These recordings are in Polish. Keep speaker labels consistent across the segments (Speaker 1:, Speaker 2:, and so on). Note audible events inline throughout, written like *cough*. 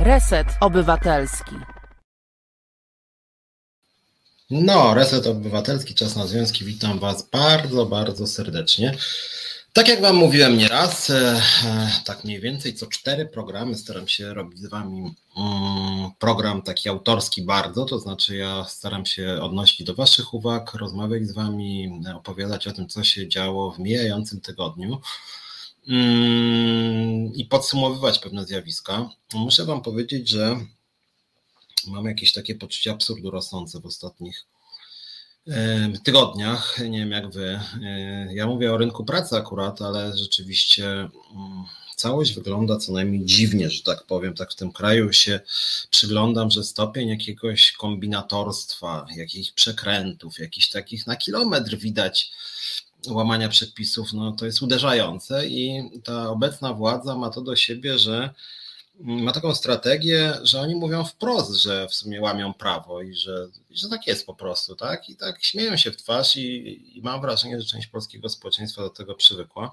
Speaker 1: Reset Obywatelski.
Speaker 2: No, Reset Obywatelski, czas na związki. Witam Was bardzo, bardzo serdecznie. Tak jak Wam mówiłem nieraz, e, e, tak mniej więcej co cztery programy staram się robić z Wami mm, program taki autorski bardzo, to znaczy ja staram się odnosić do Waszych uwag, rozmawiać z Wami, opowiadać o tym, co się działo w mijającym tygodniu i podsumowywać pewne zjawiska. Muszę Wam powiedzieć, że mam jakieś takie poczucie absurdu rosnące w ostatnich tygodniach. Nie wiem jak wy. E, ja mówię o rynku pracy akurat, ale rzeczywiście mm, całość wygląda co najmniej dziwnie, że tak powiem. Tak w tym kraju się przyglądam, że stopień jakiegoś kombinatorstwa, jakichś przekrętów, jakichś takich na kilometr widać łamania przepisów, no to jest uderzające i ta obecna władza ma to do siebie, że ma taką strategię, że oni mówią wprost, że w sumie łamią prawo i że, że tak jest po prostu, tak? I tak śmieją się w twarz i, i mam wrażenie, że część polskiego społeczeństwa do tego przywykła.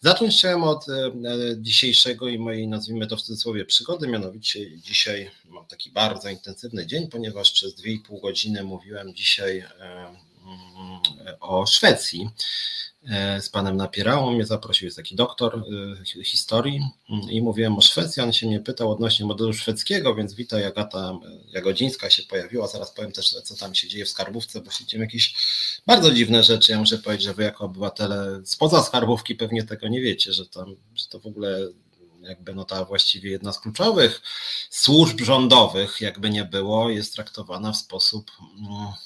Speaker 2: Zacząć chciałem od e, dzisiejszego i mojej, nazwijmy to w cudzysłowie, przygody, mianowicie dzisiaj mam taki bardzo intensywny dzień, ponieważ przez 2,5 godziny mówiłem dzisiaj e, o Szwecji. E, z panem Napierałą, mnie zaprosił, jest taki doktor e, historii mm, i mówiłem o Szwecji, on się mnie pytał odnośnie modelu szwedzkiego, więc witaj Agata Jagodzińska się pojawiła, zaraz powiem też co tam się dzieje w skarbówce, bo się dzieją jakieś bardzo dziwne rzeczy, ja muszę powiedzieć, że wy jako obywatele spoza skarbówki pewnie tego nie wiecie, że tam, że to w ogóle jakby no ta właściwie jedna z kluczowych służb rządowych, jakby nie było, jest traktowana w sposób no,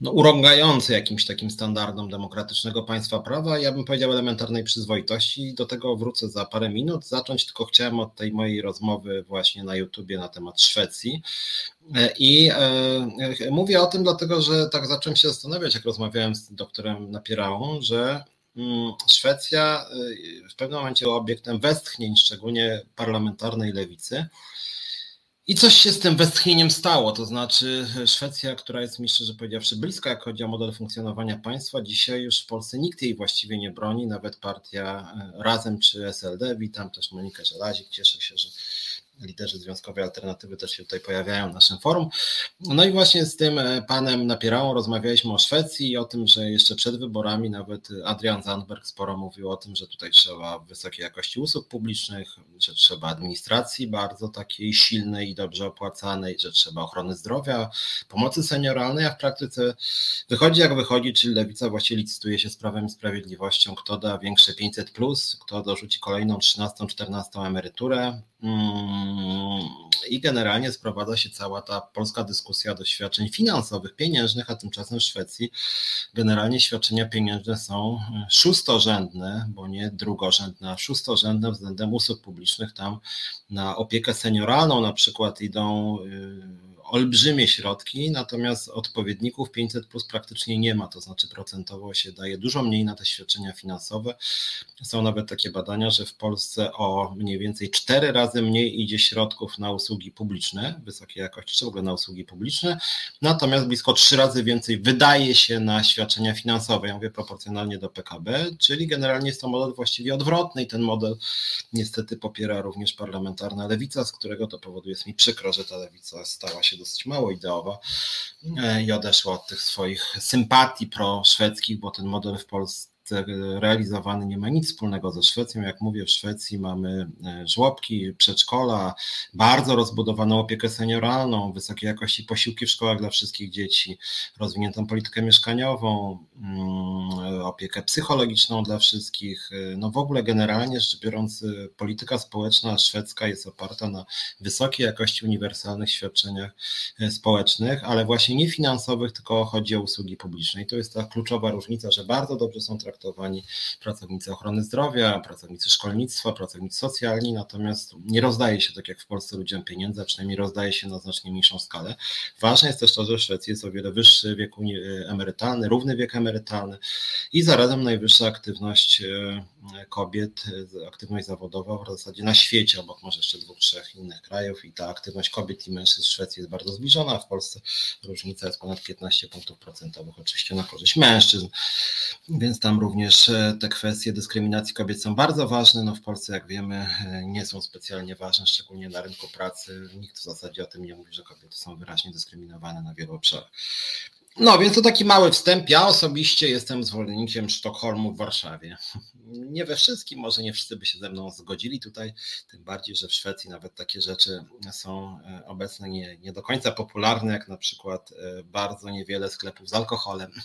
Speaker 2: no, urągający jakimś takim standardom demokratycznego państwa prawa, ja bym powiedział elementarnej przyzwoitości. Do tego wrócę za parę minut. Zacząć tylko chciałem od tej mojej rozmowy właśnie na YouTubie na temat Szwecji. I e, mówię o tym dlatego, że tak zacząłem się zastanawiać, jak rozmawiałem z doktorem Napierałą, że mm, Szwecja e, w pewnym momencie była obiektem westchnień, szczególnie parlamentarnej lewicy. I coś się z tym westchnieniem stało, to znaczy Szwecja, która jest mi szczerze powiedziawszy bliska, jak chodzi o model funkcjonowania państwa, dzisiaj już w Polsce nikt jej właściwie nie broni, nawet partia e, Razem czy SLD. Witam też Monikę Żelazik, cieszę się, że liderzy Związkowej Alternatywy też się tutaj pojawiają w naszym forum. No i właśnie z tym e, panem Napierałą rozmawialiśmy o Szwecji i o tym, że jeszcze przed wyborami nawet Adrian Zandberg sporo mówił o tym, że tutaj trzeba wysokiej jakości usług publicznych, że trzeba administracji bardzo takiej silnej i dobrze opłacanej, że trzeba ochrony zdrowia, pomocy senioralnej, a w praktyce wychodzi jak wychodzi, czyli lewica właściwie licytuje się z Prawem i Sprawiedliwością, kto da większe 500+, plus, kto dorzuci kolejną 13, 14 emeryturę, I generalnie sprowadza się cała ta polska dyskusja do świadczeń finansowych, pieniężnych, a tymczasem w Szwecji generalnie świadczenia pieniężne są szóstorzędne, bo nie drugorzędne, a szóstorzędne względem usług publicznych. Tam na opiekę senioralną na przykład idą y, olbrzymie środki, natomiast odpowiedników 500 plus praktycznie nie ma, to znaczy procentowo się daje dużo mniej na te świadczenia finansowe. Są nawet takie badania, że w Polsce o mniej więcej 4 razy mniej idzie środków na usługi publiczne, wysokiej jakości, czy w ogóle na usługi publiczne, natomiast blisko 3 razy więcej wydaje się na świadczenia finansowe, ja mówię proporcjonalnie do PKB, czyli generalnie jest to model właściwie odwrotny i ten model niestety popiera również parlamentarna lewica, z którego to powodu jest mi przykro, że ta lewica stała się dosyć mało ideowa. E, i odeszła od tych swoich sympatii proszwedzkich, bo ten model w Polsce realizowany nie ma nic wspólnego ze Szwecją. Jak mówię, w Szwecji mamy e, żłobki, przedszkola, bardzo rozbudowaną opiekę senioralną, wysokiej jakości posiłki w szkołach dla wszystkich dzieci, rozwiniętą politykę mieszkaniową, mm, opiekę psychologiczną dla wszystkich. E, no w ogóle generalnie rzecz biorąc, e, polityka społeczna szwedzka jest oparta na wysokiej jakości uniwersalnych świadczeniach społecznych, ale właśnie nie finansowych, tylko chodzi o usługi publiczne. I to jest ta kluczowa różnica, że bardzo dobrze są traktowane traktowani pracownicy ochrony zdrowia, pracownicy szkolnictwa, pracownicy socjalni, natomiast nie rozdaje się tak jak w Polsce ludziom pieniędzy, a przynajmniej rozdaje się na znacznie mniejszą skalę. Ważne jest też to, że w Szwecji jest o wiele wyższy wiek emerytalny, równy wiek emerytalny i zarazem najwyższa aktywność e, kobiet, e, aktywność zawodowa w zasadzie na świecie, obok może jeszcze dwóch, trzech innych krajów i ta aktywność kobiet i mężczyzn w Szwecji jest bardzo zbliżona, a w Polsce różnica jest ponad 15 punktów procentowych, oczywiście na korzyść mężczyzn, więc tam również e, te kwestie dyskryminacji kobiet są bardzo ważne. No w Polsce, jak wiemy, e, nie są specjalnie ważne, szczególnie na rynku pracy. Nikt w zasadzie o tym nie mówi, że kobiety są wyraźnie dyskryminowane na wielu obszarach. No, więc to taki mały wstęp. Ja osobiście jestem zwolennikiem Sztokholmu w Warszawie. *laughs* Nie we wszystkim, może nie wszyscy by się ze mną zgodzili tutaj, tym bardziej, że w Szwecji nawet takie rzeczy są e, obecne nie, nie do końca popularne, jak na przykład e, bardzo niewiele sklepów z alkoholem. *laughs*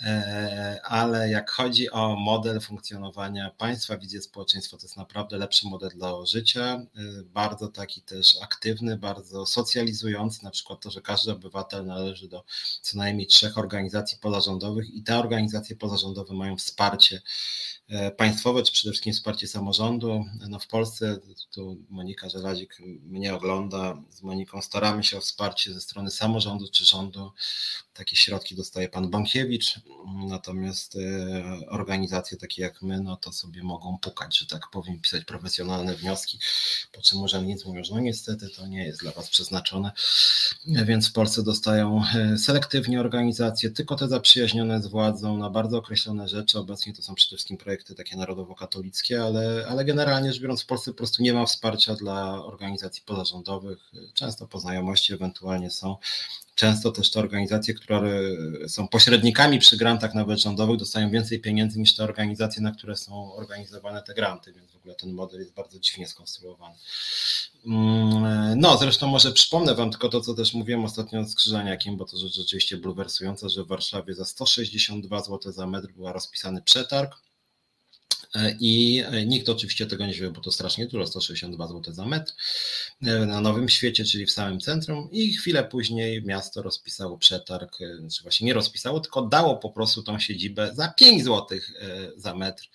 Speaker 2: E, ale jak chodzi o model funkcjonowania państwa, wizję społeczeństwa, to jest naprawdę lepszy model dla życia, bardzo taki też aktywny, bardzo socjalizujący, na przykład to, że każdy obywatel należy do co najmniej trzech organizacji pozarządowych i te organizacje pozarządowe mają wsparcie państwowe, czy przede wszystkim wsparcie samorządu. No w Polsce, tu Monika Żelazik mnie ogląda, z Moniką staramy się o wsparcie ze strony samorządu czy rządu. Takie środki dostaje pan Bąkiewicz, natomiast e, organizacje takie jak my, no to sobie mogą pukać, że tak powiem, pisać profesjonalne wnioski, po czym urzędnicy mówią, że no niestety to nie jest dla was przeznaczone, więc w Polsce dostają e, selektywnie organizacje, tylko te zaprzyjaźnione z władzą na bardzo określone rzeczy. Obecnie to są przede wszystkim projekty projekty takie narodowo-katolickie, ale, ale generalnie rzecz biorąc w Polsce po prostu nie ma wsparcia dla organizacji pozarządowych, często po znajomości ewentualnie są. Często też te organizacje, które są pośrednikami przy grantach nawet rządowych, dostają więcej pieniędzy niż te organizacje, na które są organizowane te granty, więc w ogóle ten model jest bardzo dziwnie skonstruowany. Mm, no, zresztą może przypomnę Wam tylko to, co też mówiłem ostatnio z Krzyżaniakiem, bo to rzecz rzeczywiście bulwersująca, że w Warszawie za 162 zł za metr była rozpisany przetarg I e, nikt oczywiście tego nie wie, bo to strasznie dużo, 162 zł za metr e, na Nowym Świecie, czyli w samym centrum. I chwilę później miasto rozpisało przetarg, czy właśnie nie rozpisało, tylko dało po prostu tą siedzibę za 5 zł za metr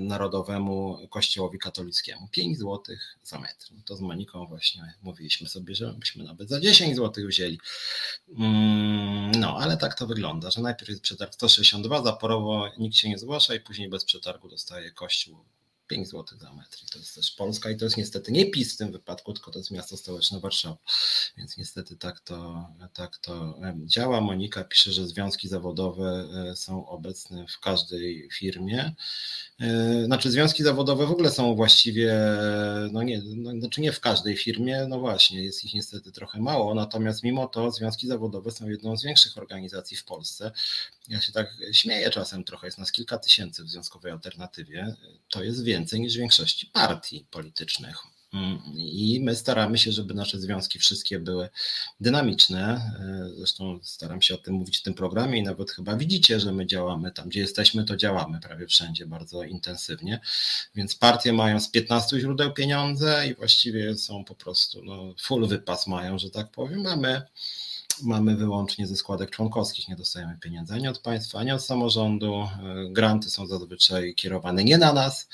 Speaker 2: Narodowemu Kościołowi Katolickiemu. 5 zł za metr. No to z Moniką właśnie mówiliśmy sobie, że byśmy nawet za 10 zł wzięli. Mm, no, ale tak to wygląda, że najpierw jest przetarg 162, zaporowo nikt się nie zgłasza i później bez przetargu dostaje Kościół 5 zł za metr. I to jest też Polska i to jest niestety nie PiS w tym wypadku, tylko to jest miasto stołeczne Warszawa. Więc niestety tak to, tak to działa. Monika pisze, że związki zawodowe e, są obecne w każdej firmie. E, znaczy związki zawodowe w ogóle są właściwie, no nie, no, znaczy nie w każdej firmie, no właśnie, jest ich niestety trochę mało, natomiast mimo to związki zawodowe są jedną z większych organizacji w Polsce. Ja się tak śmieję czasem trochę, jest nas kilka tysięcy w związkowej alternatywie. To jest więcej niż w większości partii politycznych. Mm, I my staramy się, żeby nasze związki wszystkie były dynamiczne. E, zresztą staram się o tym mówić w tym programie i nawet chyba widzicie, że my działamy tam, gdzie jesteśmy, to działamy prawie wszędzie bardzo intensywnie. Więc partie mają z 15 źródeł pieniądze i właściwie są po prostu no, full wypas mają, że tak powiem, a my mamy wyłącznie ze składek członkowskich, nie dostajemy pieniędzy ani od państwa, ani od samorządu. E, granty są zazwyczaj kierowane nie na nas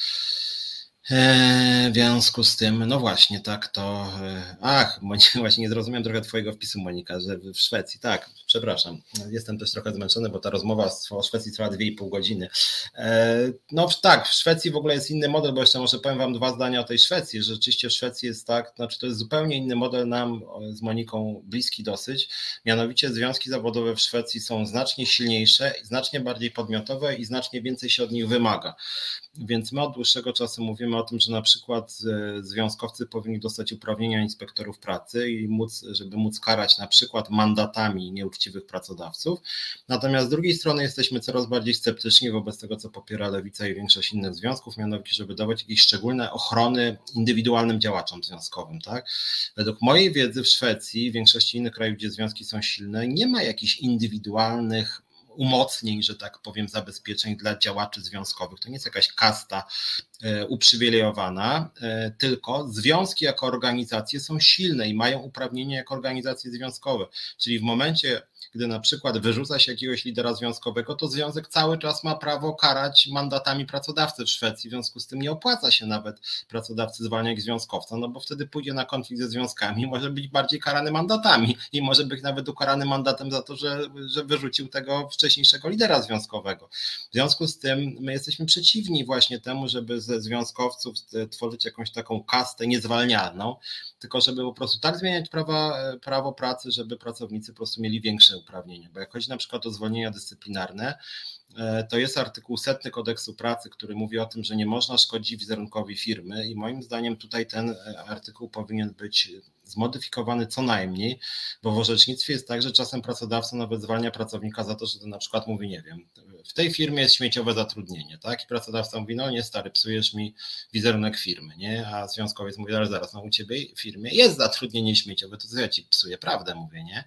Speaker 2: w związku z tym, no właśnie, tak to. E, ach, *laughs* właśnie nie zrozumiałem trochę Twojego wpisu, Monika, że w Szwecji, tak, przepraszam. Jestem też trochę zmęczony, bo ta rozmowa o Szwecji trwa 2,5 godziny. E, no tak, w Szwecji w ogóle jest inny model, bo jeszcze może powiem Wam dwa zdania o tej Szwecji. Rzeczywiście w Szwecji jest tak, znaczy to jest zupełnie inny model nam z Moniką bliski dosyć. Mianowicie związki zawodowe w Szwecji są znacznie silniejsze, znacznie bardziej podmiotowe i znacznie więcej się od nich wymaga. Więc my od dłuższego czasu mówimy o tym, że na przykład e, związkowcy powinni dostać uprawnienia inspektorów pracy i móc, żeby móc karać na przykład mandatami nieuczciwych pracodawców. Natomiast z drugiej strony jesteśmy coraz bardziej sceptyczni wobec tego, co popiera Lewica i większość innych związków, mianowicie, żeby dawać jakieś szczególne ochrony indywidualnym działaczom związkowym. Tak? Według mojej wiedzy w Szwecji, w większości innych krajów, gdzie związki są silne, nie ma jakichś indywidualnych umocnień, że tak powiem, zabezpieczeń dla działaczy związkowych. To nie jest jakaś kasta uprzywilejowana, e, tylko związki jako organizacje są silne i mają uprawnienia jako organizacje związkowe. Czyli w momencie, gdy na przykład wyrzuca się jakiegoś lidera związkowego, to związek cały czas ma prawo karać mandatami pracodawcy w Szwecji. W związku z tym nie opłaca się nawet pracodawcy zwalniać związkowca, no bo wtedy pójdzie na konflikt ze związkami, *laughs* może być bardziej karany mandatami i może być nawet ukarany mandatem za to, że, że wyrzucił tego wcześniejszego lidera związkowego. W związku z tym my jesteśmy przeciwni właśnie temu, żeby ze związkowców tworzyć jakąś taką kastę niezwalnialną, tylko żeby po prostu tak zmieniać prawa, prawo pracy, żeby pracownicy po prostu mieli większe uprawnienia. Bo jak chodzi na przykład o zwolnienia dyscyplinarne, e, to jest artykuł setny kodeksu pracy, który mówi o tym, że nie można szkodzić wizerunkowi firmy i moim zdaniem tutaj ten e, artykuł powinien być zmodyfikowany co najmniej, bo w orzecznictwie jest tak, że czasem pracodawca nawet zwalnia pracownika za to, że to na przykład mówi, nie wiem, w tej firmie jest śmieciowe zatrudnienie, tak? I pracodawca mówi, no nie stary, psujesz mi wizerunek firmy, nie? A związkowiec mówi, ale zaraz, no u ciebie w firmie jest zatrudnienie śmieciowe, to co ja ci psuję, prawdę mówię, nie?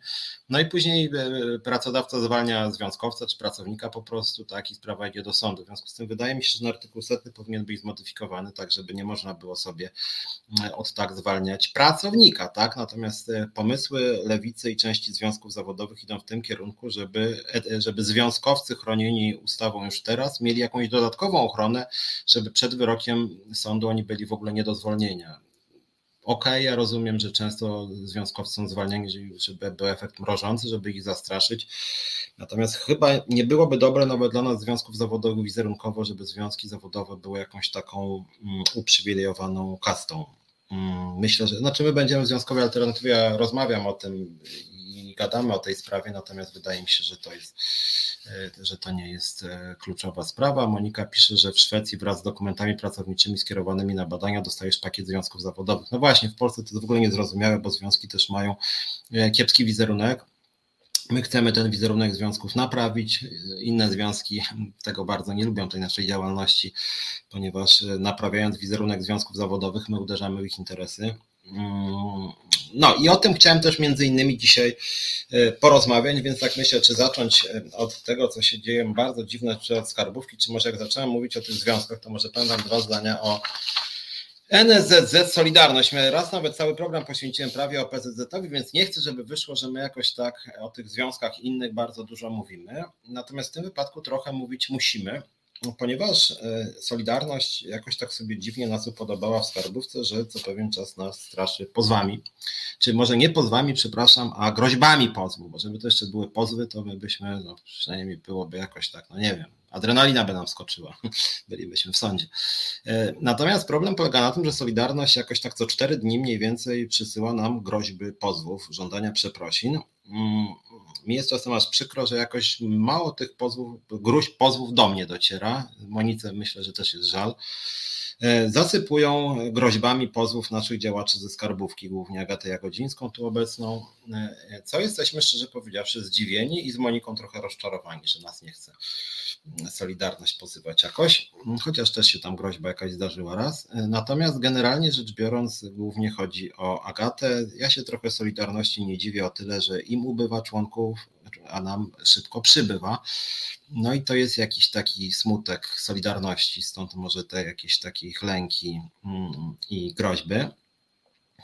Speaker 2: No i później e, pracodawca zwalnia związkowca czy pracownika po prostu, tak? I sprawa idzie do sądu. W związku z tym wydaje mi się, że artykuł setny powinien być zmodyfikowany, tak żeby nie można było sobie e, od tak zwalniać pracownika, tak? Natomiast e, pomysły lewicy i części związków zawodowych idą w tym kierunku, żeby, żeby związkowcy chronieni ustawą już teraz, mieli jakąś dodatkową ochronę, żeby przed wyrokiem sądu oni byli w ogóle nie do zwolnienia. Okej, okay, ja rozumiem, że często związkowcy są zwalniani, żeby był efekt mrożący, żeby ich zastraszyć. Natomiast chyba nie byłoby dobre nawet dla nas związków zawodowych wizerunkowo, żeby związki zawodowe były jakąś taką mm, uprzywilejowaną kastą. Mm, myślę, że znaczy my będziemy w Związkowej Alternatywie, ja rozmawiam o tym i gadamy o tej sprawie, natomiast wydaje mi się, że to jest E, że to nie jest e, kluczowa sprawa. Monika pisze, że w Szwecji wraz z dokumentami pracowniczymi skierowanymi na badania dostajesz pakiet związków zawodowych. No właśnie, w Polsce to jest w ogóle niezrozumiałe, bo związki też mają e, kiepski wizerunek. My chcemy ten wizerunek związków naprawić. Inne związki *laughs* tego bardzo nie lubią, tej naszej działalności, ponieważ naprawiając wizerunek związków zawodowych, my uderzamy w ich interesy. Mm, no i o tym chciałem też między innymi dzisiaj e, porozmawiać, więc tak myślę, czy zacząć e, od tego, co się dzieje bardzo dziwne przed skarbówki, czy może jak zacząłem mówić o tych związkach, to może powiem dwa zdania o NSZZ Solidarność. Raz nawet cały program poświęciłem prawie o PZZ-owi, więc nie chcę, żeby wyszło, że my jakoś tak o tych związkach innych bardzo dużo mówimy. Natomiast w tym wypadku trochę mówić musimy, ponieważ e, Solidarność jakoś tak sobie dziwnie nas upodobała w skarbówce, że co pewien czas nas straszy pozwami. Czy może nie pozwami, przepraszam, a groźbami pozwu, bo żeby to jeszcze były pozwy, to my byśmy, no przynajmniej byłoby jakoś tak, no nie wiem, adrenalina by nam skoczyła, *laughs* bylibyśmy w sądzie. E, natomiast problem polega na tym, że Solidarność jakoś tak co cztery dni mniej więcej przysyła nam groźby pozwów, żądania przeprosin. Mm, mi jest czasem aż przykro, że jakoś mało tych pozwów, gruźb pozwów do mnie dociera. Monice myślę, że też jest żal. E, zasypują groźbami pozwów naszych działaczy ze skarbówki, głównie Agatę Jagodzińską tu obecną, e, co jesteśmy szczerze powiedziawszy zdziwieni i z Moniką trochę rozczarowani, że nas nie chce Solidarność pozywać jakoś, chociaż też się tam groźba jakaś zdarzyła raz. Natomiast generalnie rzecz biorąc, głównie chodzi o Agatę. Ja się trochę Solidarności nie dziwię o tyle, że im ubywa członków, a nam szybko przybywa. No i to jest jakiś taki smutek Solidarności, stąd może te jakieś takie lęki mm, i groźby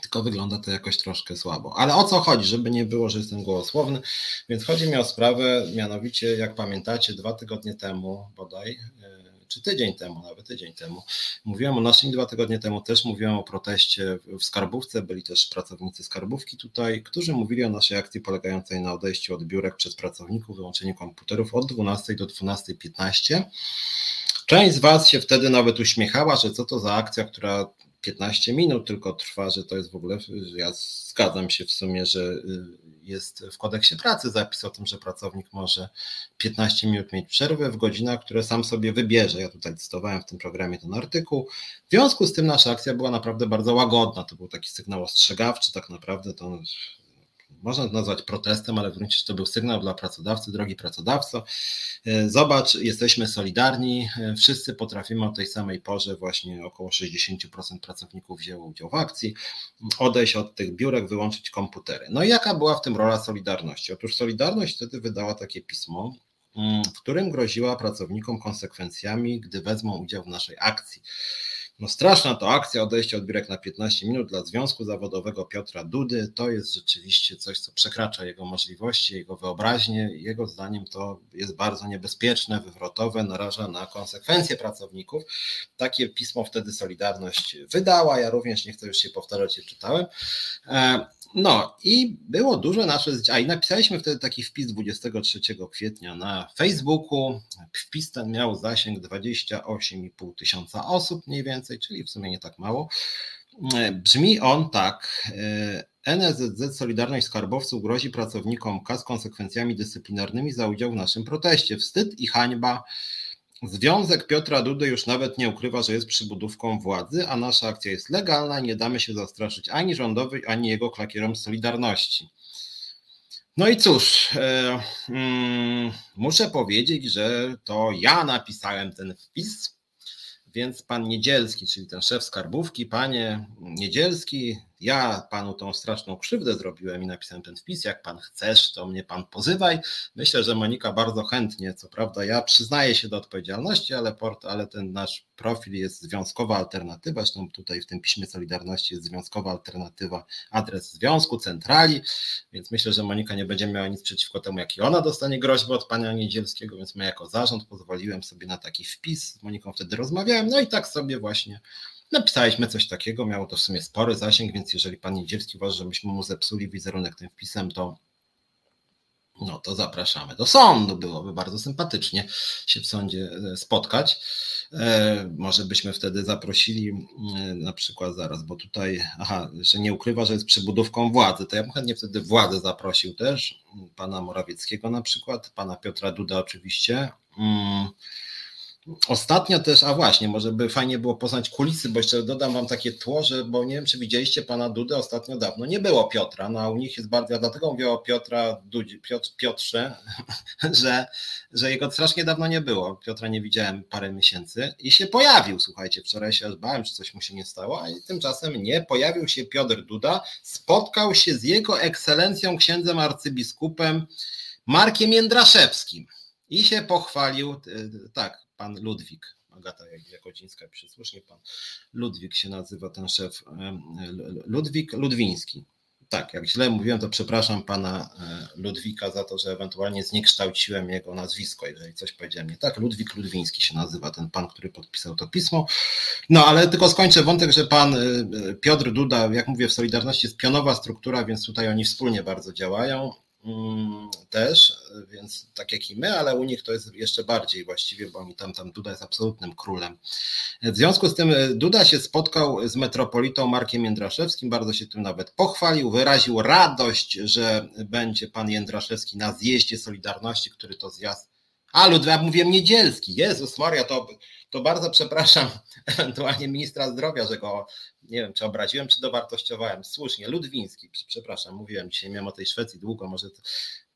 Speaker 2: tylko wygląda to jakoś troszkę słabo. Ale o co chodzi, żeby nie było, że jestem gołosłowny, więc chodzi mi o sprawę, mianowicie jak pamiętacie, dwa tygodnie temu bodaj, e, czy tydzień temu, nawet tydzień temu, mówiłem o naszym, dwa tygodnie temu też mówiłem o proteście w Skarbówce, byli też pracownicy Skarbówki tutaj, którzy mówili o naszej akcji polegającej na odejściu od biurek przez pracowników, wyłączeniu komputerów od 12 do 12.15. Część z Was się wtedy nawet uśmiechała, że co to za akcja, która 15 minut tylko trwa, że to jest w ogóle, ja zgadzam się w sumie, że y, jest w kodeksie pracy zapis o tym, że pracownik może 15 minut mieć przerwę w godzinach, które sam sobie wybierze. Ja tutaj cytowałem w tym programie ten artykuł. W związku z tym nasza akcja była naprawdę bardzo łagodna. To był taki sygnał ostrzegawczy, tak naprawdę to można nazwać protestem, ale w gruncie to był sygnał dla pracodawcy, drogi pracodawco, e, zobacz, jesteśmy solidarni, e, wszyscy potrafimy o tej samej porze, właśnie około 60% pracowników wzięło udział w akcji, odejść od tych biurek, wyłączyć komputery. No i jaka była w tym rola Solidarności? Otóż Solidarność wtedy wydała takie pismo, mm, w którym groziła pracownikom konsekwencjami, gdy wezmą udział w naszej akcji. No straszna to akcja odejścia od biurek na 15 minut dla Związku Zawodowego Piotra Dudy. To jest rzeczywiście coś, co przekracza jego możliwości, jego wyobraźnię. Jego zdaniem to jest bardzo niebezpieczne, wywrotowe, naraża na konsekwencje pracowników. Takie pismo wtedy Solidarność wydała. Ja również nie chcę już się powtarzać, je czytałem. E, no i było dużo nasze, a i napisaliśmy wtedy taki wpis 23 kwietnia na Facebooku. Wpis ten miał zasięg 28,5 tysiąca osób mniej więcej, czyli w sumie nie tak mało. Brzmi on tak. NSZZ Solidarność Skarbowców grozi pracownikom KAS konsekwencjami dyscyplinarnymi za udział w naszym proteście. Wstyd i hańba. Związek Piotra Dudy już nawet nie ukrywa, że jest przybudówką władzy, a nasza akcja jest legalna i nie damy się zastraszyć ani rządowej, ani jego klakierom Solidarności. No i cóż, e, mm, muszę powiedzieć, że to ja napisałem ten wpis, więc pan Niedzielski, czyli ten szef skarbówki, panie Niedzielski, ja panu tą straszną krzywdę zrobiłem i napisałem ten wpis. Jak pan chcesz, to mnie pan pozywaj. Myślę, że Monika bardzo chętnie, co prawda, ja przyznaję się do odpowiedzialności, ale, port, ale ten nasz profil jest związkowa alternatywa. Zresztą tutaj w tym piśmie Solidarności jest związkowa alternatywa, adres związku, centrali, więc myślę, że Monika nie będzie miała nic przeciwko temu, jaki ona dostanie groźbę od pana Niedzielskiego, więc my jako zarząd pozwoliłem sobie na taki wpis. Z Moniką wtedy rozmawiałem, no i tak sobie właśnie Napisaliśmy coś takiego, miało to w sumie spory zasięg, więc jeżeli pan Niedzielski uważa, że myśmy mu zepsuli wizerunek tym wpisem, to no to zapraszamy do sądu. Byłoby bardzo sympatycznie się w sądzie e, spotkać. E, może byśmy wtedy zaprosili e, na przykład zaraz, bo tutaj, aha, że nie ukrywa, że jest przybudówką władzy, to ja bym chętnie wtedy władzę zaprosił też, pana Morawieckiego na przykład, pana Piotra Duda oczywiście. Ostatnio też, a właśnie, może by fajnie było poznać kulisy, bo jeszcze dodam wam takie tło, że, bo nie wiem, czy widzieliście pana Dudę ostatnio dawno. Nie było Piotra, no a u nich jest bardzo, dlatego mówię o Piotra, Dudzi, Piotr, Piotrze, *laughs* że, że jego strasznie dawno nie było. Piotra nie widziałem parę miesięcy i się pojawił, słuchajcie, wczoraj się aż bałem, czy coś mu się nie stało, a tymczasem nie, pojawił się Piotr Duda, spotkał się z jego ekscelencją księdzem arcybiskupem Markiem Jędraszewskim i się pochwalił, e, tak, pan Ludwik, Agata Jakodzińska pisze słusznie, pan Ludwik się nazywa ten szef, Ludwik Ludwiński. Tak, jak źle mówiłem, to przepraszam pana e, Ludwika za to, że ewentualnie zniekształciłem jego nazwisko, jeżeli coś powiedziałem nie tak. Ludwik Ludwiński się nazywa ten pan, który podpisał to pismo. No ale tylko skończę wątek, że pan e, Piotr Duda, jak mówię, w Solidarności jest pionowa struktura, więc tutaj oni wspólnie bardzo działają. Mm, też, więc tak jak i my, ale u nich to jest jeszcze bardziej właściwie, bo oni tam, tam Duda jest absolutnym królem. W związku z tym e, Duda się spotkał z metropolitą Markiem Jędraszewskim, bardzo się tym nawet pochwalił, wyraził radość, że będzie pan Jędraszewski na zjeździe Solidarności, który to zjazd a, Ludwik, mówiłem niedzielski. Jezus Maria, to, to bardzo przepraszam *laughs* ewentualnie ministra zdrowia, że go, nie wiem, czy obraziłem, czy dowartościowałem. Słusznie, Ludwiński, przepraszam, mówiłem dzisiaj, miałem o tej Szwecji długo, może... To...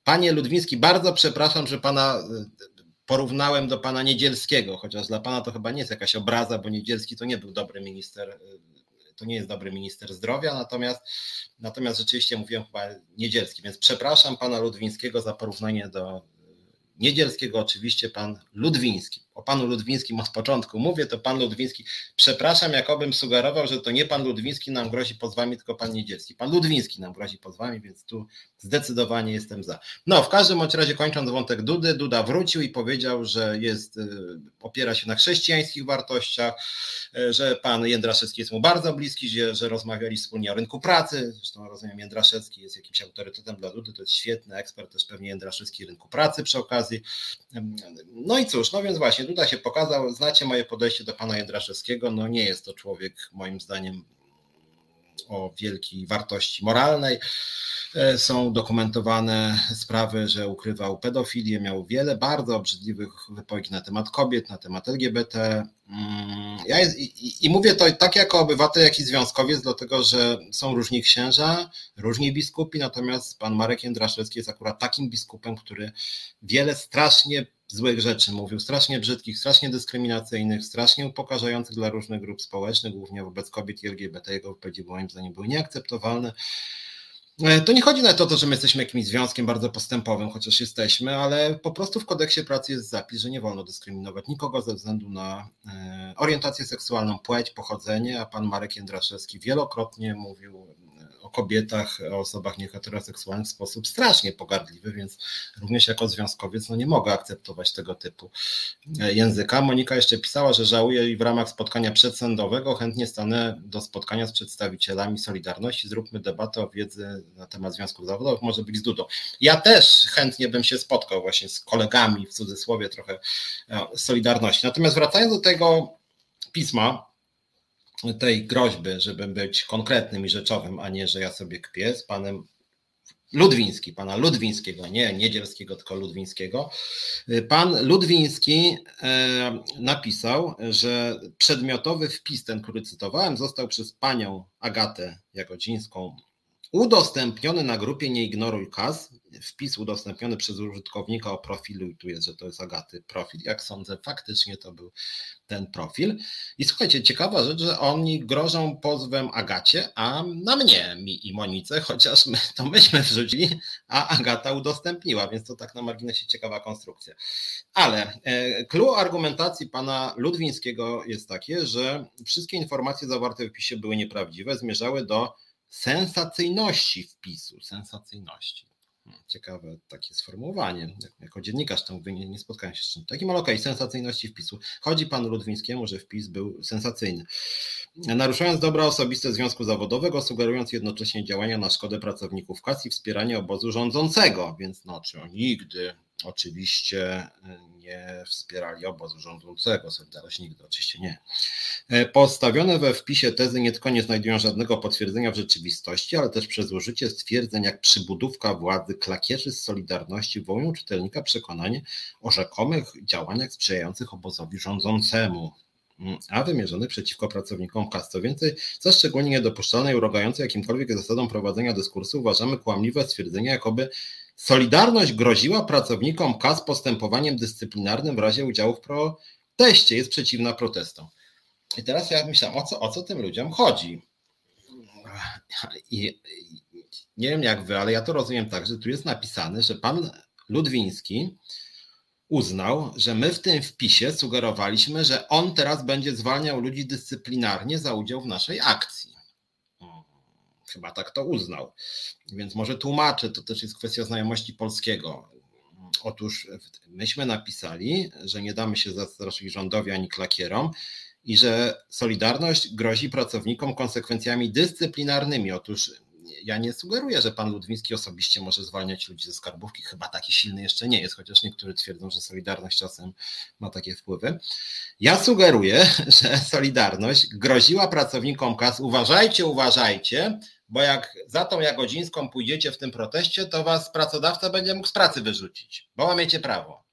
Speaker 2: Panie Ludwiński, bardzo przepraszam, że pana y, porównałem do pana Niedzielskiego, chociaż dla pana to chyba nie jest jakaś obraza, bo Niedzielski to nie był dobry minister y, to nie jest dobry minister zdrowia, natomiast, natomiast rzeczywiście mówiłem chyba niedzielski, więc przepraszam pana Ludwińskiego za porównanie do Niedzielskiego oczywiście pan Ludwiński. O panu Ludwińskim od początku mówię, to pan Ludwiński, przepraszam, jakobym sugerował, że to nie pan Ludwiński nam grozi pozwami, tylko pan Niedzielski. Pan Ludwiński nam grozi pozwami, więc tu zdecydowanie jestem za. No, w każdym bądź razie kończąc wątek Dudy, Duda wrócił i powiedział, że jest, y, opiera się na chrześcijańskich wartościach, y, że pan Jędraszewski jest mu bardzo bliski, że, że rozmawiali wspólnie o rynku pracy. Zresztą rozumiem, Jędraszewski jest jakimś autorytetem dla Dudy, to jest świetny ekspert, też pewnie Jędraszewski rynku pracy przy okazji. No i cóż, no więc właśnie, Duda się pokazał, znacie moje podejście do pana Jędraszewskiego, no nie jest to człowiek moim zdaniem o wielkiej wartości moralnej. E, są dokumentowane sprawy, że ukrywał pedofilię, miał wiele bardzo obrzydliwych wypowiedzi na temat kobiet, na temat LGBT. Mm, ja jest, i, i, mówię to tak jako obywatel, jak i związkowiec, dlatego że są różni księża, różni biskupi, natomiast pan Marek Jędraszewski jest akurat takim biskupem, który wiele strasznie złych rzeczy mówił, strasznie brzydkich, strasznie dyskryminacyjnych, strasznie upokarzających dla różnych grup społecznych, głównie wobec kobiet i LGBT. Jego wypowiedzi moim zdaniem były nieakceptowalne. E, to nie chodzi na to, że my jesteśmy jakimś związkiem bardzo postępowym, chociaż jesteśmy, ale po prostu w kodeksie pracy jest zapis, że nie wolno dyskryminować nikogo ze względu na e, orientację seksualną, płeć, pochodzenie, a pan Marek Jędraszewski wielokrotnie mówił o kobietach, o osobach nieheteroseksualnych w sposób strasznie pogardliwy, więc również jako związkowiec no nie mogę akceptować tego typu e, języka. Monika jeszcze pisała, że żałuje i w ramach spotkania przedsądowego chętnie stanę do spotkania z przedstawicielami Solidarności. Zróbmy debatę o wiedzy na temat związków zawodowych, może być z Dudą. Ja też chętnie bym się spotkał właśnie z kolegami, w cudzysłowie trochę e, Solidarności. Natomiast wracając do tego pisma, tej groźby, żeby być konkretnym i rzeczowym, a nie, że ja sobie kpię z panem Ludwiński, pana Ludwińskiego, nie Niedzielskiego, tylko Ludwińskiego. Pan Ludwiński e, napisał, że przedmiotowy wpis, ten, który cytowałem, został przez panią Agatę Jagodzińską udostępniony na grupie Nie ignoruj kas. Wpis udostępniony przez użytkownika o profilu i tu jest, że to jest Agaty profil. Jak sądzę, faktycznie to był ten profil. I słuchajcie, ciekawa rzecz, że oni grożą pozwem Agacie, a na mnie, mi i Monice, chociaż my to myśmy wrzucili, a Agata udostępniła, więc to tak na marginesie ciekawa konstrukcja. Ale e, clue argumentacji pana Ludwińskiego jest takie, że wszystkie informacje zawarte w wpisie były nieprawdziwe, zmierzały do sensacyjności wpisu, sensacyjności. Hmm, ciekawe takie sformułowanie. Jako dziennikarz mówię, nie, nie spotkałem się z czymś takim, ale okej, okay, sensacyjności wpisu. Chodzi panu Ludwińskiemu, że wpis był sensacyjny. Naruszając dobra osobiste związku zawodowego, sugerując jednocześnie działania na szkodę pracowników KAS i wspieranie obozu rządzącego, więc no, czy on nigdy oczywiście nie wspierali obozu rządzącego, Solidarność nigdy, oczywiście nie. E, postawione we wpisie tezy nie tylko nie znajdują żadnego potwierdzenia w rzeczywistości, ale też przez użycie stwierdzeń jak przybudówka władzy klakierzy z Solidarności wołują czytelnika przekonanie o rzekomych działaniach sprzyjających obozowi rządzącemu mm, a wymierzony przeciwko pracownikom KAS. Co więcej, za szczególnie niedopuszczalne i urogające jakimkolwiek zasadą prowadzenia dyskursu uważamy kłamliwe stwierdzenia, jakoby Solidarność groziła pracownikom KAS postępowaniem dyscyplinarnym w razie udziału w proteście, jest przeciwna protestom. I teraz ja myślałem, o co, o co tym ludziom chodzi? I, nie wiem jak wy, ale ja to rozumiem tak, że tu jest napisane, że pan Ludwiński uznał, że my w tym wpisie sugerowaliśmy, że on teraz będzie zwalniał ludzi dyscyplinarnie za udział w naszej akcji. Chyba tak to uznał. Więc może tłumaczę, to też jest kwestia znajomości polskiego. Otóż myśmy napisali, że nie damy się zastraszyć rządowi ani klakierom i że Solidarność grozi pracownikom konsekwencjami dyscyplinarnymi. Otóż ja nie sugeruję, że pan Ludwiński osobiście może zwalniać ludzi ze skarbówki. Chyba taki silny jeszcze nie jest, chociaż niektórzy twierdzą, że Solidarność czasem ma takie wpływy. Ja sugeruję, *laughs* że Solidarność groziła pracownikom kas, uważajcie, uważajcie, bo jak za tą Jagodzińską pójdziecie w tym proteście, to was pracodawca będzie mógł z pracy wyrzucić, bo łamiecie prawo.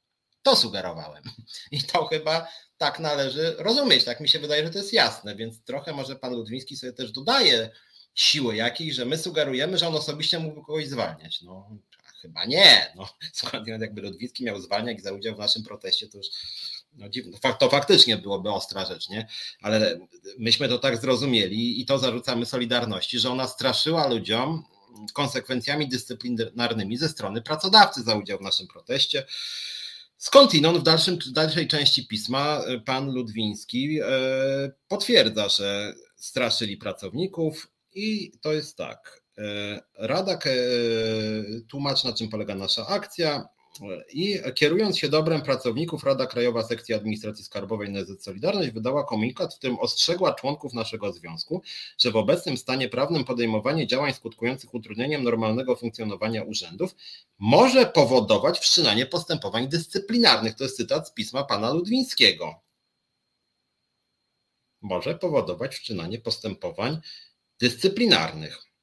Speaker 2: To sugerowałem. *laughs* I to chyba tak należy rozumieć. Tak mi się wydaje, że to jest jasne, więc trochę może pan Ludwiński sobie też dodaje siły jakiejś, że my sugerujemy, że on osobiście mógłby kogoś zwalniać. No chyba nie. No, *laughs* skąd jakby Ludwicki miał zwalniać za udział w naszym proteście, to już no dziwne, to faktycznie byłoby ostra rzecz, nie? Ale myśmy to tak zrozumieli i to zarzucamy Solidarności, że ona straszyła ludziom konsekwencjami dyscyplinarnymi ze strony pracodawcy za udział w naszym proteście. Skądinąd w, dalszym, dalszej części pisma pan Ludwiński e, potwierdza, że straszyli pracowników i to jest tak. E, Rada e, tłumaczy, na czym polega nasza akcja. I kierując się dobrem pracowników, Rada Krajowa Sekcji Administracji Skarbowej NZ Solidarność wydała komunikat, w którym ostrzegła członków naszego związku, że w obecnym stanie prawnym podejmowanie działań skutkujących utrudnieniem normalnego funkcjonowania urzędów może powodować wszczynanie postępowań dyscyplinarnych. To jest cytat z pisma pana Ludwińskiego. Może powodować wszczynanie postępowań dyscyplinarnych.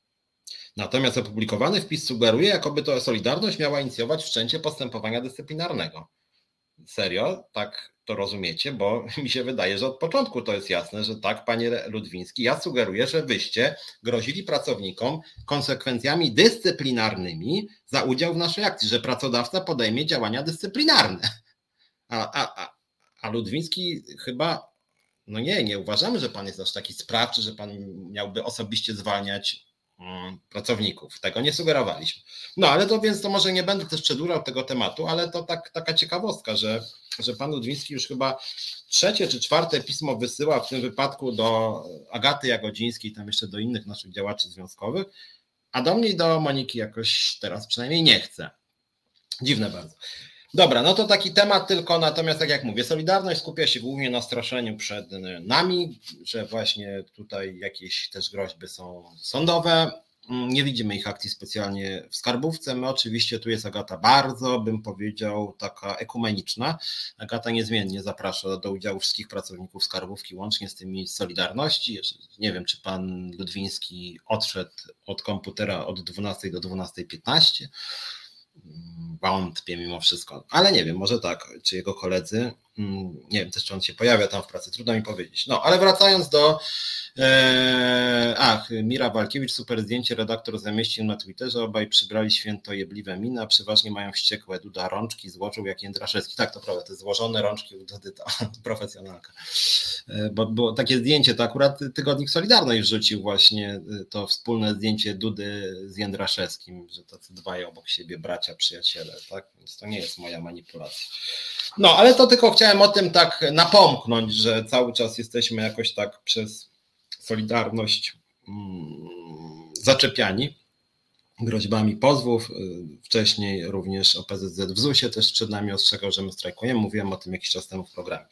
Speaker 2: Natomiast opublikowany wpis sugeruje, jakoby to Solidarność miała inicjować wszczęcie postępowania dyscyplinarnego. Serio? Tak to rozumiecie? Bo *laughs* mi się wydaje, że od początku to jest jasne, że tak, panie Ludwiński, ja sugeruję, że wyście grozili pracownikom konsekwencjami dyscyplinarnymi za udział w naszej akcji, że pracodawca podejmie działania dyscyplinarne. A, a, a, a Ludwiński chyba, no nie, nie uważamy, że pan jest aż taki sprawczy, że pan miałby osobiście zwalniać pracowników. Tego nie sugerowaliśmy. No ale to więc to może nie będę też przedłużał tego tematu, ale to tak, taka ciekawostka, że, że pan Ludwiński już chyba trzecie czy czwarte pismo wysyła w tym wypadku do Agaty Jagodzińskiej, tam jeszcze do innych naszych działaczy związkowych, a do mnie i do Moniki jakoś teraz przynajmniej nie chce. Dziwne bardzo. Dobra, no to taki temat tylko, natomiast tak jak mówię, Solidarność skupia się głównie na straszeniu przed nami, że właśnie tutaj jakieś też groźby są sądowe, Mm, nie widzimy ich akcji specjalnie w skarbówce. My oczywiście tu jest Agata bardzo, bym powiedział, taka ekumeniczna. Agata niezmiennie zaprasza do udziału wszystkich pracowników skarbówki, łącznie z tymi Solidarności. Nie wiem, czy pan Ludwiński odszedł od komputera od 12 do 12.15 wątpię mimo wszystko, ale nie wiem, może tak, czy jego koledzy, mm, nie wiem też, czy on się pojawia tam w pracy, trudno mi powiedzieć. No, ale wracając do, e, ach, Mira Walkiewicz, super zdjęcie, redaktor zamieścił na Twitterze, obaj przybrali święto jebliwe miny, a przeważnie mają wściekłe, Duda rączki złożył jak Jędraszewski, tak, to prawda, te złożone rączki u Dudy to *laughs* profesjonalka, e, bo było takie zdjęcie, to akurat Tygodnik Solidarność wrzucił właśnie e, to wspólne zdjęcie Dudy z Jędraszewskim, że tacy dwaj obok siebie bracia, przyjaciele, tak? Więc to nie jest moja manipulacja. No, ale to tylko chciałem o tym tak napomknąć, że cały czas jesteśmy jakoś tak przez Solidarność mm, zaczepiani groźbami pozwów. Wcześniej również OPZZ w ZUS-ie też przed nami ostrzegał, że my strajkujemy. Mówiłem o tym jakiś czas temu w programie.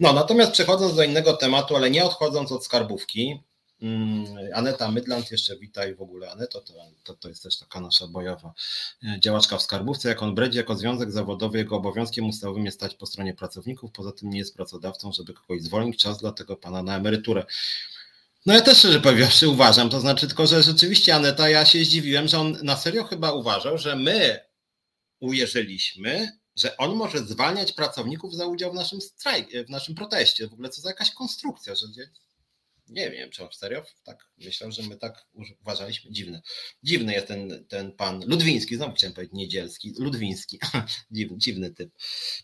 Speaker 2: No, natomiast przechodząc do innego tematu, ale nie odchodząc od skarbówki, Aneta Mydland, jeszcze witaj w ogóle Aneto, to, to, to jest też taka nasza bojowa e, działaczka w skarbówce. Jak on bredzi, jako związek zawodowy, jego obowiązkiem ustawowym jest stać po stronie pracowników, poza tym nie jest pracodawcą, żeby kogoś zwolnić, czas dla tego pana na emeryturę. No ja też szczerze powiedziawszy uważam, to znaczy tylko, że rzeczywiście Aneta, ja się zdziwiłem, że on na serio chyba uważał, że my uwierzyliśmy, że on może zwalniać pracowników za udział w naszym strajku, w naszym proteście. W ogóle co za jakaś konstrukcja, że nie wiem, czy on serio tak myślał, że my tak uważaliśmy. Dziwne. Dziwny jest ten, ten pan Ludwiński, znowu chciałem powiedzieć niedzielski, Ludwiński. *laughs* dziwny, dziwny typ.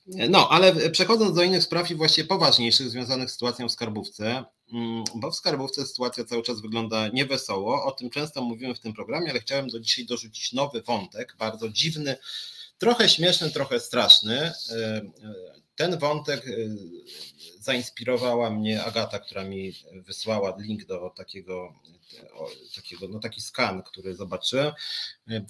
Speaker 2: No, ale przechodząc do innych spraw i właściwie poważniejszych, związanych z sytuacją w skarbówce, mm, bo w skarbówce sytuacja cały czas wygląda niewesoło. O tym często mówiłem w tym programie, ale chciałem do dzisiaj dorzucić nowy wątek, bardzo dziwny, trochę śmieszny, trochę straszny. E, e, ten wątek e, zainspirowała mnie Agata, która mi wysłała link do takiego, takiego no taki skan, który zobaczyłem.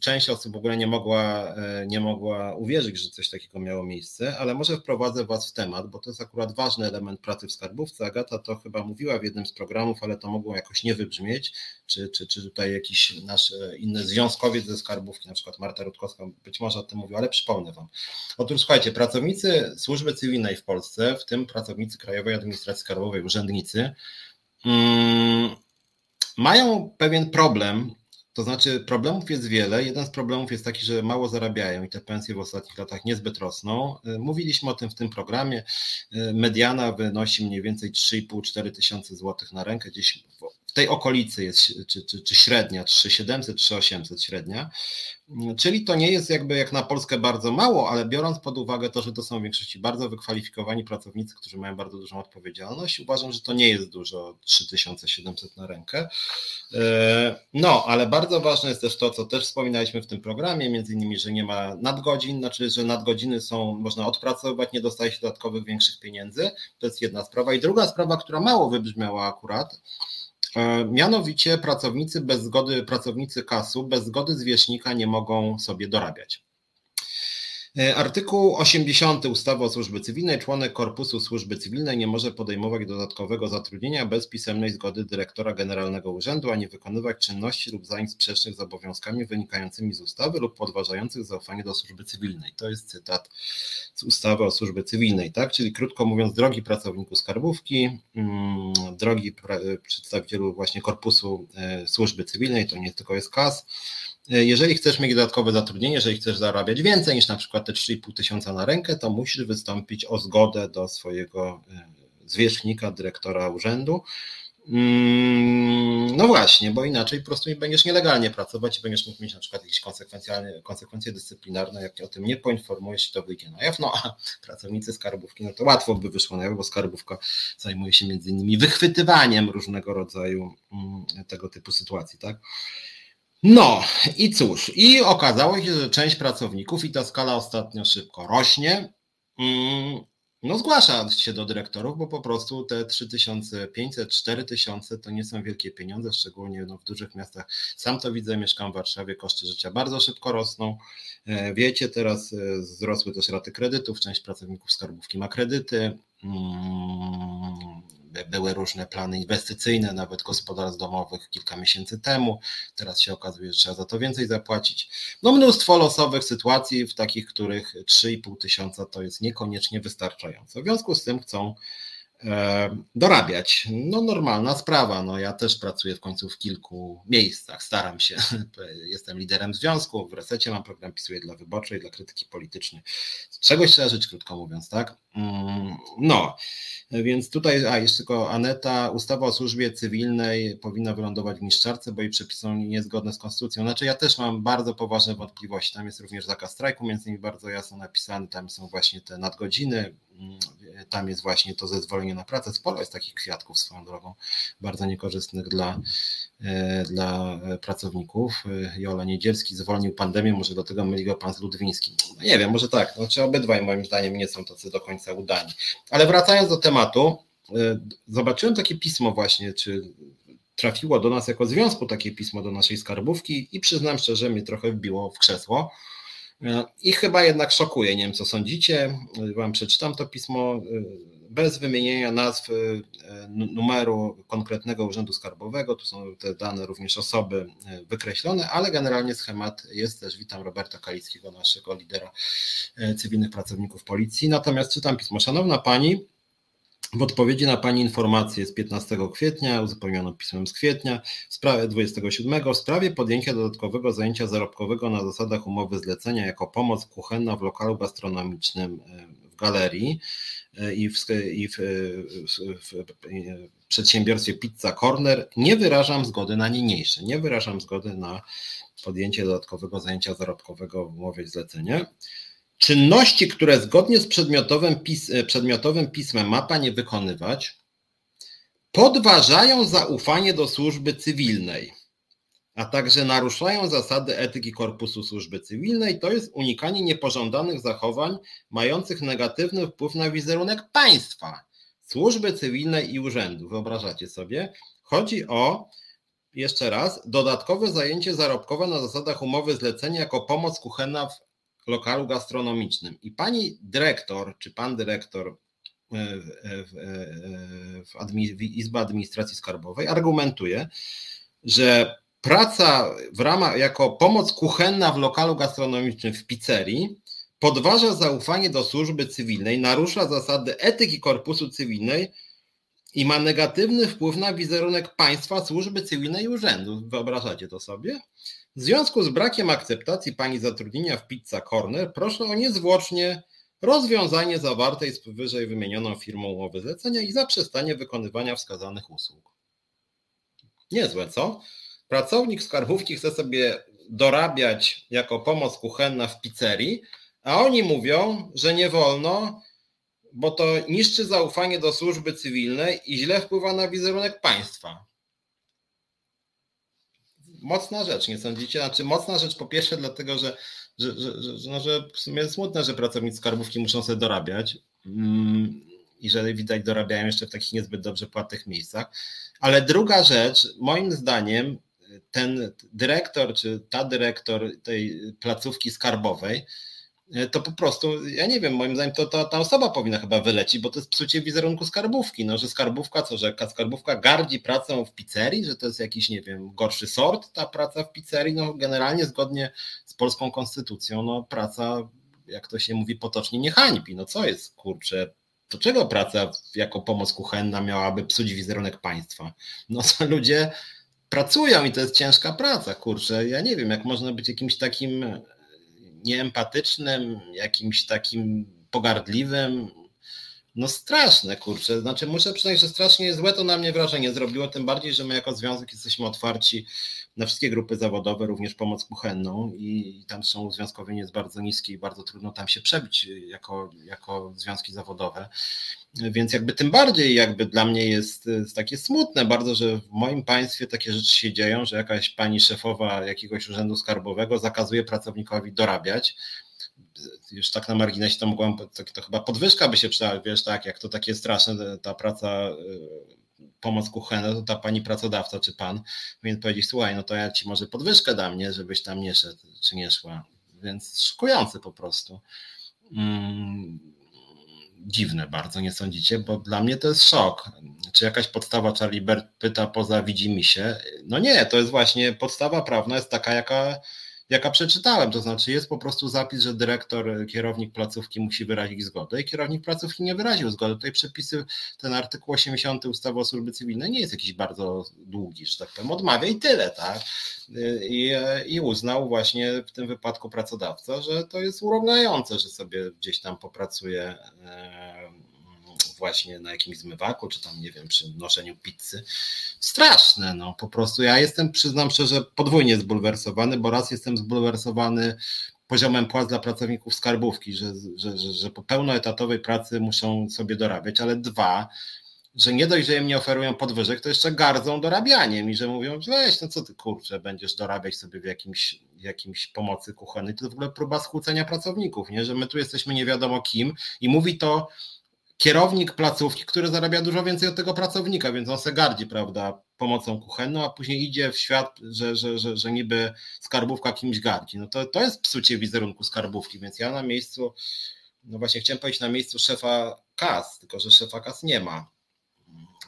Speaker 2: Część osób w ogóle nie mogła, nie mogła uwierzyć, że coś takiego miało miejsce, ale może wprowadzę Was w temat, bo to jest akurat ważny element pracy w skarbówce. Agata to chyba mówiła w jednym z programów, ale to mogło jakoś nie wybrzmieć, czy, czy, czy tutaj jakiś nasz inny związkowiec ze skarbówki, na przykład Marta Rutkowska być może o tym mówiła, ale przypomnę Wam. Otóż słuchajcie, pracownicy służby cywilnej w Polsce, w tym pracownicy Krajowej Administracji Skarbowej, urzędnicy, mm, mają pewien problem, to znaczy problemów jest wiele. Jeden z problemów jest taki, że mało zarabiają i te pensje w ostatnich latach niezbyt rosną. Mówiliśmy o tym w tym programie. Mediana wynosi mniej więcej 3,5-4 tysiące złotych na rękę, gdzieś w tej okolicy jest, czy, czy, czy średnia, 3700, 3800 średnia, czyli to nie jest jakby jak na Polskę bardzo mało, ale biorąc pod uwagę to, że to są w większości bardzo wykwalifikowani pracownicy, którzy mają bardzo dużą odpowiedzialność, uważam, że to nie jest dużo 3700 na rękę. E, no, ale bardzo ważne jest też to, co też wspominaliśmy w tym programie, między innymi, że nie ma nadgodzin, znaczy, że nadgodziny są, można odpracowywać, nie dostaje się dodatkowych większych pieniędzy, to jest jedna sprawa. I druga sprawa, która mało wybrzmiała akurat, mianowicie pracownicy bez zgody, pracownicy kasu bez zgody zwierzchnika nie mogą sobie dorabiać. E, artykuł 80 ustawy o służbie cywilnej. Członek Korpusu Służby Cywilnej nie może podejmować dodatkowego zatrudnienia bez pisemnej zgody dyrektora generalnego urzędu, ani wykonywać czynności lub zajęć sprzecznych z obowiązkami wynikającymi z ustawy lub podważających zaufanie do służby cywilnej. To jest cytat z ustawy o służbie cywilnej, tak? Czyli krótko mówiąc, drogi pracowniku skarbówki, mm, drogi przedstawicielu właśnie Korpusu e, Służby Cywilnej, to nie tylko jest KAS, jeżeli chcesz mieć dodatkowe zatrudnienie, jeżeli chcesz zarabiać więcej niż na przykład te 3,5 tysiąca na rękę, to musisz wystąpić o zgodę do swojego e, zwierzchnika, dyrektora urzędu. Mm, no właśnie, bo inaczej po prostu będziesz nielegalnie pracować i będziesz mógł mieć na przykład jakieś konsekwencje, konsekwencje dyscyplinarne, jak o tym nie poinformujesz, to wyjdzie na jaw. No a pracownicy skarbówki, no to łatwo by wyszło na jaw, bo skarbówka zajmuje się między innymi wychwytywaniem różnego rodzaju mm, tego typu sytuacji, tak? No i cóż, i okazało się, że część pracowników, i ta skala ostatnio szybko rośnie, mm, no zgłasza się do dyrektorów, bo po prostu te 3500, 4000 to nie są wielkie pieniądze, szczególnie no w dużych miastach. Sam to widzę, mieszkam w Warszawie, koszty życia bardzo szybko rosną. E, wiecie, teraz e, wzrosły też raty kredytów, część pracowników skarbówki ma kredyty. Były różne plany inwestycyjne, nawet gospodarstw domowych kilka miesięcy temu. Teraz się okazuje, że trzeba za to więcej zapłacić. No mnóstwo losowych sytuacji, w takich, których 3,5 tysiąca to jest niekoniecznie wystarczające. W związku z tym chcą dorabiać. No normalna sprawa, no ja też pracuję w końcu w kilku miejscach, staram się, *laughs* jestem liderem związku, w resecie mam program, pisuję dla wyborczej, dla krytyki politycznej. Czegoś trzeba żyć, krótko mówiąc, tak? Mm, no, więc tutaj, a jeszcze tylko Aneta, ustawa o służbie cywilnej powinna wylądować w niszczarce, bo jej przepisy są niezgodne z konstytucją. Znaczy ja też mam bardzo poważne wątpliwości, tam jest również zakaz strajku, między innymi bardzo jasno napisany, tam są właśnie te nadgodziny, tam jest właśnie to zezwolenie na pracę. Sporo jest takich kwiatków swoją drogą, bardzo niekorzystnych dla, e, dla pracowników. E, Jola Niedzielski zwolnił pandemię, może do tego myli go pan z Ludwińskim. No nie wiem, może tak, znaczy obydwaj moim zdaniem nie są tacy do końca udani. Ale wracając do tematu, e, zobaczyłem takie pismo właśnie, czy trafiło do nas jako związku takie pismo do naszej skarbówki i przyznam szczerze, mnie trochę wbiło w krzesło. I chyba jednak szokuje, nie wiem co sądzicie. Wam przeczytam to pismo bez wymienienia nazw, y, numeru konkretnego urzędu skarbowego. Tu są te dane również osoby y, wykreślone, ale generalnie schemat jest też. Witam Roberta Kalickiego, naszego lidera y, cywilnych pracowników policji. Natomiast czytam pismo. Szanowna Pani, w odpowiedzi na Pani informację z 15 kwietnia, uzupełnioną pismem z kwietnia, w sprawie 27, w sprawie podjęcia dodatkowego zajęcia zarobkowego na zasadach umowy zlecenia jako pomoc kuchenna w lokalu gastronomicznym w galerii, i w, i w, w, w przedsiębiorstwie Pizza Corner, nie wyrażam zgody na niniejsze. Nie wyrażam zgody na podjęcie dodatkowego zajęcia zarobkowego w umowie zlecenia. Czynności, które zgodnie z przedmiotowym, pis, przedmiotowym pismem ma Pani wykonywać, podważają zaufanie do służby cywilnej a także naruszają zasady etyki korpusu służby cywilnej, to jest unikanie niepożądanych zachowań mających negatywny wpływ na wizerunek państwa, służby cywilnej i urzędu. Wyobrażacie sobie? Chodzi o, jeszcze raz, dodatkowe zajęcie zarobkowe na zasadach umowy zlecenia jako pomoc kuchenna w lokalu gastronomicznym. I pani dyrektor, czy pan dyrektor e, w, w, w, w Izby Administracji Skarbowej argumentuje, że praca w ramach jako pomoc kuchenna w lokalu gastronomicznym w pizzerii podważa zaufanie do służby cywilnej, narusza zasady etyki korpusu cywilnej i ma negatywny wpływ na wizerunek państwa, służby cywilnej i urzędu. Wyobrażacie to sobie? W związku z brakiem akceptacji pani zatrudnienia w Pizza Corner proszę o niezwłocznie rozwiązanie zawartej z wyżej wymienioną firmą umowy zlecenia i zaprzestanie wykonywania wskazanych usług. Niezłe, co? Pracownik skarbówki chce sobie dorabiać jako pomoc kuchenna w pizzerii, a oni mówią, że nie wolno, bo to niszczy zaufanie do służby cywilnej i źle wpływa na wizerunek państwa. Mocna rzecz, nie sądzicie? Znaczy, mocna rzecz po pierwsze, dlatego że, że, że, że, no, że w sumie smutne, że pracownicy skarbówki muszą sobie dorabiać mm, i że widać dorabiają jeszcze w takich niezbyt dobrze płatnych miejscach. Ale druga rzecz, moim zdaniem, ten dyrektor, czy ta dyrektor tej placówki skarbowej, to po prostu, ja nie wiem, moim zdaniem to, to ta osoba powinna chyba wylecieć, bo to jest psucie wizerunku skarbówki, no, że skarbówka, co, że skarbówka gardzi pracą w pizzerii, że to jest jakiś, nie wiem, gorszy sort ta praca w pizzerii, no generalnie zgodnie z polską konstytucją, no praca, jak to się mówi potocznie, nie hańbi, no co jest, kurczę, to czego praca jako pomoc kuchenna miałaby psuć wizerunek państwa? No to ludzie pracują i to jest ciężka praca, kurczę. Ja nie wiem, jak można być jakimś takim nieempatycznym, jakimś takim pogardliwym. No straszne, kurczę. Znaczy muszę przyznać, że strasznie złe to na mnie wrażenie zrobiło, tym bardziej, że my jako związek jesteśmy otwarci na wszystkie grupy zawodowe, również pomoc kuchenną i tam są związkowienie jest bardzo niskie i bardzo trudno tam się przebić jako, jako związki zawodowe. Więc jakby tym bardziej jakby dla mnie jest, jest takie smutne bardzo, że w moim państwie takie rzeczy się dzieją, że jakaś pani szefowa jakiegoś urzędu skarbowego zakazuje pracownikowi dorabiać. Już tak na marginesie to mogłam, to, to chyba podwyżka by się przydała, wiesz, tak, jak to takie straszne, ta praca y, pomoc kuchenna, to ta pani pracodawca czy pan powinien powiedzieć, słuchaj, no to ja ci może podwyżkę dam, nie, żebyś tam nie szedł, czy nie szła. Więc szokujące po prostu. Mm dziwne bardzo, nie sądzicie? Bo dla mnie to jest szok. Czy jakaś podstawa Charlie Bert pyta poza widzi mi się? No nie, to jest właśnie podstawa prawna jest taka, jaka jaka przeczytałem. To znaczy jest po prostu zapis, że dyrektor, kierownik placówki musi wyrazić zgodę i kierownik placówki nie wyraził zgody. Tutaj przepisy, ten artykuł 80 ustawy o służbie cywilnej nie jest jakiś bardzo długi, że tak powiem, odmawia i tyle, tak? I, I uznał właśnie w tym wypadku pracodawca, że to jest urągające, że sobie gdzieś tam popracuje właśnie na jakimś zmywaku, czy tam, nie wiem, przy noszeniu pizzy. Straszne, no po prostu. Ja jestem, przyznam szczerze, podwójnie zbulwersowany, bo raz jestem zbulwersowany poziomem płac dla pracowników skarbówki, że, że, że, że po pełnoetatowej pracy muszą sobie dorabiać, ale dwa, że nie dość, że im nie oferują podwyżek, to jeszcze gardzą dorabianiem i że mówią, weź, no co ty kurczę, będziesz dorabiać sobie w jakimś, jakimś pomocy kuchennej. To w ogóle próba skłócenia pracowników, nie? że my tu jesteśmy nie wiadomo kim i mówi to kierownik placówki, który zarabia dużo więcej od tego pracownika, więc on se gardzi, prawda, pomocą kuchenną, a później idzie w świat, że, że, że, że niby skarbówka kimś gardzi. No to, to jest psucie wizerunku skarbówki, więc ja na miejscu, no właśnie chciałem powiedzieć na miejscu szefa KAS, tylko że szefa KAS nie ma.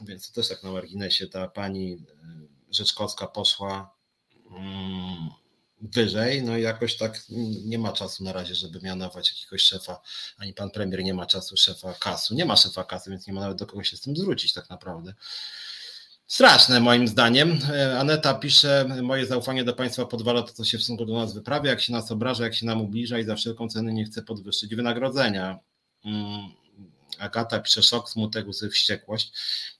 Speaker 2: Więc to też tak na marginesie ta pani e, Rzeczkowska poszła mm, wyżej, no i jakoś tak nie ma czasu na razie, żeby mianować jakiegoś szefa, ani pan premier nie ma czasu szefa kasu, nie ma szefa kasy, więc nie ma nawet do kogo się z tym zwrócić tak naprawdę. Straszne moim zdaniem. E, Aneta pisze, moje zaufanie do państwa podwala to, co się w stosunku do nas wyprawia, jak się nas obraża, jak się nam ubliża i za wszelką cenę nie chce podwyższyć wynagrodzenia. Mm, Agata pisze szok, smutek, łzy, wściekłość.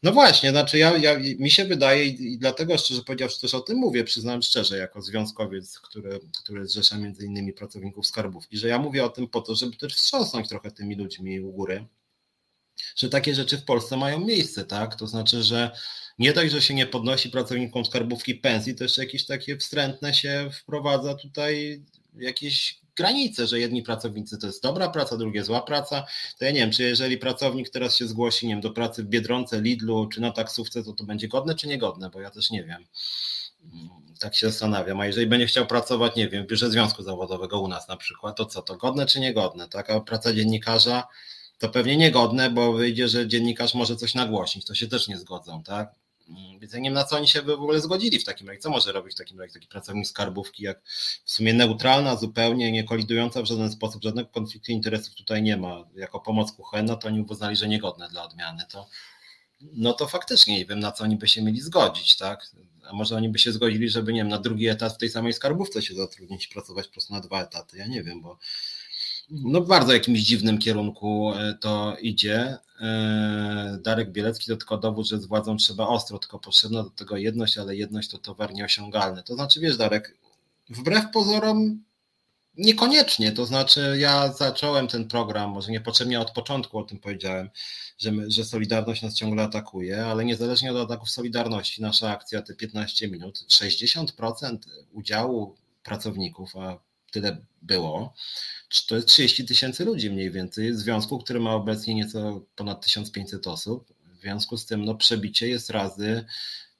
Speaker 2: No właśnie, znaczy ja, ja, mi się wydaje i, dlatego szczerze powiedziawszy też o tym mówię, przyznam szczerze, jako związkowiec, który, który zrzesza między innymi pracowników skarbówki, że ja mówię o tym po to, żeby też wstrząsnąć trochę tymi ludźmi u góry, że takie rzeczy w Polsce mają miejsce, tak? To znaczy, że nie dość, że się nie podnosi pracownikom skarbówki pensji, to jeszcze jakieś takie wstrętne się wprowadza tutaj jakieś granice, że jedni pracownicy to jest dobra praca, drugie zła praca, to ja nie wiem, czy jeżeli pracownik teraz się zgłosi, nie wiem, do pracy w Biedronce, Lidlu czy na taksówce, to to będzie godne czy niegodne, bo ja też nie wiem. Tak się zastanawiam, a jeżeli będzie chciał pracować, nie wiem, w biurze związku zawodowego u nas na przykład, to co, to godne czy niegodne, tak? A praca dziennikarza to pewnie niegodne, bo wyjdzie, że dziennikarz może coś nagłośnić, to się też nie zgodzą, tak? Mm, więc ja nie wiem, na co oni się w ogóle zgodzili w takim razie. Co może robić w takim razie taki pracownik skarbówki, jak w sumie neutralna, zupełnie nie kolidująca w żaden sposób, żadnego konfliktu interesów tutaj nie ma. Jako pomoc kuchenna to oni uznali, że niegodne dla odmiany. To, no to faktycznie nie wiem, na co oni by się mieli zgodzić, tak? A może oni by się zgodzili, żeby, nie wiem, na drugi etat w tej samej skarbówce się zatrudnić, pracować po prostu na dwa etaty. Ja nie wiem, bo no w bardzo jakimś dziwnym kierunku e, to idzie. E, Darek Bielecki to tylko dowód, że z władzą trzeba ostro, tylko potrzebna do tego jedność, ale jedność to towar nieosiągalny. To znaczy, wiesz, Darek, wbrew pozorom niekoniecznie. To znaczy, ja zacząłem ten program, może niepotrzebnie od początku o tym powiedziałem, że, my, że Solidarność nas ciągle atakuje, ale niezależnie od ataków Solidarności, nasza akcja te 15 minut, 60% udziału pracowników, a tyle było, to jest 30 tysięcy ludzi mniej więcej, związku, który ma obecnie nieco ponad 1500 osób. W związku z tym no, przebicie jest razy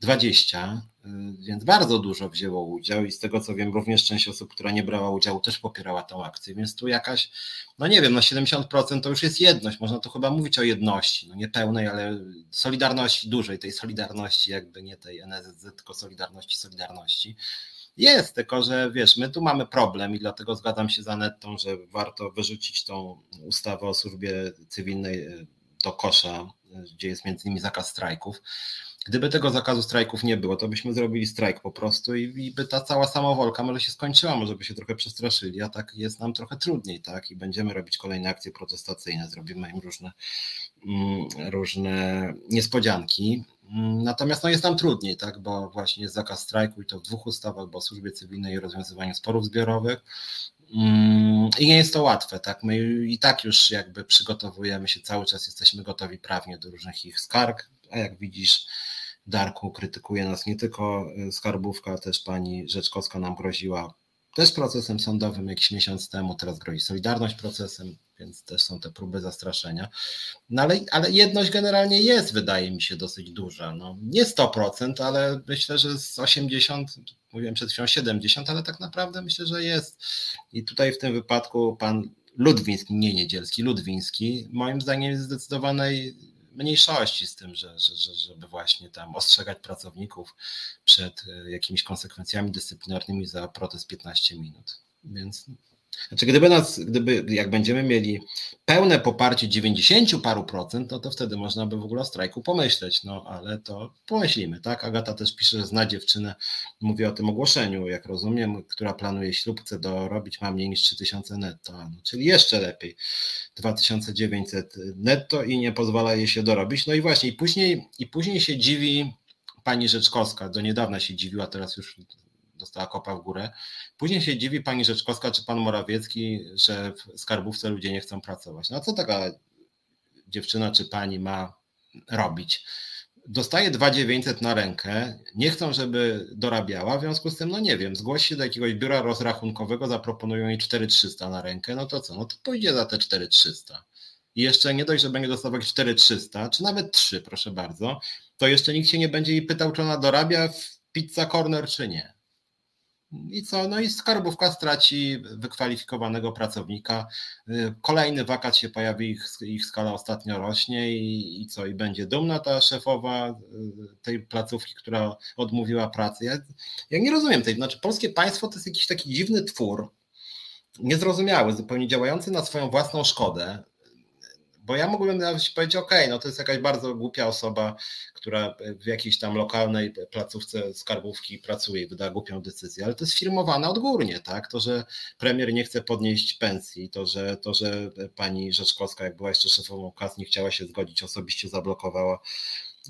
Speaker 2: 20, y, więc bardzo dużo wzięło udział i z tego co wiem, również część osób, która nie brała udziału, też popierała tą akcję, więc tu jakaś, no nie wiem, no 70% to już jest jedność, można tu chyba mówić o jedności, no nie pełnej, ale solidarności dużej, tej solidarności jakby nie tej NSZ, tylko solidarności, solidarności. Jest, tylko że wiesz, my tu mamy problem i dlatego zgadzam się z Anettą, że warto wyrzucić tą ustawę o służbie cywilnej e, do kosza, e, gdzie jest między innymi zakaz strajków. Gdyby tego zakazu strajków nie było, to byśmy zrobili strajk po prostu i, i, by ta cała samowolka może się skończyła, może by się trochę przestraszyli, a tak jest nam trochę trudniej, tak? I będziemy robić kolejne akcje protestacyjne, zrobimy im różne, mm, różne niespodzianki. Mm, natomiast no jest nam trudniej, tak, bo właśnie jest zakaz strajku i to w dwóch ustawach, bo służbie cywilnej i rozwiązywaniu sporów zbiorowych. Mm, I nie jest to łatwe, tak? My i tak już jakby przygotowujemy się cały czas, jesteśmy gotowi prawnie do różnych ich skarg, a jak widzisz, Darku krytykuje nas nie tylko y, skarbówka, też pani Rzeczkowska nam groziła też procesem sądowym jakiś miesiąc temu, teraz grozi Solidarność procesem, więc też są te próby zastraszenia. No ale, ale jedność generalnie jest, wydaje mi się, dosyć duża. No, nie 100%, ale myślę, że z 80, mówiłem przed chwilą 70, ale tak naprawdę myślę, że jest. I tutaj w tym wypadku pan Ludwiński, nie Niedzielski, Ludwiński, moim zdaniem jest zdecydowanej mniejszości z tym, że, że, że, żeby właśnie tam ostrzegać pracowników przed e, jakimiś konsekwencjami dyscyplinarnymi za protest 15 minut. Więc znaczy, gdyby nas, gdyby, jak będziemy mieli pełne poparcie 90 paru procent, no to wtedy można by w ogóle o strajku pomyśleć, no ale to pomyślimy, tak? Agata też pisze, że zna dziewczynę, mówi o tym ogłoszeniu, jak rozumiem, która planuje ślub, chce dorobić, ma mniej niż 3000 netto, no, czyli jeszcze lepiej, 2900 netto i nie pozwala jej się dorobić. No i właśnie, i później, i później się dziwi pani Rzeczkowska, do niedawna się dziwiła, teraz już dostała kopa w górę. Później się dziwi pani Rzeczkowska czy pan Morawiecki, że w skarbówce ludzie nie chcą pracować. No co taka dziewczyna czy pani ma robić? Dostaje 2900 na rękę, nie chcą, żeby dorabiała, w związku z tym, no nie wiem, zgłosi się do jakiegoś biura rozrachunkowego, zaproponują jej 4300 na rękę, no to co, no to pójdzie za te 4300. I jeszcze nie dość, że będzie dostawać 4300, czy nawet 3, proszę bardzo, to jeszcze nikt się nie będzie jej pytał, czy ona dorabia w pizza corner, czy nie. I co? No i skarbówka straci wykwalifikowanego pracownika. Y, kolejny wakat się pojawi, ich, ich skala ostatnio rośnie i, i co? I będzie dumna ta szefowa y, tej placówki, która odmówiła pracy. Ja, ja nie rozumiem tej, znaczy polskie państwo to jest jakiś taki dziwny twór, niezrozumiały, zupełnie działający na swoją własną szkodę. Bo ja mógłbym nawet powiedzieć, ok, no to jest jakaś bardzo głupia osoba, która w jakiejś tam lokalnej placówce skarbówki pracuje i wyda głupią decyzję, ale to jest firmowane odgórnie, tak? To, że premier nie chce podnieść pensji, to, że, to, że pani Rzeczkowska, jak była jeszcze szefową KAS, nie chciała się zgodzić, osobiście zablokowała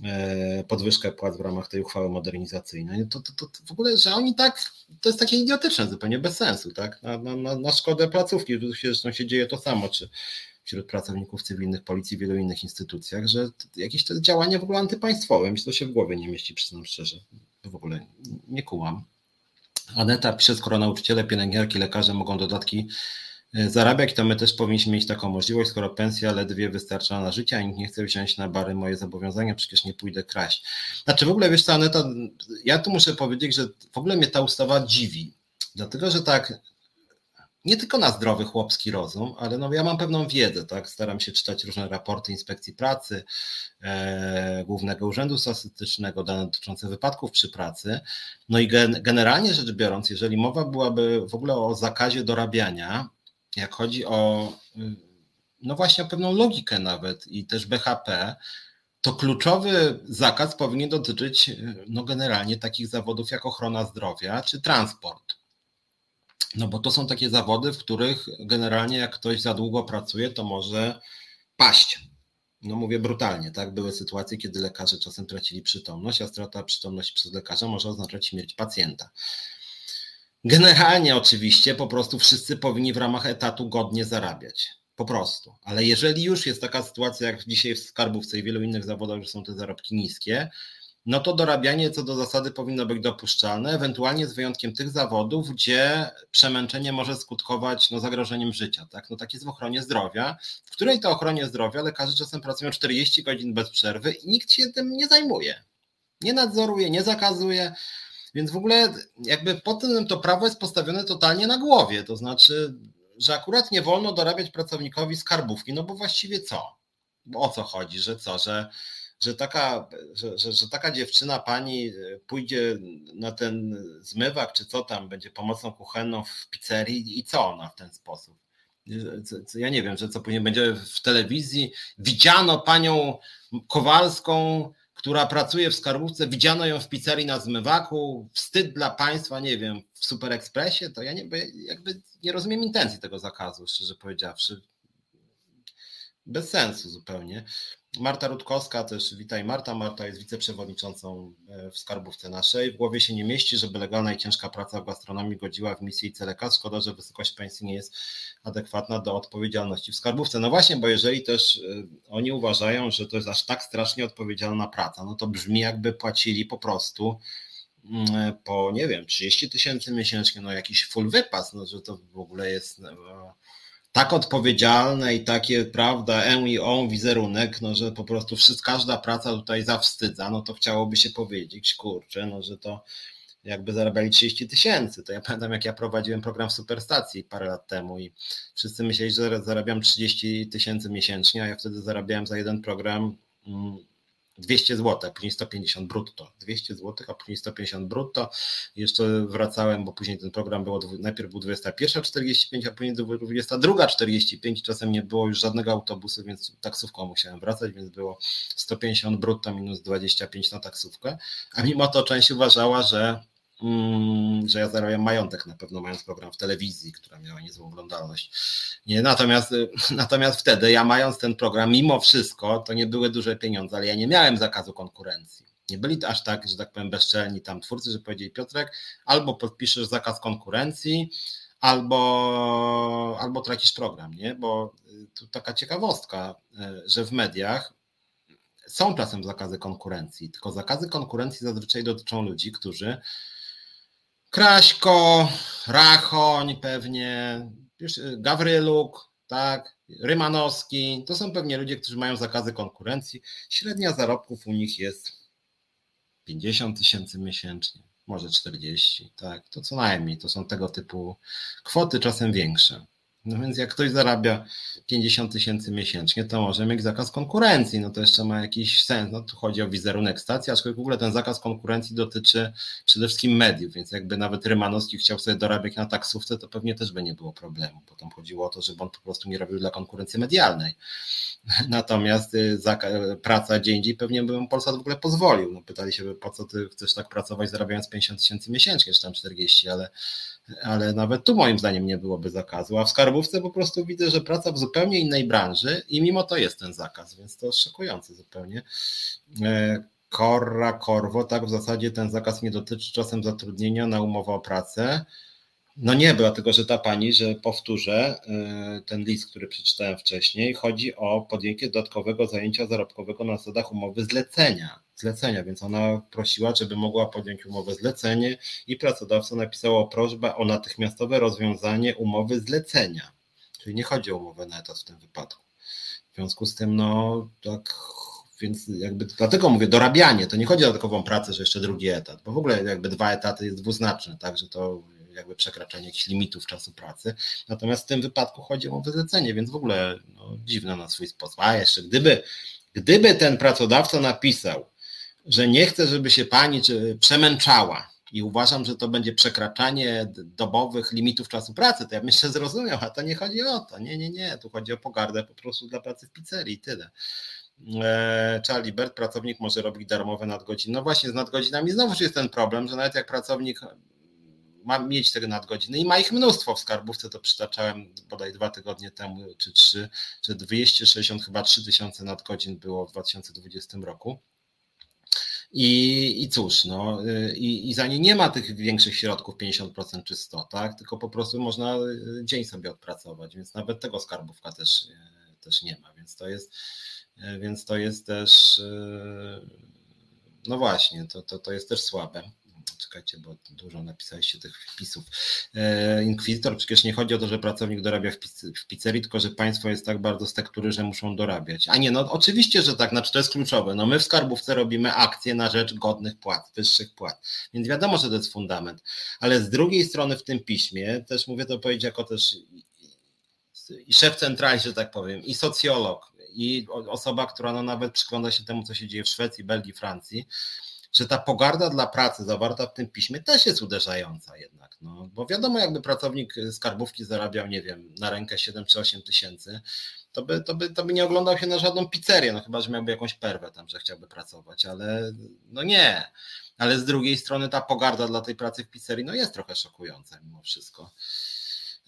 Speaker 2: e, podwyżkę płac w ramach tej uchwały modernizacyjnej. To, to, to, w ogóle, że oni tak, to jest takie idiotyczne, zupełnie bez sensu, tak? Na, na, na szkodę placówki, zresztą się dzieje to samo, czy wśród pracowników cywilnych policji, wielu innych instytucjach, że jakieś to działania w ogóle antypaństwowe, mi się to się w głowie nie mieści, przyznam szczerze, w ogóle nie kułam. Aneta pisze, skoro nauczyciele, pielęgniarki, lekarze mogą dodatki e, zarabiać, to my też powinniśmy mieć taką możliwość, skoro pensja ledwie wystarcza na życie, a nikt nie chce wziąć na bary moje zobowiązania, przecież nie pójdę kraść. Znaczy w ogóle, wiesz co, Aneta, ja tu muszę powiedzieć, że w ogóle mnie ta ustawa dziwi, dlatego, że tak nie tylko na zdrowy chłopski rozum, ale no ja mam pewną wiedzę, tak? Staram się czytać różne raporty inspekcji pracy, e, Głównego Urzędu Statystycznego, dane dotyczące wypadków przy pracy. No i gen, generalnie rzecz biorąc, jeżeli mowa byłaby w ogóle o zakazie dorabiania, jak chodzi o, y, no właśnie o pewną logikę nawet i też BHP, to kluczowy zakaz powinien dotyczyć y, no generalnie takich zawodów jak ochrona zdrowia czy transport no bo to są takie zawody, w których generalnie jak ktoś za długo pracuje, to może paść. No mówię brutalnie, tak? Były sytuacje, kiedy lekarze czasem tracili przytomność, a strata przytomności przez lekarza może oznaczać śmierć pacjenta. Generalnie oczywiście po prostu wszyscy powinni w ramach etatu godnie zarabiać. Po prostu. Ale jeżeli już jest taka sytuacja, jak dzisiaj w skarbówce i wielu innych zawodach, że są te zarobki niskie, no to dorabianie co do zasady powinno być dopuszczalne, ewentualnie z wyjątkiem tych zawodów, gdzie przemęczenie może skutkować no, zagrożeniem życia. Tak? No, tak jest w ochronie zdrowia, w której to ochronie zdrowia lekarze czasem pracują 40 godzin bez przerwy i nikt się tym nie zajmuje. Nie nadzoruje, nie zakazuje. Więc w ogóle jakby po tym to prawo jest postawione totalnie na głowie. To znaczy, że akurat nie wolno dorabiać pracownikowi skarbówki, no bo właściwie co? O co chodzi, że co, że że taka, że, że, że, taka dziewczyna pani e, pójdzie na ten zmywak, czy co tam, będzie pomocną kuchenną w pizzerii i co ona w ten sposób? Ja nie wiem, że co później będzie w telewizji. Widziano panią Kowalską, która pracuje w skarbówce, widziano ją w pizzerii na zmywaku, wstyd dla państwa, nie wiem, w Super Expressie, to ja nie, jakby nie rozumiem intencji tego zakazu, szczerze powiedziawszy. Bez sensu zupełnie. Marta Rutkowska też, witaj Marta. Marta jest wiceprzewodniczącą e, w skarbówce naszej. W głowie się nie mieści, żeby legalna i ciężka praca w gastronomii godziła w misję i cele kas. Szkoda, że wysokość pensji nie jest adekwatna do odpowiedzialności w skarbówce. No właśnie, bo jeżeli też e, oni uważają, że to jest aż tak strasznie odpowiedzialna praca, no to brzmi jakby płacili po prostu mm, e, po, nie wiem, 30 tysięcy miesięcznie, no jakiś full wypas, no że to w ogóle jest tak odpowiedzialne i takie, prawda, e i on wizerunek, no że po prostu wszystko, każda praca tutaj zawstydza, no to chciałoby się powiedzieć, kurczę, no że to jakby zarabiali 30 tysięcy. To ja pamiętam, jak ja prowadziłem program w Superstacji parę lat temu i wszyscy myśleli, że zarabiam 30 tysięcy miesięcznie, a ja wtedy zarabiałem za jeden program mm, 200 zł, później 150 brutto. 200 zł, a później 150 brutto. Jeszcze wracałem, bo później ten program było, najpierw był 21.45, a później 22.45. Czasem nie było już żadnego autobusu, więc taksówką musiałem wracać, więc było 150 brutto minus 25 na taksówkę. A mimo to część uważała, że że ja zarabiam majątek na pewno mając program w telewizji, która miała niezłą oglądalność. Nie, natomiast, *laughs* natomiast wtedy ja mając ten program, mimo wszystko, to nie były duże pieniądze, ale ja nie miałem zakazu konkurencji. Nie byli to aż tak, że tak powiem, bezczelni tam twórcy, że powiedzieli Piotrek, albo podpiszesz zakaz konkurencji, albo, albo tracisz program, nie? Bo y, tu taka ciekawostka, y, że w mediach są czasem zakazy konkurencji, tylko zakazy konkurencji zazwyczaj dotyczą ludzi, którzy Kraśko, Rachoń pewnie, Gawryluk, tak, Rymanowski, to są pewnie ludzie, którzy mają zakazy konkurencji. Średnia zarobków u nich jest 50 tysięcy miesięcznie, może 40, tak, to co najmniej, to są tego typu kwoty, czasem większe. No więc jak ktoś zarabia 50 tysięcy miesięcznie, to może mieć zakaz konkurencji. No to jeszcze ma jakiś sens. No tu chodzi o wizerunek stacji, aczkolwiek w ogóle ten zakaz konkurencji dotyczy przede wszystkim mediów, więc jakby nawet Rymanowski chciał sobie dorabiać na taksówce, to pewnie też by nie było problemu, bo tam chodziło o to, żeby on po prostu nie robił dla konkurencji medialnej. *laughs* Natomiast y, praca dzień indziej pewnie by mu Polsat w ogóle pozwolił. No pytali się, po co ty chcesz tak pracować zarabiając 50 tysięcy miesięcznie, czy tam 40, ale ale nawet tu moim zdaniem nie byłoby zakazu. A w skarbówce po prostu widzę, że praca w zupełnie innej branży i mimo to jest ten zakaz, więc to szokujące zupełnie. Korra, e, Korwo, tak w zasadzie ten zakaz nie dotyczy czasem zatrudnienia na umowę o pracę. No nie, dlatego że ta pani, że powtórzę e, ten list, który przeczytałem wcześniej, chodzi o podjęcie dodatkowego zajęcia zarobkowego na zasadach umowy zlecenia zlecenia, więc ona prosiła, żeby mogła podjąć umowę zlecenie i pracodawca napisał prośbę o natychmiastowe rozwiązanie umowy zlecenia. Czyli nie chodzi o umowę na etat w tym wypadku. W związku z tym, no tak, więc jakby dlatego mówię, dorabianie, to nie chodzi o takową pracę, że jeszcze drugi etat, bo w ogóle jakby dwa etaty jest dwuznaczne, tak, że to jakby przekraczanie jakichś limitów czasu pracy. Natomiast w tym wypadku chodzi o zlecenie, więc w ogóle no, dziwne na swój sposób. A jeszcze gdyby, gdyby ten pracodawca napisał, że nie chcę, żeby się pani przemęczała i uważam, że to będzie przekraczanie dobowych limitów czasu pracy, to ja bym się zrozumiał, a to nie chodzi o to. Nie, nie, nie, tu chodzi o pogardę po prostu dla pracy w pizzerii, tyle. E, Charlie Bert, pracownik może robić darmowe nadgodziny. No właśnie z nadgodzinami znowu jest ten problem, że nawet jak pracownik ma mieć te nadgodziny i ma ich mnóstwo w skarbówce, to przytaczałem bodaj dwa tygodnie temu czy trzy, że 260 chyba 3000 nadgodzin było w 2020 roku i, i cóż, no, y, i, i za nie nie ma tych większych środków 50% czy 100, tak? Tylko po prostu można y, dzień sobie odpracować, więc nawet tego skarbówka też, y, też nie ma, więc to jest, więc to jest też, no właśnie, to, to, to jest też słabe czekajcie, bo dużo napisaliście tych wpisów. E, Inkwizytor, przecież nie chodzi o to, że pracownik dorabia w, w pizzerii, tylko że państwo jest tak bardzo z tektury, że muszą dorabiać. A nie, no oczywiście, że tak, znaczy to jest kluczowe. No my w skarbówce robimy akcje na rzecz godnych płat, wyższych płat, więc wiadomo, że to jest fundament. Ale z drugiej strony w tym piśmie, też mówię to powiedzieć jako też i szef centrali, że tak powiem, i socjolog, i osoba, która no nawet przygląda się temu, co się dzieje w Szwecji, Belgii, Francji, że ta pogarda dla pracy zawarta w tym piśmie też jest uderzająca jednak. No, bo wiadomo, jakby pracownik skarbówki zarabiał, nie wiem, na rękę 7 czy 8 tysięcy, to by, to, by, to by nie oglądał się na żadną pizzerię, no chyba, że miałby jakąś perwę tam, że chciałby pracować, ale no nie. Ale z drugiej strony ta pogarda dla tej pracy w pizzerii no jest trochę szokująca mimo wszystko.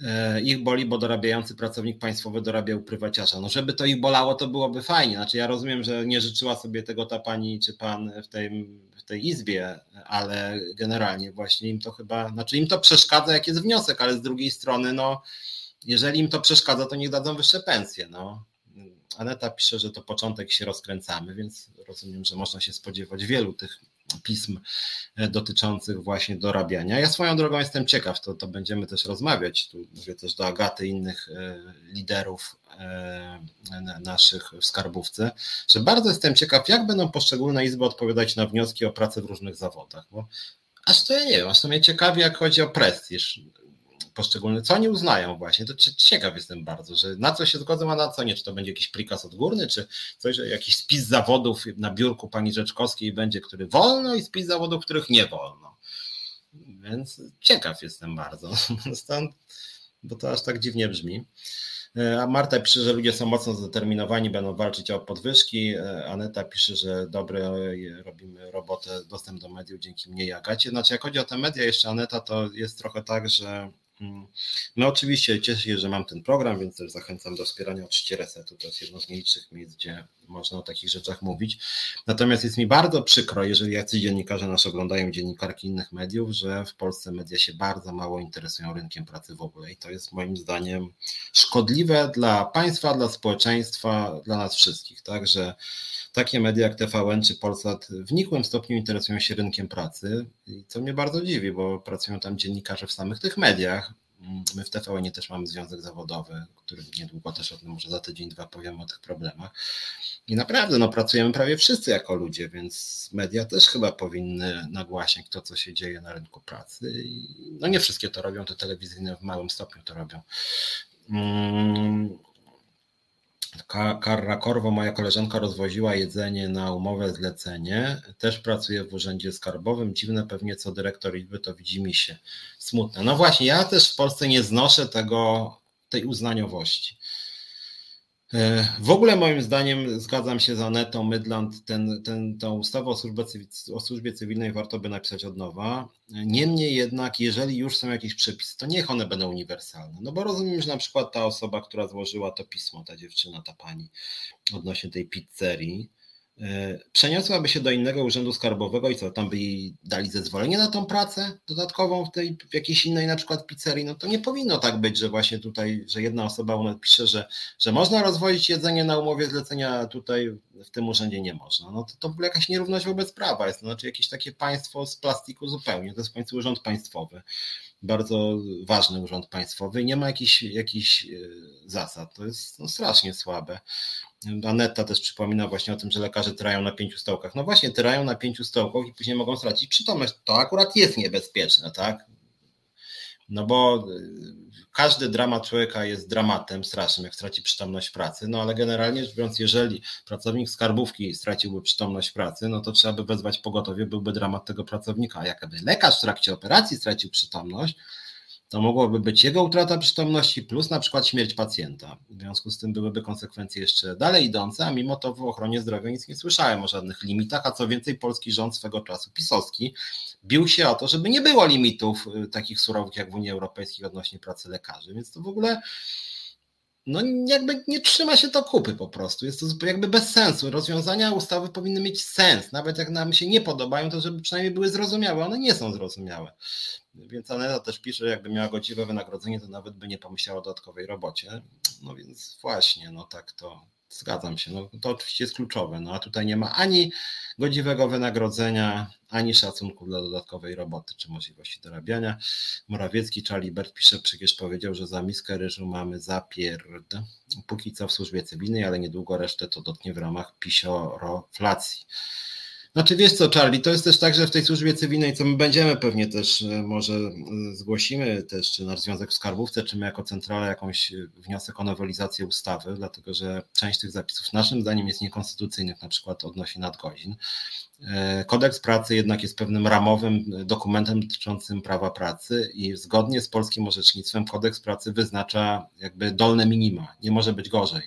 Speaker 2: E, ich boli, bo dorabiający pracownik państwowy dorabiał prywaciarza. No żeby to ich bolało, to byłoby fajnie. Znaczy ja rozumiem, że nie życzyła sobie tego ta pani czy pan w tej, w tej izbie, ale generalnie właśnie im to chyba, znaczy im to przeszkadza, jak jest wniosek, ale z drugiej strony, no jeżeli im to przeszkadza, to niech dadzą wyższe pensje, no. Aneta pisze, że to początek się rozkręcamy, więc rozumiem, że można się spodziewać wielu tych pism e, dotyczących właśnie dorabiania. Ja swoją drogą jestem ciekaw, to, to będziemy też rozmawiać, tu mówię też do Agaty, innych e, liderów e, naszych w skarbówce, że bardzo jestem ciekaw, jak będą poszczególne izby odpowiadać na wnioski o pracę w różnych zawodach, bo aż to ja nie wiem, aż to mnie ciekawi, jak chodzi o prestiż poszczególne, co oni uznają właśnie, to ciekaw jestem bardzo, że na co się zgodzą, a na co nie, czy to będzie jakiś prikaz odgórny, czy coś, jakiś spis zawodów na biurku pani Rzeczkowskiej będzie, który wolno i spis zawodów, których nie wolno. Więc ciekaw jestem bardzo, *laughs* stąd, bo to aż tak dziwnie brzmi. E, a Marta pisze, że ludzie są mocno zdeterminowani, będą walczyć o podwyżki. E, Aneta pisze, że dobre robimy robotę, dostęp do mediów dzięki mnie i Agacie. Znaczy, jak chodzi o te media, jeszcze Aneta, to jest trochę tak, że. No oczywiście cieszę się, że mam ten program, więc też zachęcam do wspierania oczywiście Resetu. To jest jedno z nielicznych miejsc, gdzie można o takich rzeczach mówić. Natomiast jest mi bardzo przykro, jeżeli jacyś dziennikarze nas oglądają, dziennikarki innych mediów, że w Polsce media się bardzo mało interesują rynkiem pracy w ogóle i to jest moim zdaniem szkodliwe dla państwa, dla społeczeństwa, dla nas wszystkich. Także takie media jak TVN czy Polsat w nikłym stopniu interesują się rynkiem pracy, co mnie bardzo dziwi, bo pracują tam dziennikarze w samych tych mediach. My w TVN też mamy związek zawodowy, który niedługo też o tym może za tydzień, dwa powiemy o tych problemach. I naprawdę no, pracujemy prawie wszyscy jako ludzie, więc media też chyba powinny nagłaśniać to, co się dzieje na rynku pracy. I, no nie wszystkie to robią, te telewizyjne w małym stopniu to robią. Mm, Karra Korwo, moja koleżanka, rozwoziła jedzenie na umowę zlecenie. Też pracuje w urzędzie skarbowym. Dziwne pewnie co dyrektor Izby, to widzi mi się smutne. No właśnie, ja też w Polsce nie znoszę tego, tej uznaniowości. E, w ogóle moim zdaniem zgadzam się z Anetą Mydland, ten, ten, tą ustawę o służbie, o służbie cywilnej warto by napisać od nowa. Niemniej jednak, jeżeli już są jakieś przepisy, to niech one będą uniwersalne. No bo rozumiem, że na przykład ta osoba, która złożyła to pismo, ta dziewczyna, ta pani odnośnie tej pizzerii, przeniosłaby się do innego urzędu skarbowego i co, tam by jej dali zezwolenie na tą pracę dodatkową w tej w jakiejś innej na przykład pizzerii, no to nie powinno tak być, że właśnie tutaj, że jedna osoba pisze, że, że można rozwozić jedzenie na umowie zlecenia, a tutaj w tym urzędzie nie można. No to, to w ogóle jakaś nierówność wobec prawa jest, to znaczy jakieś takie państwo z plastiku zupełnie, to jest w końcu urząd państwowy bardzo ważny urząd państwowy i nie ma jakichś, jakichś e, zasad. To jest no, strasznie słabe. Aneta też przypomina właśnie o tym, że lekarze tyrają na pięciu stołkach. No właśnie, tyrają na pięciu stołkach i później mogą stracić przytomność. To akurat jest niebezpieczne, tak? No bo y, każdy dramat człowieka jest dramatem strasznym, jak straci przytomność pracy, no ale generalnie rzecz biorąc, jeżeli pracownik skarbówki straciłby przytomność pracy, no to trzeba by wezwać pogotowie, byłby dramat tego pracownika. Jakby lekarz w trakcie operacji stracił przytomność, to mogłoby być jego utrata przytomności plus na przykład śmierć pacjenta. W związku z tym byłyby konsekwencje jeszcze dalej idące, a mimo to w ochronie zdrowia nic nie słyszałem o żadnych limitach, a co więcej polski rząd swego czasu, pisowski, bił się o to, żeby nie było limitów y, takich surowych jak w Unii Europejskiej odnośnie pracy lekarzy, więc to w ogóle no jakby nie trzyma się to kupy po prostu. Jest to jakby bez sensu. Rozwiązania ustawy powinny mieć sens. Nawet jak nam się nie podobają, to żeby przynajmniej były zrozumiałe. One nie są zrozumiałe. Więc Aneta też pisze, jakby miała godziwe wynagrodzenie, to nawet by nie pomyślała o dodatkowej robocie. No więc właśnie, no tak to zgadzam się. No to oczywiście jest kluczowe. No a tutaj nie ma ani godziwego wynagrodzenia, ani szacunku dla dodatkowej roboty czy możliwości dorabiania. Morawiecki Charlie Bert pisze, przecież powiedział, że za miskę ryżu mamy zapierd. Póki co w służbie cywilnej, ale niedługo resztę to dotknie w ramach pisioroflacji. Znaczy wiesz co, Charlie, to jest też tak, że w tej służbie cywilnej, co my będziemy pewnie też, e, może e, zgłosimy też, czy nasz związek w skarbówce, czy my jako centrala jakąś e, wniosek o nowelizację ustawy, dlatego że część tych zapisów naszym zdaniem jest niekonstytucyjnych, na przykład odnosi nadgodzin. Kodeks pracy jednak jest pewnym ramowym dokumentem dotyczącym prawa pracy i zgodnie z polskim orzecznictwem kodeks pracy wyznacza jakby dolne minima, nie może być gorzej.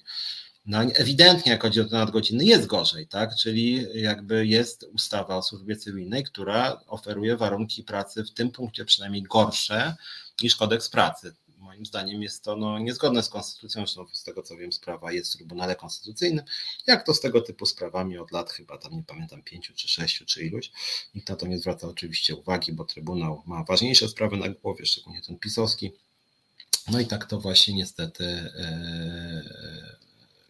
Speaker 2: No ewidentnie, jak chodzi o te nadgodziny, jest gorzej, tak? Czyli jakby jest ustawa o służbie cywilnej, która oferuje warunki pracy w tym punkcie przynajmniej gorsze niż kodeks pracy. Moim zdaniem jest to no, niezgodne z konstytucją, zresztą z tego co wiem, sprawa jest w Trybunale Konstytucyjnym, jak to z tego typu sprawami od lat chyba tam nie pamiętam pięciu czy sześciu czy iluś. Nikt na to nie zwraca oczywiście uwagi, bo Trybunał ma ważniejsze sprawy na głowie, szczególnie ten pisowski. No i tak to właśnie niestety yy,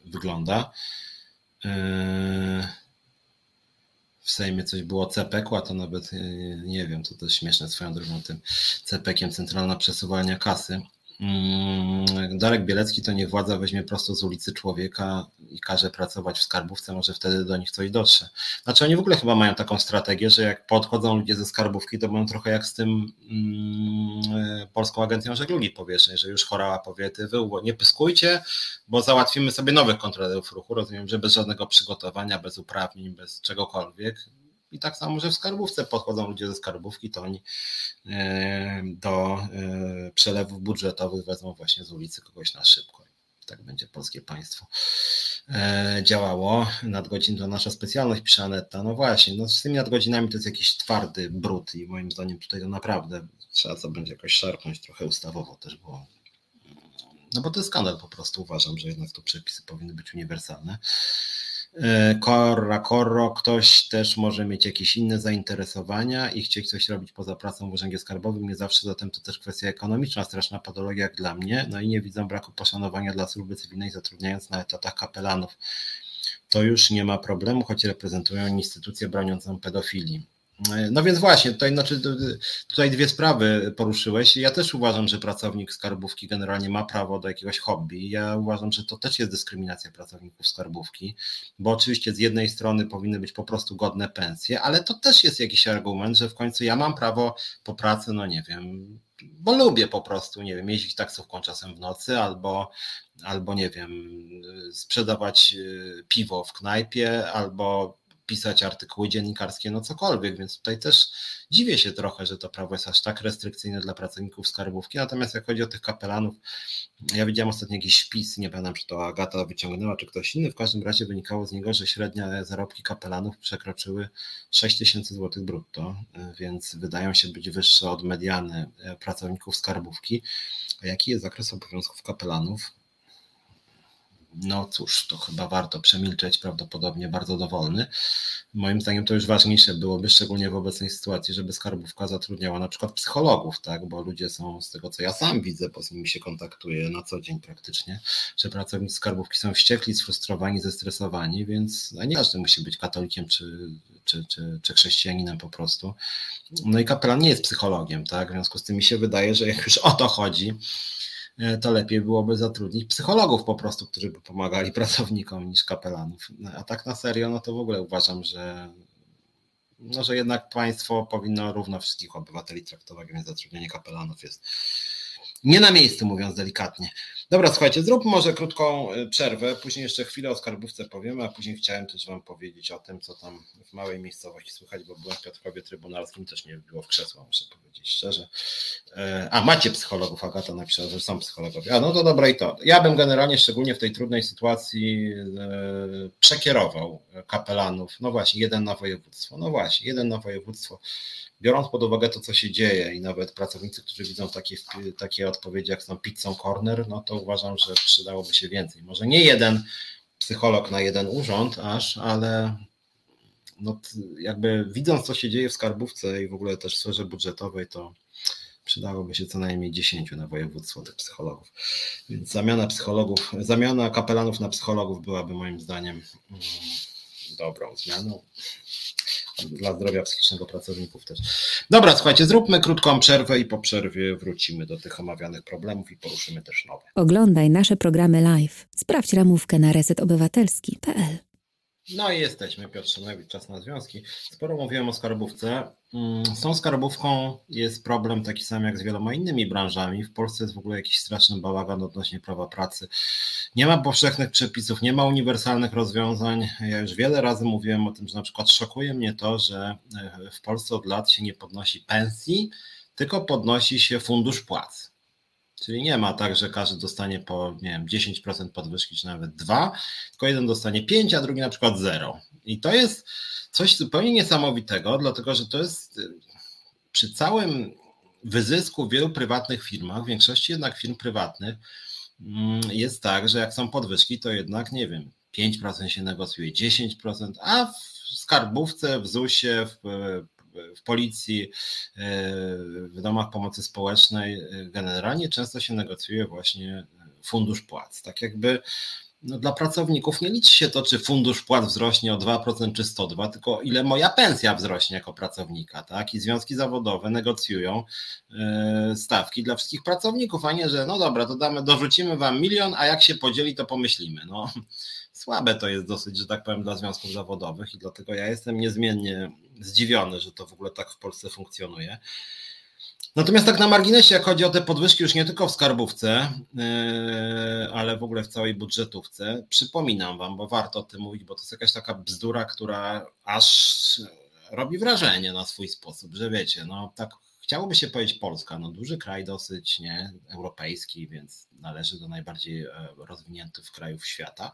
Speaker 2: wygląda. E, w Sejmie coś było CPK, a to nawet e, nie wiem, to też śmieszne swoją drogą tym CPK-iem Centralna Przesuwania Kasy. Mm, Darek Bielecki to niech władza weźmie prosto z ulicy człowieka i każe pracować w skarbówce, może wtedy do nich coś dotrze. Znaczy oni w ogóle chyba mają taką strategię, że jak podchodzą ludzie ze skarbówki, to będą trochę jak z tym mm, Polską Agencją Żeglugi Powietrznej, że już chorała powiety, wy nie pyskujcie, bo załatwimy sobie nowych kontrolerów ruchu, rozumiem, że bez żadnego przygotowania, bez uprawnień, bez czegokolwiek i tak samo, że w skarbówce podchodzą ludzie ze skarbówki, to oni e, do e, przelewów budżetowych wezmą właśnie z ulicy kogoś na szybko. Tak będzie polskie państwo e, działało. Nadgodzin to nasza specjalność, pisze Aneta. No właśnie, no z tymi nadgodzinami to jest jakiś twardy brud i moim zdaniem tutaj to naprawdę trzeba co będzie jakoś szarpnąć trochę ustawowo też, bo no bo to jest skandal po prostu. Uważam, że jednak to przepisy powinny być uniwersalne. Korra, korro, ktoś też może mieć jakieś inne zainteresowania i chcieć coś robić poza pracą w urzędzie skarbowym. Nie zawsze zatem to też kwestia ekonomiczna, straszna patologia jak dla mnie. No i nie widzę braku poszanowania dla służby cywilnej, zatrudniając na etatach kapelanów. To już nie ma problemu, choć reprezentują instytucję broniącą pedofilii. No więc właśnie, tutaj, znaczy, tutaj dwie sprawy poruszyłeś. Ja też uważam, że pracownik skarbówki generalnie ma prawo do jakiegoś hobby. Ja uważam, że to też jest dyskryminacja pracowników skarbówki, bo oczywiście z jednej strony powinny być po prostu godne pensje, ale to też jest jakiś argument, że w końcu ja mam prawo po pracy, no nie wiem, bo lubię po prostu, nie wiem, jeździć taksówką czasem w nocy albo, albo nie wiem, sprzedawać y, piwo w knajpie albo pisać artykuły dziennikarskie, no cokolwiek, więc tutaj też dziwię się trochę, że to prawo jest aż tak restrykcyjne dla pracowników skarbówki, natomiast jak chodzi o tych kapelanów, ja widziałem ostatnio jakiś wpis, nie pamiętam czy to Agata wyciągnęła, czy ktoś inny, w każdym razie wynikało z niego, że średnie zarobki kapelanów przekroczyły 6 tysięcy złotych brutto, więc wydają się być wyższe od mediany pracowników skarbówki. A jaki jest zakres obowiązków kapelanów? No cóż, to chyba warto przemilczeć, prawdopodobnie bardzo dowolny. Moim zdaniem to już ważniejsze byłoby, szczególnie w obecnej sytuacji, żeby skarbówka zatrudniała na przykład psychologów, tak, bo ludzie są z tego, co ja sam widzę, bo z nimi się kontaktuję na co dzień praktycznie, że pracownicy skarbówki są wściekli, sfrustrowani, zestresowani, więc nie każdy musi być katolikiem czy, czy, czy, czy chrześcijaninem po prostu. No i kapelan nie jest psychologiem, tak, w związku z tym mi się wydaje, że jak już o to chodzi, to lepiej byłoby zatrudnić psychologów po prostu, którzy by pomagali *laughs* pracownikom niż kapelanów. A tak na serio, no to w ogóle uważam, że, no, że jednak państwo powinno równo wszystkich obywateli traktować, więc zatrudnienie kapelanów jest nie na miejscu, mówiąc delikatnie. Dobra, słuchajcie, zrób może krótką y, przerwę, później jeszcze chwilę o skarbówce powiemy, a później chciałem też Wam powiedzieć o tym, co tam w małej miejscowości słychać, bo byłem w Piotrkowie Trybunalskim, też nie było w krzesła, muszę powiedzieć szczerze. E, a, macie psychologów, Agata napisała, że są psychologowie. A, no to dobra i to. Ja bym generalnie, szczególnie w tej trudnej sytuacji, e, przekierował kapelanów, no właśnie, jeden na województwo, no właśnie, jeden na województwo, biorąc pod uwagę to, co się dzieje i nawet pracownicy, którzy widzą takie, takie odpowiedzi jak są pizzą corner, no to uważam, że przydałoby się więcej. Może nie jeden psycholog na jeden urząd aż, ale no, jakby widząc, co się dzieje w skarbówce i w ogóle też w sferze budżetowej, to przydałoby się co najmniej 10 na województwo tych psychologów. Więc zamiana psychologów, zamiana kapelanów na psychologów byłaby moim zdaniem mm, dobrą zmianą dla zdrowia psychicznego pracowników też. Dobra, słuchajcie, zróbmy krótką przerwę i po przerwie wrócimy do tych omawianych problemów i poruszymy też nowe.
Speaker 3: Oglądaj nasze programy live. Sprawdź ramówkę na resetobywatelski.pl
Speaker 2: no i jesteśmy, Piotr Szymlewicz, czas na związki. Sporo mówiłem o skarbówce. Mm, z tą skarbówką jest problem taki sam jak z wieloma innymi branżami. W Polsce jest w ogóle jakiś straszny bałagan odnośnie prawa pracy. Nie ma powszechnych przepisów, nie ma uniwersalnych rozwiązań. Ja już wiele razy mówiłem o tym, że na przykład szokuje mnie to, że e, w Polsce od lat się nie podnosi pensji, tylko podnosi się fundusz płac. Czyli nie ma tak, że każdy dostanie po nie wiem, 10% podwyżki, czy nawet 2, tylko jeden dostanie 5, a drugi na przykład 0. I to jest coś zupełnie niesamowitego, dlatego że to jest y, przy całym wyzysku w wielu prywatnych firmach, w większości jednak firm prywatnych, mm, jest tak, że jak są podwyżki, to jednak nie wiem, 5% się negocjuje, 10%, a w skarbówce, w ZUS-ie, w w policji, e, w domach pomocy społecznej, e, generalnie często się negocjuje właśnie fundusz płac. Tak jakby no dla pracowników nie liczy się to, czy fundusz płat wzrośnie o 2% czy 102, tylko ile moja pensja wzrośnie jako pracownika, tak? I związki zawodowe negocjują e, stawki dla wszystkich pracowników, a nie, że no dobra, to damy, dorzucimy wam milion, a jak się podzieli, to pomyślimy. No, słabe to jest dosyć, że tak powiem, dla związków zawodowych i dlatego ja jestem niezmiennie zdziwiony, że to w ogóle tak w Polsce funkcjonuje. Natomiast tak na marginesie, jak chodzi o te podwyżki już nie tylko w skarbówce, yy, ale w ogóle w całej budżetówce, przypominam Wam, bo warto o tym mówić, bo to jest jakaś taka bzdura, która aż robi wrażenie na swój sposób, że wiecie, no tak chciałoby się powiedzieć Polska, no duży kraj dosyć, nie, europejski, więc należy do najbardziej e, rozwiniętych krajów świata.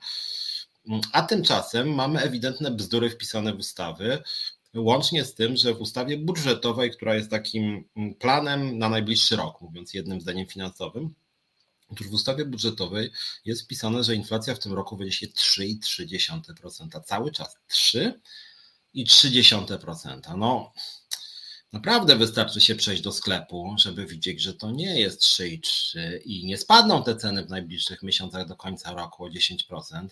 Speaker 2: A tymczasem mamy ewidentne bzdury wpisane w ustawy, łącznie z tym, że w ustawie budżetowej, która jest takim mm, planem na najbliższy rok, mówiąc jednym zdaniem finansowym, Otóż w ustawie budżetowej jest wpisane, że inflacja w tym roku się 3,3%. Cały czas 3,3%. No, naprawdę wystarczy się przejść do sklepu, żeby widzieć, że to nie jest 3,3 i nie spadną te ceny w najbliższych miesiącach do końca roku o 10%.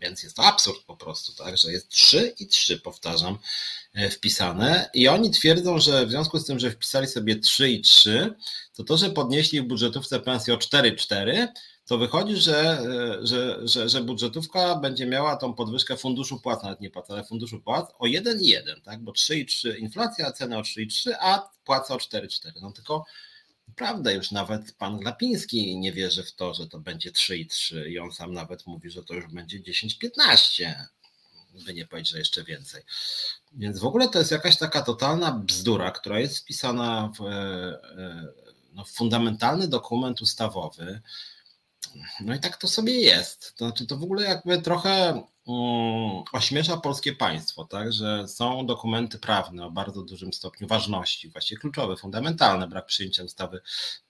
Speaker 2: Więc jest to absurd po prostu, tak, że jest 3 i 3, powtarzam, e, wpisane. I oni twierdzą, że w związku z tym, że wpisali sobie 3 i 3, to to, że podnieśli w budżetówce pensję o 4,4, to wychodzi, że, e, że, że, że budżetówka będzie miała tą podwyżkę funduszu płac, nawet nie płac, ale funduszu płac o 1,1, tak? Bo 3,3 inflacja, cena o 3,3, a płaca o 4,4. No tylko Prawda, już nawet pan Glapiński nie wierzy w to, że to będzie 3 i 3 i on sam nawet mówi, że to już będzie 10-15, by nie powiedzieć, że jeszcze więcej. Więc w ogóle to jest jakaś taka totalna bzdura, która jest wpisana w, e, no, w fundamentalny dokument ustawowy. No i tak to sobie jest. To znaczy, to w ogóle jakby trochę Mm, ośmiesza polskie państwo, tak, że są dokumenty prawne o bardzo dużym stopniu ważności, właściwie kluczowe, fundamentalne. Brak przyjęcia ustawy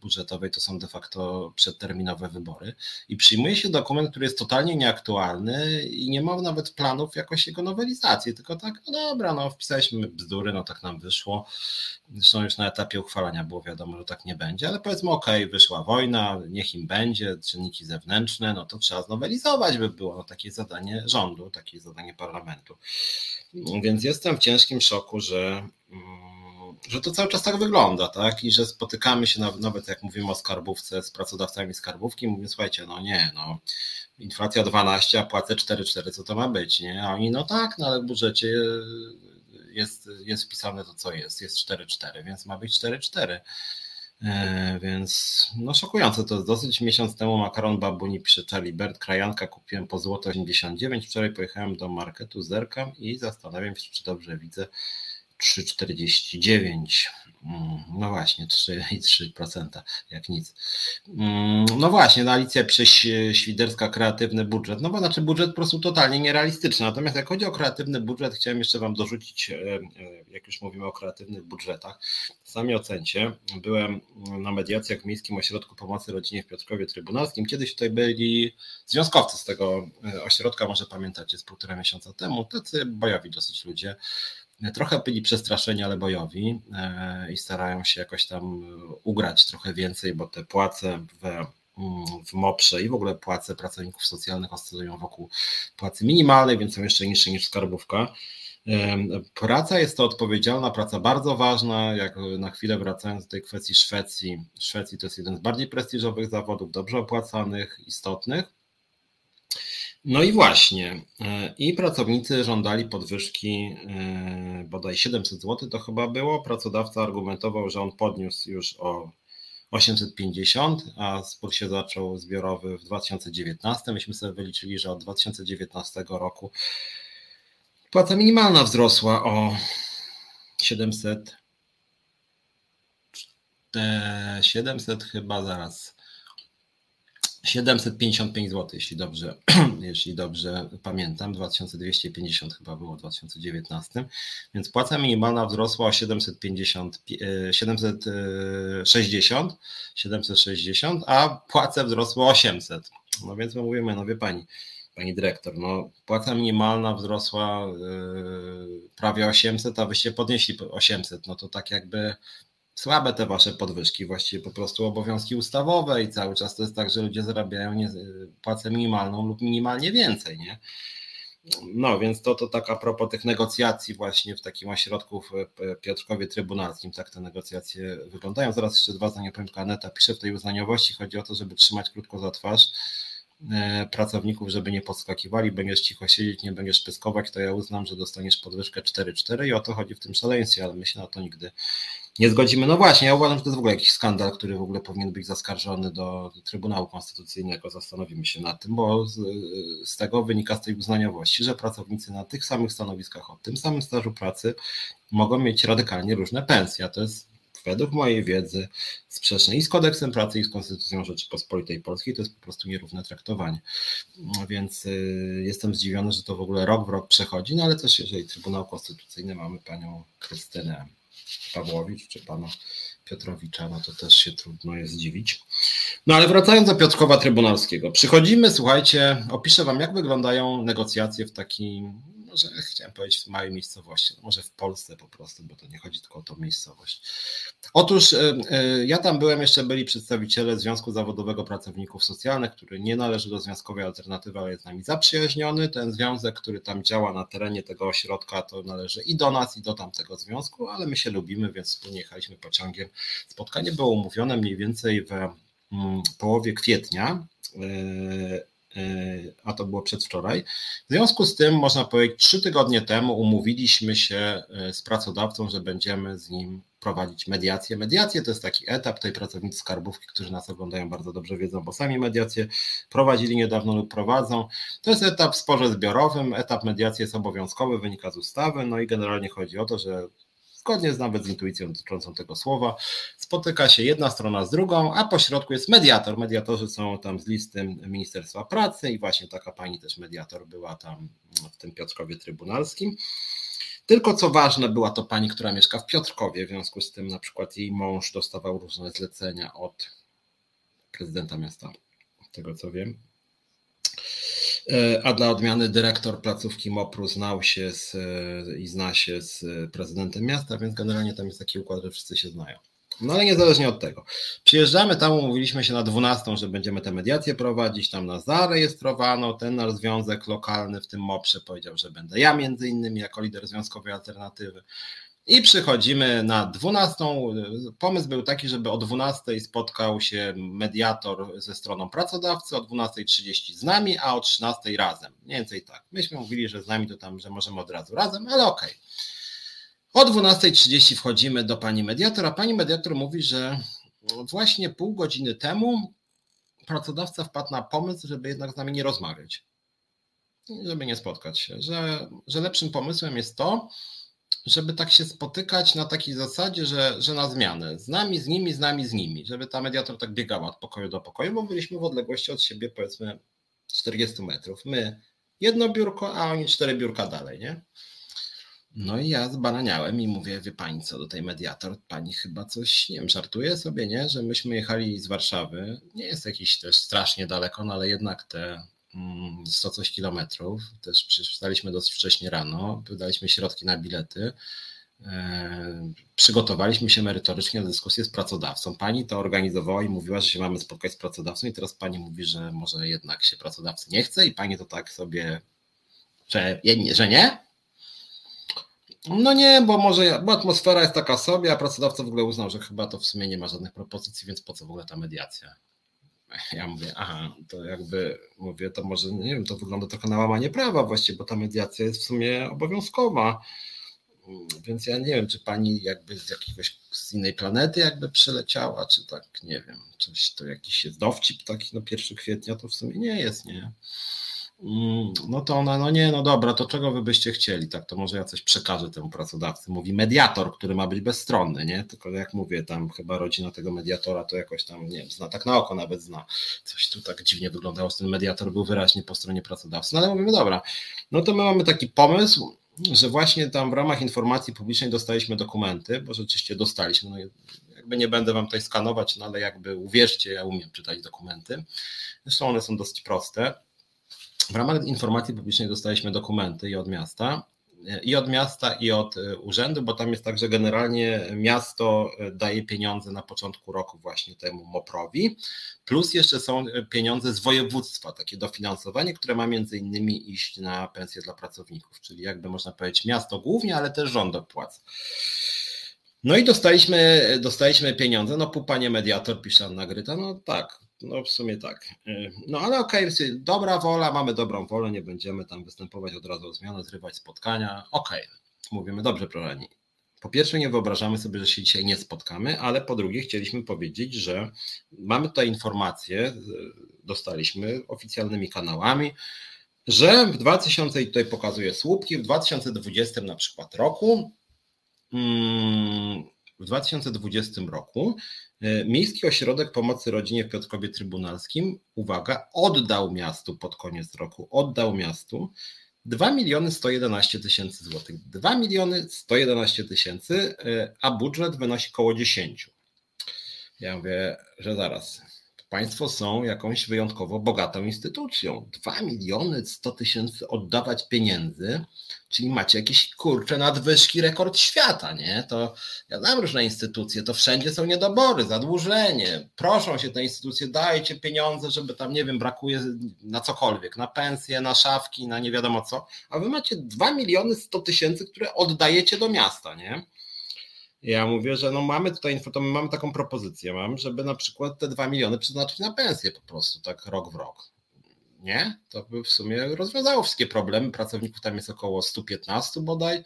Speaker 2: budżetowej to są de facto przedterminowe wybory. I przyjmuje się dokument, który jest totalnie nieaktualny i nie ma nawet planów jakoś jego nowelizacji, tylko tak, no dobra, no wpisaliśmy bzdury, no tak nam wyszło. Zresztą już na etapie uchwalania było wiadomo, że tak nie będzie, ale powiedzmy, ok, wyszła wojna, niech im będzie, czynniki zewnętrzne, no to trzeba znowelizować by było no, takie zadanie rządu, takie zadanie parlamentu. Więc jestem w ciężkim szoku, że, mm, że to cały czas tak wygląda, tak? I że spotykamy się nawet jak mówimy o skarbówce z pracodawcami skarbówki, mówimy, słuchajcie, no nie, no inflacja 12, a płacę 4,4, co to ma być, nie? A oni, no tak, no ale w budżecie jest, jest wpisane to, co jest. Jest 4-4, więc ma być 4-4. E, więc no szokujące to jest dosyć. Miesiąc temu makaron babuni Charlie Bert, krajanka kupiłem po złoto 89. Wczoraj pojechałem do marketu, zerkam i zastanawiam się, czy dobrze widzę 3,49. Mm, no właśnie, 3,3% jak nic. Mm, no właśnie, no Alicja pisze Świderska kreatywny budżet. No bo znaczy budżet po prostu totalnie nierealistyczny. Natomiast jak chodzi o kreatywny budżet, chciałem jeszcze Wam dorzucić, e, e, jak już mówimy o kreatywnych budżetach, sami ocencie. Byłem na mediacjach w Miejskim Ośrodku Pomocy Rodzinie w Piotrkowie Trybunalskim. Kiedyś tutaj byli związkowcy z tego e, ośrodka, może pamiętacie, z półtora miesiąca temu, tacy bojowi dosyć ludzie trochę byli przestraszeni, ale bojowi e, i starają się jakoś tam ugrać trochę więcej, bo te płace w, mm, w MOPRze i w ogóle płace pracowników socjalnych oscylują wokół płacy minimalnej, więc są jeszcze niższe niż skarbówka. Praca jest to odpowiedzialna, praca bardzo ważna, jak na chwilę wracając do tej kwestii Szwecji. Szwecji to jest jeden z bardziej prestiżowych zawodów, dobrze opłacanych, istotnych. No i właśnie, e, i pracownicy żądali podwyżki e, bodaj 700 zł, to chyba było. Pracodawca argumentował, że on podniósł już o 850, a spór się zaczął zbiorowy w 2019. Myśmy sobie wyliczyli, że od 2019 roku płaca minimalna wzrosła o 700, 700 chyba zaraz 755 zł, jeśli dobrze, *clears throat* jeśli dobrze pamiętam, 2250 chyba było w 2019, więc płaca minimalna wzrosła o 750, 760, 760, a płace wzrosły o 800. No więc my mówimy, no wie pani, pani dyrektor, no płaca minimalna wzrosła yy, prawie 800, a wyście podnieśli 800, no to tak jakby słabe te wasze podwyżki, właściwie po prostu obowiązki ustawowe i cały czas to jest tak, że ludzie zarabiają nie, płacę minimalną lub minimalnie więcej, nie? No, więc to, to tak a propos tych negocjacji właśnie w takim ośrodku w Piotrkowie Trybunalskim, tak te negocjacje wyglądają. Zaraz jeszcze dwa zdania powiem, Aneta pisze w tej uznaniowości, chodzi o to, żeby trzymać krótko za twarz e, pracowników, żeby nie podskakiwali, będziesz cicho siedzieć, nie będziesz pyskować, to ja uznam, że dostaniesz podwyżkę 4-4 i o to chodzi w tym szaleństwie, ale my się na to nigdy nie zgodzimy. No właśnie, ja uważam, że to jest w ogóle jakiś skandal, który w ogóle powinien być zaskarżony do Trybunału Konstytucyjnego. Zastanowimy się nad tym, bo z, z tego wynika z tej uznaniowości, że pracownicy na tych samych stanowiskach, o tym samym stażu pracy mogą mieć radykalnie różne pensje. A to jest według mojej wiedzy sprzeczne i z kodeksem pracy, i z Konstytucją Rzeczypospolitej Polskiej. To jest po prostu nierówne traktowanie. Więc y, jestem zdziwiony, że to w ogóle rok w rok przechodzi, no ale też jeżeli Trybunał Konstytucyjny mamy panią Krystynę Pawłowicz czy pana Piotrowicza, no to też się trudno jest zdziwić. No ale wracając do Piotrkowa Trybunalskiego. Przychodzimy, słuchajcie, opiszę wam, jak wyglądają negocjacje w takim może *laughs* chciałem powiedzieć w małej miejscowości, no może w Polsce po prostu, bo to nie chodzi tylko o tą miejscowość. Otóż e, e, ja tam byłem, jeszcze byli przedstawiciele Związku Zawodowego Pracowników Socjalnych, który nie należy do Związkowej Alternatywy, ale jest z nami zaprzyjaźniony. Ten związek, który tam działa na terenie tego ośrodka, to należy i do nas, i do tamtego związku, ale my się lubimy, więc wspólnie jechaliśmy pociągiem. Spotkanie było umówione mniej więcej w mm, połowie kwietnia e, a to było przedwczoraj. W związku z tym, można powiedzieć, trzy tygodnie temu umówiliśmy się e, z pracodawcą, że będziemy z nim prowadzić mediację. Mediacje to jest taki etap, tej pracownicy skarbówki, którzy nas oglądają bardzo dobrze wiedzą, bo sami mediacje prowadzili niedawno lub prowadzą. To jest etap w sporze zbiorowym, etap mediacji jest obowiązkowy, wynika z ustawy, no i generalnie chodzi o to, że zgodnie z nawet z intuicją dotyczącą tego słowa, spotyka się jedna strona z drugą, a po środku jest mediator. Mediatorzy są tam z listy Ministerstwa Pracy i właśnie taka pani też mediator była tam w tym Piotrkowie Trybunalskim. Tylko co ważne, była to pani, która mieszka w Piotrkowie, w związku z tym na przykład jej mąż dostawał różne zlecenia od prezydenta miasta, tego co wiem. E, a dla odmiany dyrektor placówki MOPR-u znał się z, e, i zna się z prezydentem miasta, więc generalnie tam jest taki układ, że wszyscy się znają. No ale niezależnie od tego. Przyjeżdżamy tam, umówiliśmy się na 12, że będziemy te mediacje prowadzić, tam nas zarejestrowano, ten nasz związek lokalny w tym MOPRze powiedział, że będę ja między innymi jako lider związkowej alternatywy. I przychodzimy na 12. Pomysł był taki, żeby o 12 spotkał się mediator ze stroną pracodawcy, o 12.30 z nami, a o 13 razem. Mniej więcej tak. Myśmy mówili, że z nami to tam, że możemy od razu razem, ale okej. Okay. O 12.30 wchodzimy do pani mediator, a pani mediator mówi, że właśnie pół godziny temu pracodawca wpadł na pomysł, żeby jednak z nami nie rozmawiać. Żeby nie spotkać się, że, że lepszym pomysłem jest to, żeby tak się spotykać na takiej zasadzie, że, że na zmianę. Z nami, z nimi, z nami, z nimi. Żeby ta mediator tak biegała od pokoju do pokoju, bo byliśmy w odległości od siebie powiedzmy 40 metrów. My jedno biurko, a oni cztery biurka dalej, nie? No i ja zbananiałem i mówię, wie pani co, do tej mediator, pani chyba coś, nie wiem, żartuje sobie, nie? Że myśmy jechali z Warszawy, nie jest jakiś też strasznie daleko, no ale jednak te 100 mm, coś kilometrów. Też przystaliśmy dosyć wcześnie rano, wydaliśmy środki na bilety. E, przygotowaliśmy się merytorycznie na dyskusję z pracodawcą. Pani to organizowała i mówiła, że się mamy spotkać z pracodawcą, i teraz pani mówi, że może jednak się pracodawcy nie chce, i pani to tak sobie, że, że nie? No nie, bo może bo atmosfera jest taka sobie, a pracodawca w ogóle uznał, że chyba to w sumie nie ma żadnych propozycji, więc po co w ogóle ta mediacja? Ja mówię, aha, to jakby mówię, to może, nie wiem, to wygląda trochę na łamanie prawa właściwie, bo ta mediacja jest w sumie obowiązkowa. Więc ja nie wiem, czy pani jakby z jakiegoś z innej planety jakby przyleciała, czy tak, nie wiem, coś to jakiś jest dowcip taki, no 1 kwietnia to w sumie nie jest, nie? Mm, no to ona, no nie, no dobra, to czego wy byście chcieli, tak, to może ja coś przekażę temu pracodawcy. Mówi mediator, który ma być bezstronny, nie? Tylko jak mówię, tam chyba rodzina tego mediatora to jakoś tam, nie wiem, zna, tak na oko nawet zna. Coś tu tak dziwnie wyglądało, ten mediator był wyraźnie po stronie pracodawcy. No ale mówimy, dobra, no to my mamy taki pomysł, że właśnie tam w ramach informacji publicznej dostaliśmy dokumenty, bo rzeczywiście dostaliśmy, no jakby nie będę wam tutaj skanować, no ale jakby uwierzcie, ja umiem czytać dokumenty. Zresztą one są dosyć proste w ramach informacji publicznej dostaliśmy dokumenty i od miasta, i od miasta, i od e, urzędu, bo tam jest tak, że generalnie miasto e, daje pieniądze na początku roku właśnie temu MOPR-owi, plus jeszcze są pieniądze z województwa, takie dofinansowanie, które ma między innymi iść na pensje dla pracowników, czyli jakby można powiedzieć miasto głównie, ale też rząd opłaca. No i dostaliśmy, dostaliśmy pieniądze, no panie mediator, pisze Anna Gryta, no tak, no w sumie tak. Y, no ale okej, okay, dobra wola, mamy dobrą wolę, nie będziemy tam występować od razu o zmianę, zrywać spotkania. Okej, okay. mówimy, dobrze proszę Po pierwsze nie wyobrażamy sobie, że się dzisiaj nie spotkamy, ale po drugie chcieliśmy powiedzieć, że mamy tutaj informacje, dostaliśmy oficjalnymi kanałami, że w 2000, i tutaj pokazuję słupki, w 2020 na przykład roku, mm, w 2020 roku E, Miejski Ośrodek Pomocy Rodzinie w Piotrkowie Trybunalskim, uwaga, oddał miastu pod koniec roku, oddał miastu 2 miliony 111 tysięcy złotych. 2 miliony 111 tysięcy, e, a budżet wynosi około 10. Ja mówię, że zaraz, Państwo są jakąś wyjątkowo bogatą instytucją. 2 miliony 100 tysięcy oddawać pieniędzy, czyli macie jakieś kurcze nadwyżki, rekord świata, nie? To ja znam różne instytucje, to wszędzie są niedobory, zadłużenie. Proszą się te instytucje, dajcie pieniądze, żeby tam, nie wiem, brakuje na cokolwiek, na pensje, na szafki, na nie wiadomo co, a wy macie 2 miliony 100 tysięcy, które oddajecie do miasta, nie? Ja mówię, że no mamy tutaj my mamy taką propozycję, mam, żeby na przykład te 2 miliony przeznaczyć na pensję po prostu, tak rok w rok. Nie? To by w sumie rozwiązało wszystkie problemy. Pracowników tam jest około 115 bodaj,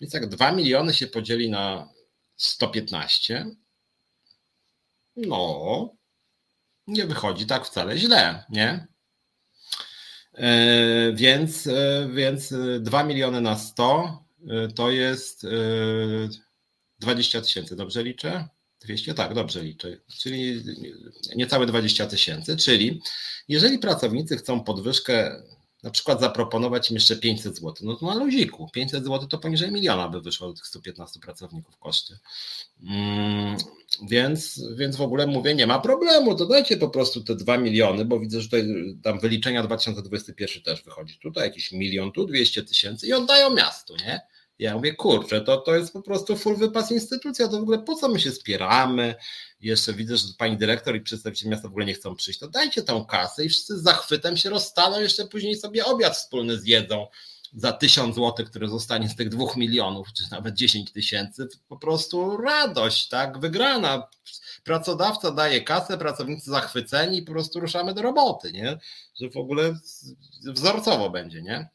Speaker 2: więc jak 2 miliony się podzieli na 115, no nie wychodzi tak wcale źle, nie? Yy, więc, yy, więc 2 miliony na 100 yy, to jest 20 tysięcy, dobrze liczę? 200? Tak, dobrze liczę. Czyli niecałe 20 tysięcy. Czyli jeżeli pracownicy chcą podwyżkę, na przykład zaproponować im jeszcze 500 zł, no to na luziku. 500 zł to poniżej miliona by wyszło do tych 115 pracowników koszty. Mm, więc, więc w ogóle mówię, nie ma problemu, dodajcie po prostu te 2 miliony, bo widzę, że tutaj tam wyliczenia 2021 też wychodzi. Tutaj jakiś milion, tu 200 tysięcy i oddają miastu, nie? Ja mówię, kurczę, to, to jest po prostu full wypas instytucja, to w ogóle po co my się spieramy? Jeszcze widzę, że pani dyrektor i przedstawiciel miasta w ogóle nie chcą przyjść, to dajcie tą kasę i wszyscy z zachwytem się rozstaną, jeszcze później sobie obiad wspólny zjedzą za tysiąc złotych, które zostanie z tych dwóch milionów, czy nawet dziesięć tysięcy, po prostu radość, tak, wygrana. Pracodawca daje kasę, pracownicy zachwyceni i po prostu ruszamy do roboty, nie? Że w ogóle wzorcowo będzie, nie?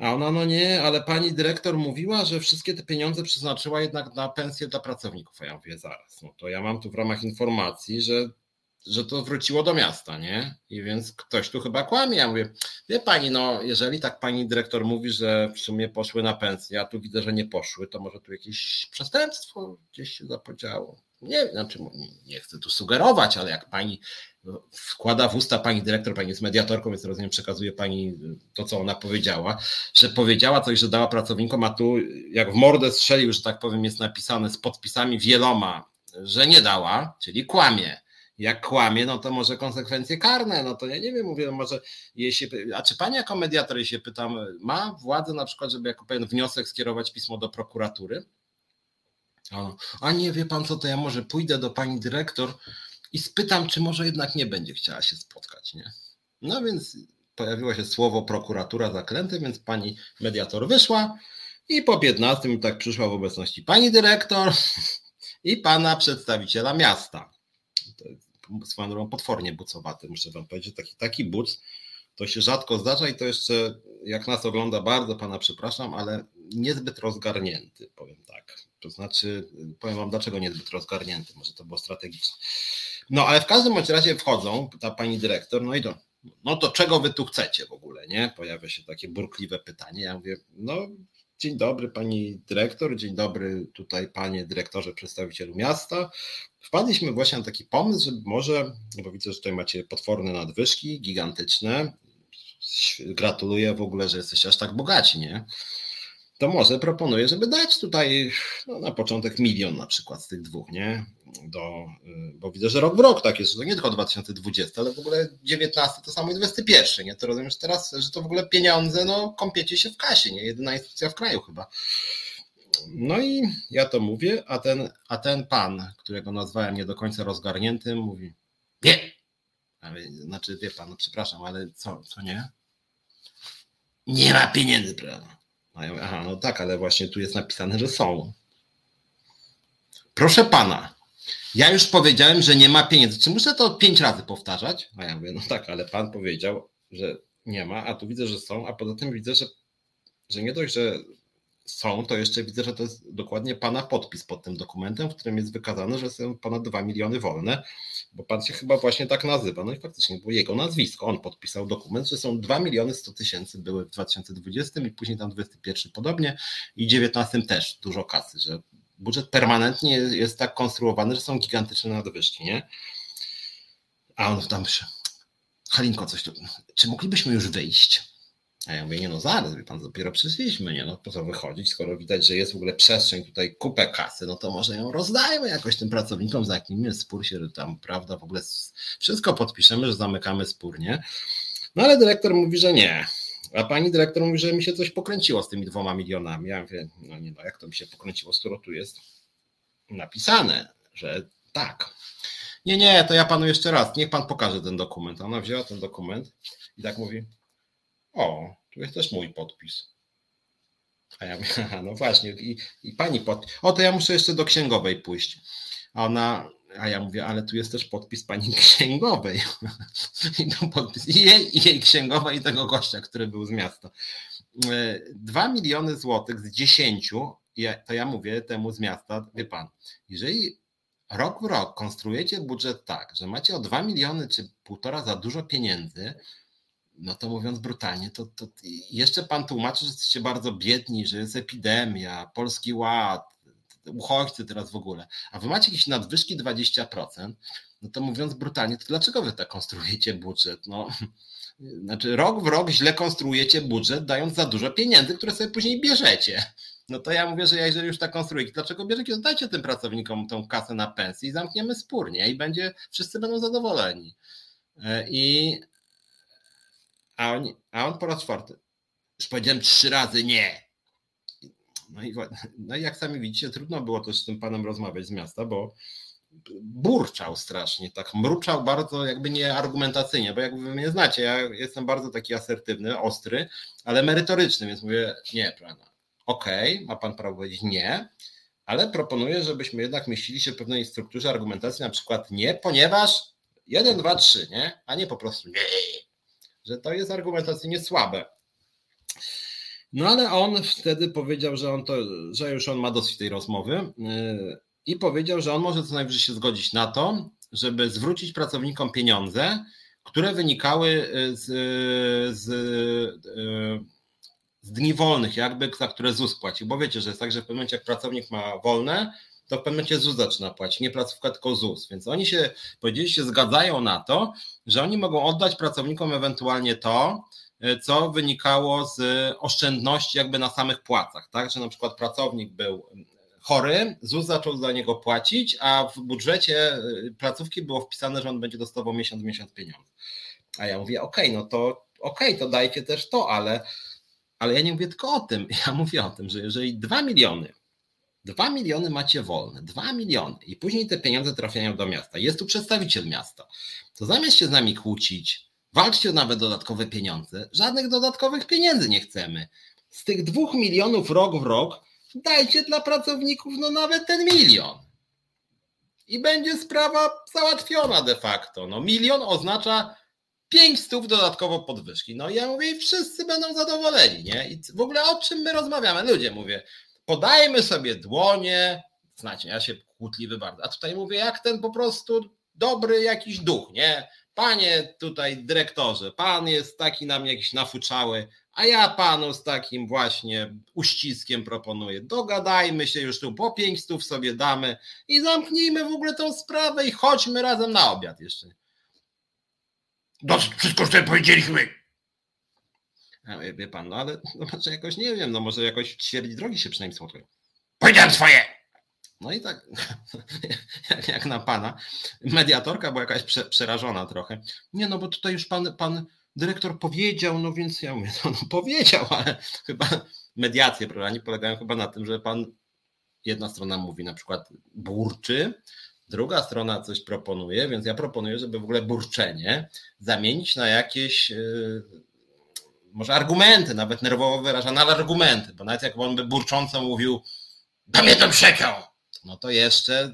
Speaker 2: A ona, no nie, ale pani dyrektor mówiła, że wszystkie te pieniądze przeznaczyła jednak na pensję dla pracowników. A ja mówię, zaraz, no to ja mam tu w ramach informacji, że, że to wróciło do miasta, nie? I więc ktoś tu chyba kłamie. Ja mówię, wie pani, no jeżeli tak pani dyrektor mówi, że w sumie poszły na pensję, a tu widzę, że nie poszły, to może tu jakieś przestępstwo gdzieś się zapodziało. Nie, znaczy nie chcę tu sugerować, ale jak pani wkłada w usta pani dyrektor, pani jest mediatorką, więc rozumiem, przekazuje pani to, co ona powiedziała, że powiedziała coś, że dała pracownikom, a tu jak w mordę strzelił, że tak powiem, jest napisane z podpisami wieloma, że nie dała, czyli kłamie. Jak kłamie, no to może konsekwencje karne, no to ja nie wiem, mówię, no może jeśli, a czy pani jako mediator, jeśli pytam, ma władzę na przykład, żeby jako pewien wniosek skierować pismo do prokuratury? A nie wie pan co, to ja może pójdę do pani dyrektor, i spytam, czy może jednak nie będzie chciała się spotkać, nie? No więc pojawiło się słowo prokuratura zaklęte, więc pani mediator wyszła i po 15 tak przyszła w obecności pani dyrektor *laughs* i pana przedstawiciela miasta. Swoją drogą potwornie bucowaty, muszę wam powiedzieć, taki, taki buc to się rzadko zdarza i to jeszcze jak nas ogląda bardzo pana przepraszam, ale niezbyt rozgarnięty, powiem tak. To znaczy, powiem wam dlaczego niezbyt rozgarnięty, może to było strategiczne. No ale w każdym bądź razie wchodzą, ta pani dyrektor, no i to, no to czego wy tu chcecie w ogóle, nie? Pojawia się takie burkliwe pytanie. Ja mówię, no dzień dobry pani dyrektor, dzień dobry tutaj panie dyrektorze, przedstawicielu miasta. Wpadliśmy właśnie na taki pomysł, że może, bo widzę, że tutaj macie potworne nadwyżki, gigantyczne. Gratuluję w ogóle, że jesteście aż tak bogaci, nie? To może proponuję, żeby dać tutaj no, na początek milion na przykład z tych dwóch, nie? do, y, bo widzę, że rok w rok tak jest, że nie tylko 2020, ale w ogóle 19 to samo 21, nie? To rozumiesz teraz, że to w ogóle pieniądze, no kąpiecie się w kasie, nie? Jedyna instytucja w kraju chyba. No i ja to mówię, a ten, a ten pan, którego nazwałem nie do końca rozgarniętym, mówi, nie, znaczy wie pan, no przepraszam, ale co, co nie? Nie ma pieniędzy, prawda? A ja mówię, aha, no tak, ale właśnie tu jest napisane, że są. Proszę pana, ja już powiedziałem, że nie ma pieniędzy. Czy muszę to pięć razy powtarzać? A ja mówię, no tak, ale pan powiedział, że nie ma, a tu widzę, że są, a poza tym widzę, że, że nie dość, że są, to jeszcze widzę, że to jest dokładnie pana podpis pod tym dokumentem, w którym jest wykazane, że są ponad 2 miliony wolne, bo pan się chyba właśnie tak nazywa. No i faktycznie było jego nazwisko. On podpisał dokument, że są 2 miliony 100 tysięcy były w 2020 i później tam 21 podobnie i 19 też dużo kasy, że budżet permanentnie jest tak konstruowany, że są gigantyczne nadwyżki, nie? A on tam się, Halinko, coś tu, czy moglibyśmy już wyjść? A ja mówię, nie no zaraz, wie pan, dopiero przyszliśmy, nie no po co wychodzić, skoro widać, że jest w ogóle przestrzeń, tutaj kupę kasy, no to może ją rozdajmy jakoś tym pracownikom, zamknijmy spór się, tam, prawda, w ogóle wszystko podpiszemy, że zamykamy spór, nie? No ale dyrektor mówi, że nie. A pani dyrektor mówi, że mi się coś pokręciło z tymi dwoma milionami. Ja mówię, no nie no, jak to mi się pokręciło, skoro tu jest napisane, że tak. Nie, nie, to ja panu jeszcze raz, niech pan pokaże ten dokument. Ona wzięła ten dokument i tak mówi, o, tu jest też mój podpis. A ja mówię, no właśnie, i, i pani pod. O, to ja muszę jeszcze do księgowej pójść. A ona, a ja mówię, ale tu jest też podpis pani *laughs* księgowej. I, to podpis, i, jej, i jej księgowej i tego gościa, który był z miasta. E, dwa miliony złotych z dziesięciu, to ja mówię temu z miasta, wie pan, jeżeli rok w rok konstruujecie budżet tak, że macie o dwa miliony czy półtora za dużo pieniędzy, no to mówiąc brutalnie, to, to jeszcze pan tłumaczy, że jesteście bardzo biedni, że jest epidemia, polski ład, uchodźcy teraz w ogóle, a wy macie jakieś nadwyżki 20%, no to mówiąc brutalnie, to dlaczego wy tak konstruujecie budżet? No, znaczy rok w rok źle konstruujecie budżet, dając za dużo pieniędzy, które sobie później bierzecie. No to ja mówię, że ja jeżeli już tak konstruujecie, dlaczego bierzecie, dajcie tym pracownikom tą kasę na pensję i zamkniemy spór, nie? I będzie, wszyscy będą zadowoleni. E, I a on, a on po raz czwarty. Już powiedziałem trzy razy nie. No i, no i jak sami widzicie, trudno było też z tym panem rozmawiać z miasta, bo burczał strasznie, tak mruczał bardzo jakby nie argumentacyjnie, bo jakby mnie znacie, ja jestem bardzo taki asertywny, ostry, ale merytoryczny, więc mówię nie, prawda, okej, okay, ma pan prawo powiedzieć nie, ale proponuję, żebyśmy jednak mieścili się w pewnej strukturze argumentacji, na przykład nie, ponieważ jeden, dwa, trzy, nie, a nie po prostu nie, że to jest argumentacyjnie słabe. No ale on wtedy powiedział, że on to, że już on ma dosyć tej rozmowy yy, i powiedział, że on może co najwyżej się zgodzić na to, żeby zwrócić pracownikom pieniądze, które wynikały yy, z, z, yy, z dni wolnych, jakby za które ZUS płaci. Bo wiecie, że jest tak, że w pewnym momencie jak pracownik ma wolne, to w pewnym momencie ZUS zaczyna płacić, nie placówka, tylko ZUS. Więc oni się, powiedzieli, się zgadzają na to, że oni mogą oddać pracownikom ewentualnie to, e, co wynikało z oszczędności jakby na samych płacach, tak, że na przykład pracownik był chory, ZUS zaczął za niego płacić, a w budżecie e, placówki było wpisane, że on będzie dostawał miesiąc miesiąc pieniądze. A ja mówię, okej, okay, no to okej, okay, to dajcie też to, ale, ale ja nie mówię tylko o tym, *laughs* ja mówię o tym, że jeżeli 2 miliony 2 miliony macie wolne, 2 miliony i później te pieniądze trafiają do miasta. Jest tu przedstawiciel miasta. To zamiast się z nami kłócić, walczcie o nawet dodatkowe pieniądze. Żadnych dodatkowych pieniędzy nie chcemy. Z tych 2 milionów rok w rok dajcie dla pracowników no nawet ten milion. I będzie sprawa załatwiona de facto. No milion oznacza 5 stów dodatkowo podwyżki. No ja mówię, wszyscy będą zadowoleni, nie? I w ogóle o czym my rozmawiamy? Ludzie, mówię, podajmy sobie dłonie, znacie, ja się kłótliwy bardzo, a tutaj mówię, jak ten po prostu dobry jakiś duch, nie? Panie tutaj dyrektorze, pan jest taki nam jakiś nafuczały, a ja panu z takim właśnie uściskiem proponuję, dogadajmy się już tu, po pięć stów sobie damy i zamknijmy w ogóle tą sprawę i chodźmy razem na obiad jeszcze. Dosyć wszystko, co powiedzieliśmy. Ja wie pan, no ale *laughs* no może jakoś nie wiem, no może jakoś ćwierć drogi się przynajmniej słodko. Powiedziałem swoje! No i tak, *laughs* jak, na pana. Mediatorka była jakaś prze, przerażona trochę. Nie, no bo tutaj już pan, pan dyrektor powiedział, no więc ja mówię, no, no powiedział, *laughs* ale chyba mediacje nie polegają chyba na tym, że pan jedna strona mówi na przykład burczy, druga strona coś proponuje, więc ja proponuję, żeby w ogóle burczenie zamienić na jakieś yy, może argumenty, nawet nerwowo wyrażane, ale argumenty, bo nawet jak on by burcząco mówił, da mnie to przeciął, no to jeszcze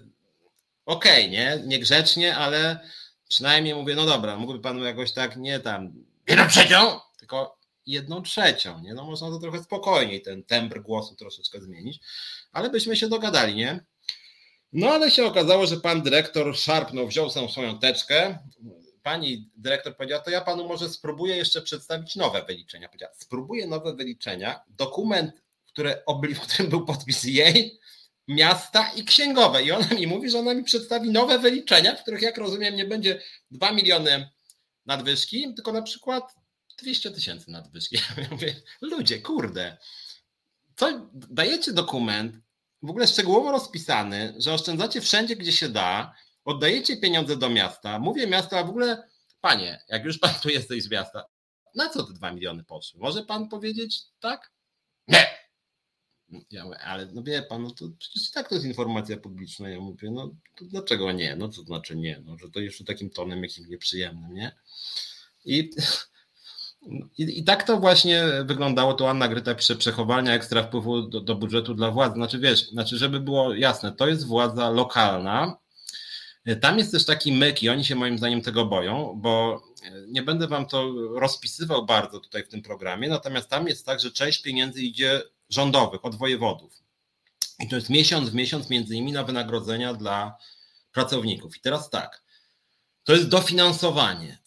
Speaker 2: okej, okay, nie, niegrzecznie, ale przynajmniej mówię, no dobra, mógłby pan jakoś tak nie tam jedną trzecią, tylko jedną trzecią, nie, no można to trochę spokojniej ten tembr głosu troszeczkę zmienić, ale byśmy się dogadali, nie? No ale się okazało, że pan dyrektor szarpnął, wziął sobie swoją teczkę, pani dyrektor powiedziała, to ja panu może spróbuję jeszcze przedstawić nowe wyliczenia. Powiedziała, spróbuję nowe wyliczenia, dokument, który, w którym był podpis jej, miasta i księgowe. I ona mi mówi, że ona mi przedstawi nowe wyliczenia, w których jak rozumiem nie będzie 2 miliony nadwyżki, tylko na przykład 200 tysięcy nadwyżki. *laughs* Ja mówię, ludzie, kurde, co, dajecie dokument w ogóle szczegółowo rozpisany, że oszczędzacie wszędzie, gdzie się da, oddajecie pieniądze do miasta, mówię miasta, a w ogóle, panie, jak już pan tu jesteś z miasta, na co te 2 miliony poszły? Może pan powiedzieć tak? Nie, ja mówię, ale no wie pan, no to przecież i tak to jest informacja publiczna. Ja mówię, no to dlaczego nie? No to znaczy nie, no, że to jeszcze takim tonem jakimś nieprzyjemnym, nie? I, i, I, tak to właśnie wyglądało. To Anna Gryta pisze przechowania ekstra wpływu do, do budżetu dla władzy. Znaczy wiesz, znaczy żeby było jasne, to jest władza lokalna. Tam jest też taki myk i oni się moim zdaniem tego boją, bo nie będę wam to rozpisywał bardzo tutaj w tym programie, natomiast tam jest tak, że część pieniędzy idzie rządowych od wojewodów. I to jest miesiąc w miesiąc między innymi na wynagrodzenia dla pracowników. I teraz tak, to jest dofinansowanie,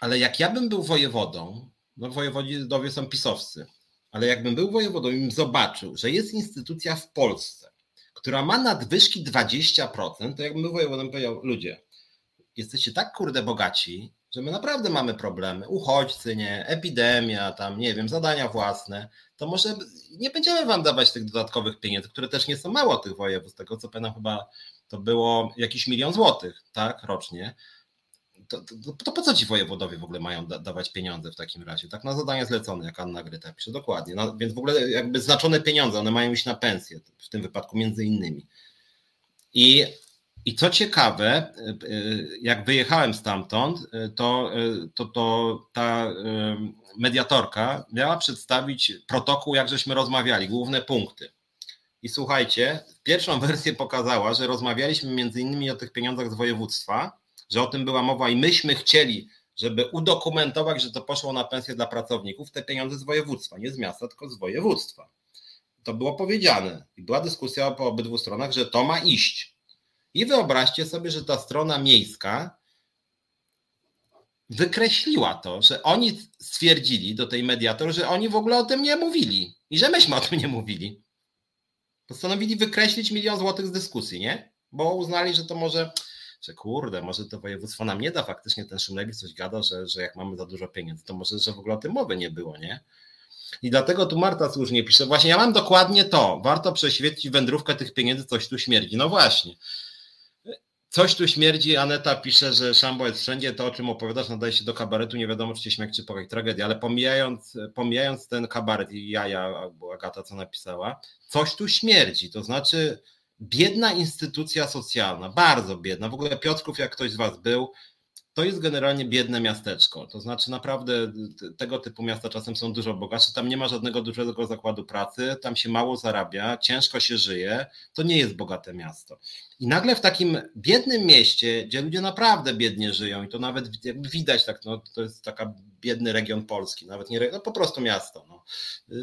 Speaker 2: ale jak ja bym był wojewodą, no wojewodowie są pisowscy, ale jakbym był wojewodą i zobaczył, że jest instytucja w Polsce, która ma nadwyżki 20%, to jakbym był wojewodą powiedział, ludzie, jesteście tak kurde bogaci, że my naprawdę mamy problemy, uchodźcy, nie, epidemia, tam, nie wiem, zadania własne, to może nie będziemy wam dawać tych dodatkowych pieniędzy, które też nie są mało tych województw, tego co pamiętam chyba to było jakiś milion złotych, tak, rocznie. To, to, to, po co ci wojewodowie w ogóle mają da, dawać pieniądze w takim razie? Tak na zadanie zlecone, jak Anna Gryta pisze, dokładnie. No, więc w ogóle jakby znaczone pieniądze, one mają iść na pensję, w tym wypadku między innymi. I i co ciekawe, y, y, jak wyjechałem stamtąd, y, to, to, to ta mediatorka miała przedstawić protokół, jak żeśmy rozmawiali, główne punkty. I słuchajcie, pierwszą wersję pokazała, że rozmawialiśmy między innymi o tych pieniądzach z województwa, że o tym była mowa i myśmy chcieli, żeby udokumentować, że to poszło na pensję dla pracowników, te pieniądze z województwa, nie z miasta, tylko z województwa. To było powiedziane i była dyskusja po obydwu stronach, że to ma iść. I wyobraźcie sobie, że ta strona miejska wykreśliła to, że oni stwierdzili do tej mediator, że oni w ogóle o tym nie mówili i że myśmy o tym nie mówili. Postanowili wykreślić milion złotych z dyskusji, nie? Bo uznali, że to może, że kurde, może to województwo nam nie da faktycznie, ten Szumlewicz coś gada, że, że jak mamy za dużo pieniędzy, to może, że w ogóle o tym mowy nie było, nie? I dlatego tu Marta słusznie pisze, właśnie ja mam dokładnie to, warto prześwietlić wędrówkę tych pieniędzy, coś tu śmierdzi. No właśnie, Coś tu śmierdzi, Aneta pisze, że szambo jest wszędzie, to o czym opowiadasz nadaje się do kabaretu, nie wiadomo czy się śmiech, czy płakać tragedia, ale pomijając, pomijając ten kabaret i jaja, Agata co napisała, coś tu śmierdzi, to znaczy biedna instytucja socjalna, bardzo biedna, w ogóle Piotrków, jak ktoś z Was był, to jest generalnie biedne miasteczko. To znaczy, naprawdę tego typu miasta czasem są dużo bogatsze. Tam nie ma żadnego dużego zakładu pracy, tam się mało zarabia, ciężko się żyje. To nie jest bogate miasto. I nagle w takim biednym mieście, gdzie ludzie naprawdę biednie żyją, i to nawet widać, tak, no, to jest taka biedny region Polski, nawet nie, no po prostu miasto, no,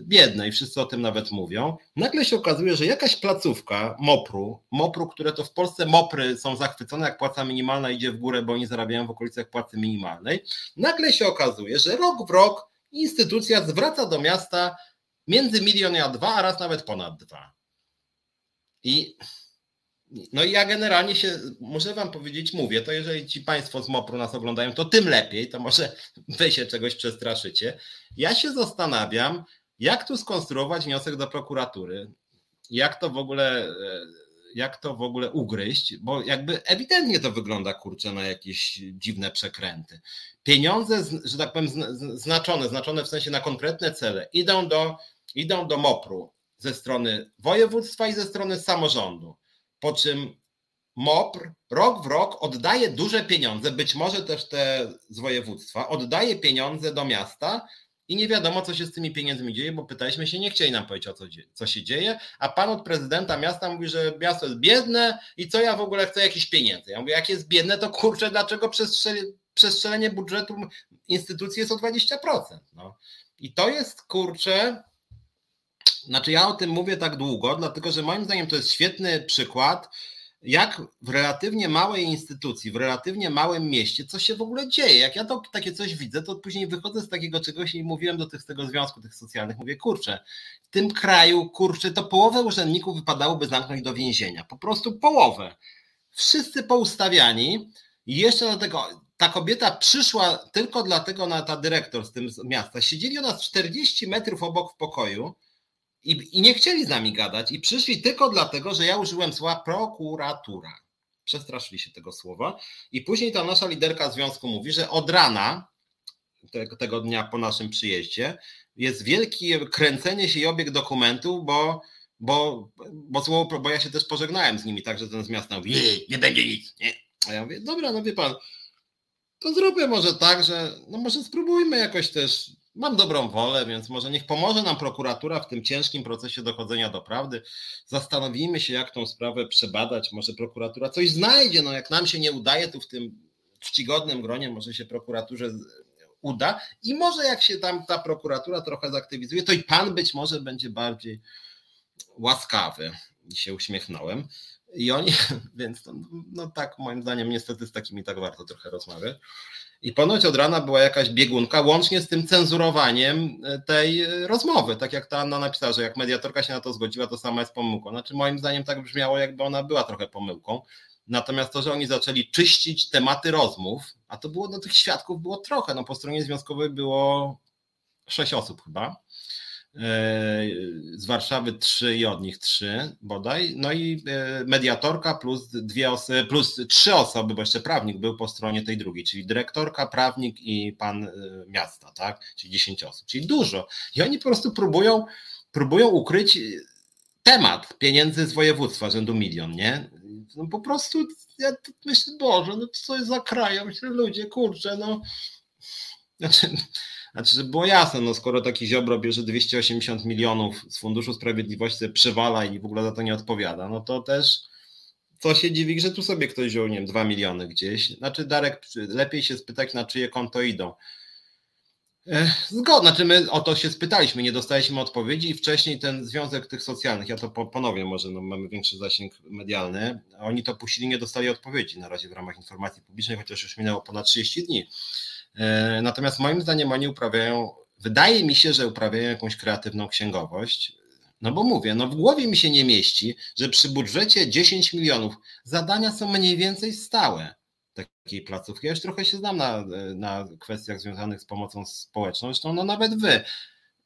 Speaker 2: biedne i wszyscy o tym nawet mówią. Nagle się okazuje, że jakaś placówka MOPR-u, MOPR-u, które to w Polsce MOPRy są zachwycone, jak płaca minimalna idzie w górę, bo oni zarabiają w okolicach płacy minimalnej. Nagle się okazuje, że rok w rok instytucja zwraca do miasta między milion a dwa, a raz nawet ponad dwa. I no i ja generalnie się, muszę wam powiedzieć, mówię, to jeżeli ci państwo z MOPR-u nas oglądają, to tym lepiej, to może *laughs* wy się czegoś przestraszycie. Ja się zastanawiam, jak tu skonstruować wniosek do prokuratury, jak to w ogóle, jak to w ogóle ugryźć, bo jakby ewidentnie to wygląda kurczę na jakieś dziwne przekręty. Pieniądze, że tak powiem, znaczone, znaczone w sensie na konkretne cele, idą do, idą do MOPR-u ze strony województwa i ze strony samorządu. Po czym MOPR rok w rok oddaje duże pieniądze, być może też te z województwa, oddaje pieniądze do miasta i nie wiadomo, co się z tymi pieniędzmi dzieje, bo pytaliśmy się, nie chcieli nam powiedzieć, o co, co się dzieje, a pan od prezydenta miasta mówi, że miasto jest biedne i co ja w ogóle chcę jakichś pieniędzy. Ja mówię, jak jest biedne, to kurczę, dlaczego przestrzelenie budżetu instytucji jest o 20%? No. I to jest, kurczę, znaczy ja o tym mówię tak długo, dlatego że moim zdaniem to jest świetny przykład, jak w relatywnie małej instytucji, w relatywnie małym mieście, co się w ogóle dzieje. Jak ja to takie coś widzę, to później wychodzę z takiego czegoś i mówiłem do tych, z tego związku tych socjalnych, mówię, kurczę, w tym kraju, kurczę, to połowę urzędników wypadałoby zamknąć do więzienia. Po prostu połowę. Wszyscy poustawiani i jeszcze do tego ta kobieta przyszła tylko dlatego na ta dyrektor z tym miasta. Siedzieli ona 40 metrów obok w pokoju i, I nie chcieli z nami gadać i przyszli tylko dlatego, że ja użyłem słowa prokuratura. Przestraszyli się tego słowa. I później ta nasza liderka związku mówi, że od rana tego, tego dnia po naszym przyjeździe jest wielkie kręcenie się i obieg dokumentów, bo, bo, bo, słowo, bo ja się też pożegnałem z nimi, także ten z miasta mówi, nie, nie będzie nic. Nie. A ja mówię, dobra, no wie pan, to zróbmy może tak, że no może spróbujmy jakoś też Mam dobrą wolę, więc może niech pomoże nam prokuratura w tym ciężkim procesie dochodzenia do prawdy. Zastanowimy się, jak tą sprawę przebadać. Może prokuratura coś znajdzie. No, jak nam się nie udaje, tu w tym czcigodnym gronie może się prokuraturze uda. I może jak się tam ta prokuratura trochę zaktywizuje, to i pan być może będzie bardziej łaskawy. I się uśmiechnąłem. I oni, *laughs* więc to, no tak, moim zdaniem, niestety z takimi tak warto trochę rozmawiać. I ponoć od rana była jakaś biegunka, łącznie z tym cenzurowaniem e, tej e, rozmowy. Tak jak ta Anna napisała, że jak mediatorka się na to zgodziła, to sama jest pomyłką. Znaczy, moim zdaniem tak brzmiało, jakby ona była trochę pomyłką. Natomiast to, że oni zaczęli czyścić tematy rozmów, a to było, no tych świadków było trochę. No po stronie związkowej było sześć osób chyba z Warszawy trzy i od nich trzy bodaj, no i e, mediatorka plus dwie osoby, plus trzy osoby, bo jeszcze prawnik był po stronie tej drugiej, czyli dyrektorka, prawnik i pan e, miasta, tak, czyli dziesięć osób, czyli dużo. I oni po prostu próbują, próbują ukryć temat pieniędzy z województwa rzędu milion, nie? No po prostu ja myślę, Boże, no co jest za ludzie, kurczę, no znaczy, znaczy, żeby było jasne, no skoro taki Ziobro bierze 280 milionów z Funduszu Sprawiedliwości, przywala i w ogóle za to nie odpowiada, no to też co się dziwi, że tu sobie ktoś wziął, nie wiem, 2 miliony gdzieś. Znaczy, Darek, lepiej się spytać, na czyje konto idą. Zgodnie, znaczy my o to się spytaliśmy, nie dostaliśmy odpowiedzi i wcześniej ten związek tych socjalnych, ja to ponowię może, no, mamy większy zasięg medialny, oni to puścili, nie dostali odpowiedzi na razie w ramach informacji publicznej, chociaż już minęło ponad 30 dni. E, natomiast moim zdaniem oni uprawiają, wydaje mi się, że uprawiają jakąś kreatywną księgowość. No bo mówię, no w głowie mi się nie mieści, że przy budżecie 10 milionów zadania są mniej więcej stałe takiej placówki. Ja już trochę się znam na, na kwestiach związanych z pomocą społeczną, zresztą no nawet wy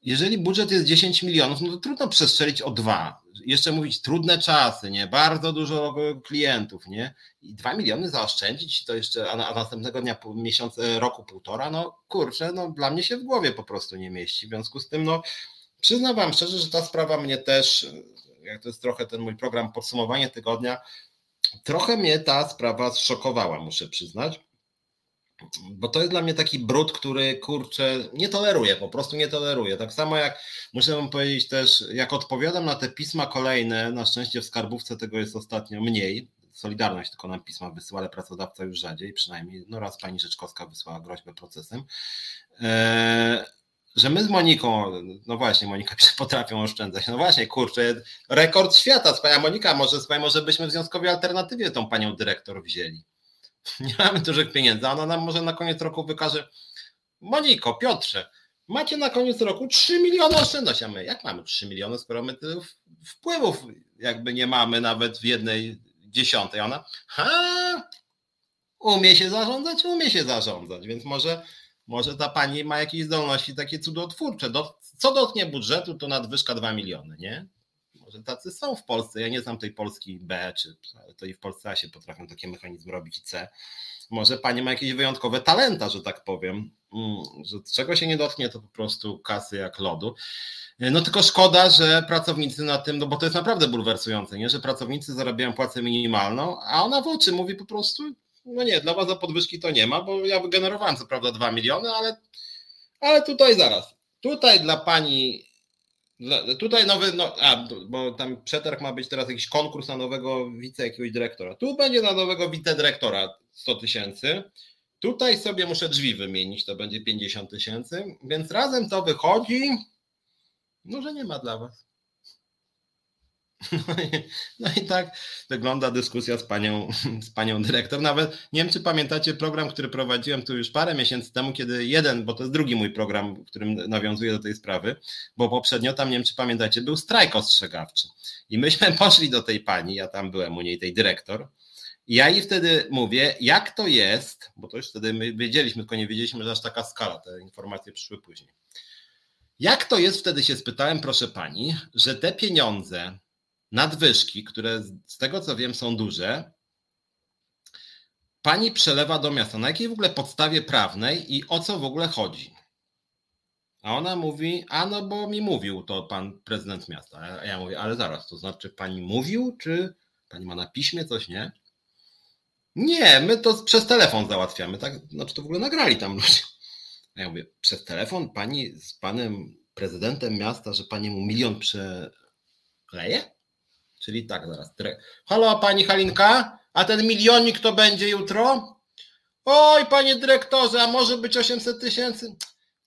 Speaker 2: jeżeli budżet jest 10 milionów, no to trudno przestrzelić o dwa. Jeszcze mówić trudne czasy, nie? Bardzo dużo klientów, nie? I dwa miliony zaoszczędzić, to jeszcze, a, następnego dnia, miesiąc, e, roku, półtora, no kurczę, no dla mnie się w głowie po prostu nie mieści. W związku z tym, no przyznam wam szczerze, że ta sprawa mnie też, jak to jest trochę ten mój program podsumowanie tygodnia, trochę mnie ta sprawa zszokowała, muszę przyznać bo to jest dla mnie taki brud, który kurczę nie toleruję, po prostu nie toleruję. Tak samo jak muszę wam powiedzieć też, jak odpowiadam na te pisma kolejne, na szczęście w skarbówce tego jest ostatnio mniej. Solidarność tylko nam pisma wysyła, ale pracodawca już rzadziej, przynajmniej no raz pani Rzeczkowska wysłała groźbę procesem. Eee, że my z Moniką, no właśnie, Monika potrafią oszczędzać. No właśnie, kurczę, rekord świata. Swoja Monika, może, może byśmy w związkowej alternatywie tą panią dyrektor wzięli *laughs* nie mamy dużych pieniędzy, ona nam może na koniec roku wykaże, Moniko, Piotrze, macie na koniec roku 3 miliony oszczędności, a my jak mamy 3 miliony, skoro my wpływów jakby nie mamy nawet w jednej dziesiątej. Ona, ha, umie się zarządzać, umie się zarządzać, więc może, może ta pani ma jakieś zdolności takie cudotwórcze. Do, co dotknie budżetu, to nadwyżka 2 miliony, nie? Tacy są w Polsce. Ja nie znam tej Polski B, czy to i w Polsce A się potrafią takie mechanizmy robić i C. Może pani ma jakieś wyjątkowe talenta, że tak powiem, mm, że czego się nie dotknie, to po prostu kasy jak lodu. No tylko szkoda, że pracownicy na tym, no bo to jest naprawdę bulwersujące, nie? że pracownicy zarabiają płacę minimalną, a ona w oczy mówi po prostu, no nie, dla was za podwyżki to nie ma, bo ja wygenerowałem co prawda 2 miliony, ale, ale tutaj zaraz, tutaj dla pani, tutaj nowy, no, a, bo tam przetarg ma być teraz jakiś konkurs na nowego wice jakiegoś dyrektora, tu będzie na nowego wicedyrektora 100 tysięcy, tutaj sobie muszę drzwi wymienić, to będzie 50 tysięcy, więc razem to wychodzi. No, że nie ma dla was. *laughs* No i, no i tak wygląda dyskusja z panią, z panią dyrektor. Nawet nie wiem, czy pamiętacie program, który prowadziłem tu już parę miesięcy temu, kiedy jeden, bo to jest drugi mój program, którym nawiązuję do tej sprawy, bo poprzednio tam, nie wiem, czy pamiętacie, był strajk ostrzegawczy. I myśmy *laughs* poszli do tej pani, ja tam byłem u niej, tej dyrektor, i ja jej wtedy mówię, jak to jest, bo to już wtedy my wiedzieliśmy, tylko nie wiedzieliśmy, że aż taka skala, te informacje przyszły później jak to jest, wtedy się spytałem, proszę pani, że te pieniądze, nadwyżki, które z tego co wiem są duże, pani przelewa do miasta. Na jakiej w ogóle podstawie prawnej i o co w ogóle chodzi? A ona mówi, a no bo mi mówił to pan prezydent miasta. A ja mówię, ale zaraz, to znaczy pani mówił, czy pani ma na piśmie coś, nie? Nie, my to przez telefon załatwiamy, tak? Znaczy to w ogóle nagrali tam ludzie. A ja mówię, przez telefon pani z panem prezydentem miasta, że pani mu milion przeleje? Czyli tak, zaraz. Halo, pani Halinka? A ten milionik to będzie jutro? Oj, panie dyrektorze, a może być 800 tysięcy?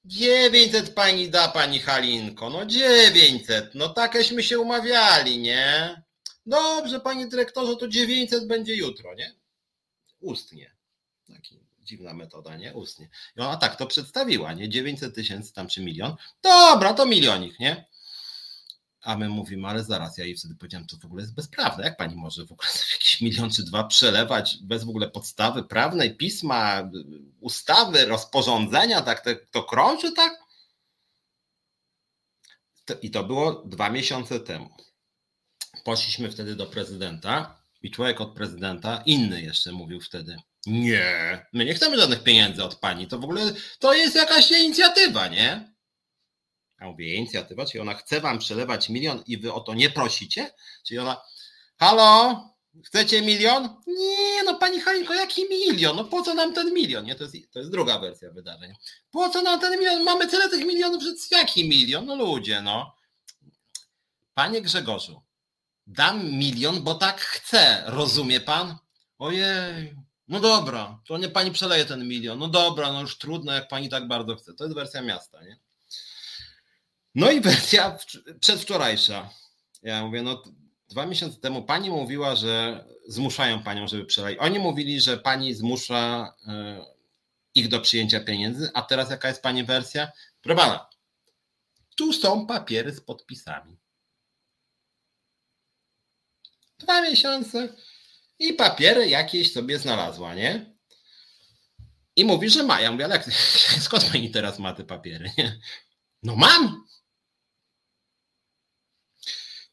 Speaker 2: 900 pani da, pani Halinko. No 900. No takeśmy się umawiali, nie? Dobrze, panie dyrektorze, to 900 będzie jutro, nie? Ustnie. Taki dziwna metoda, nie? Ustnie. I ona tak to przedstawiła, nie? 900 tysięcy tam czy milion. Dobra, to milionik, nie? A my mówimy, ale zaraz, ja jej wtedy powiedziałem, to w ogóle jest bezprawne. Jak pani może w ogóle *laughs* jakiś milion czy dwa przelewać bez w ogóle podstawy prawnej, pisma, ustawy, rozporządzenia, tak to, to krąży, tak? I to było dwa miesiące temu. Poszliśmy wtedy do prezydenta i człowiek od prezydenta, inny jeszcze mówił wtedy, nie, my nie chcemy żadnych pieniędzy od pani. To w ogóle to jest jakaś inicjatywa, nie? A mówię, inicjatywa, czyli ona chce wam przelewać milion i wy o to nie prosicie? Czyli ona, halo, chcecie milion? Nie, no pani Halinko, jaki milion? No po co nam ten milion? Nie, to jest, to jest druga wersja wydarzeń. Po co nam ten milion? Mamy tyle tych milionów, że jaki milion? No ludzie, no. Panie Grzegorzu, dam milion, bo tak chcę, rozumie pan? Ojej, no dobra, to nie pani przeleje ten milion. No dobra, no już trudno, jak pani tak bardzo chce. To jest wersja miasta, nie? No i *laughs* wersja przedwczorajsza. Ja mówię, no dwa miesiące temu pani mówiła, że zmuszają panią, żeby przelej. Oni mówili, że pani zmusza e, ich do przyjęcia pieniędzy, a teraz jaka jest pani wersja? Proszę pana, tu są papiery z podpisami. Dwa miesiące i papiery jakieś sobie znalazła, nie? I mówi, że ma. Ja mówię, ale *laughs* skąd pani teraz ma te papiery? Nie? No mam.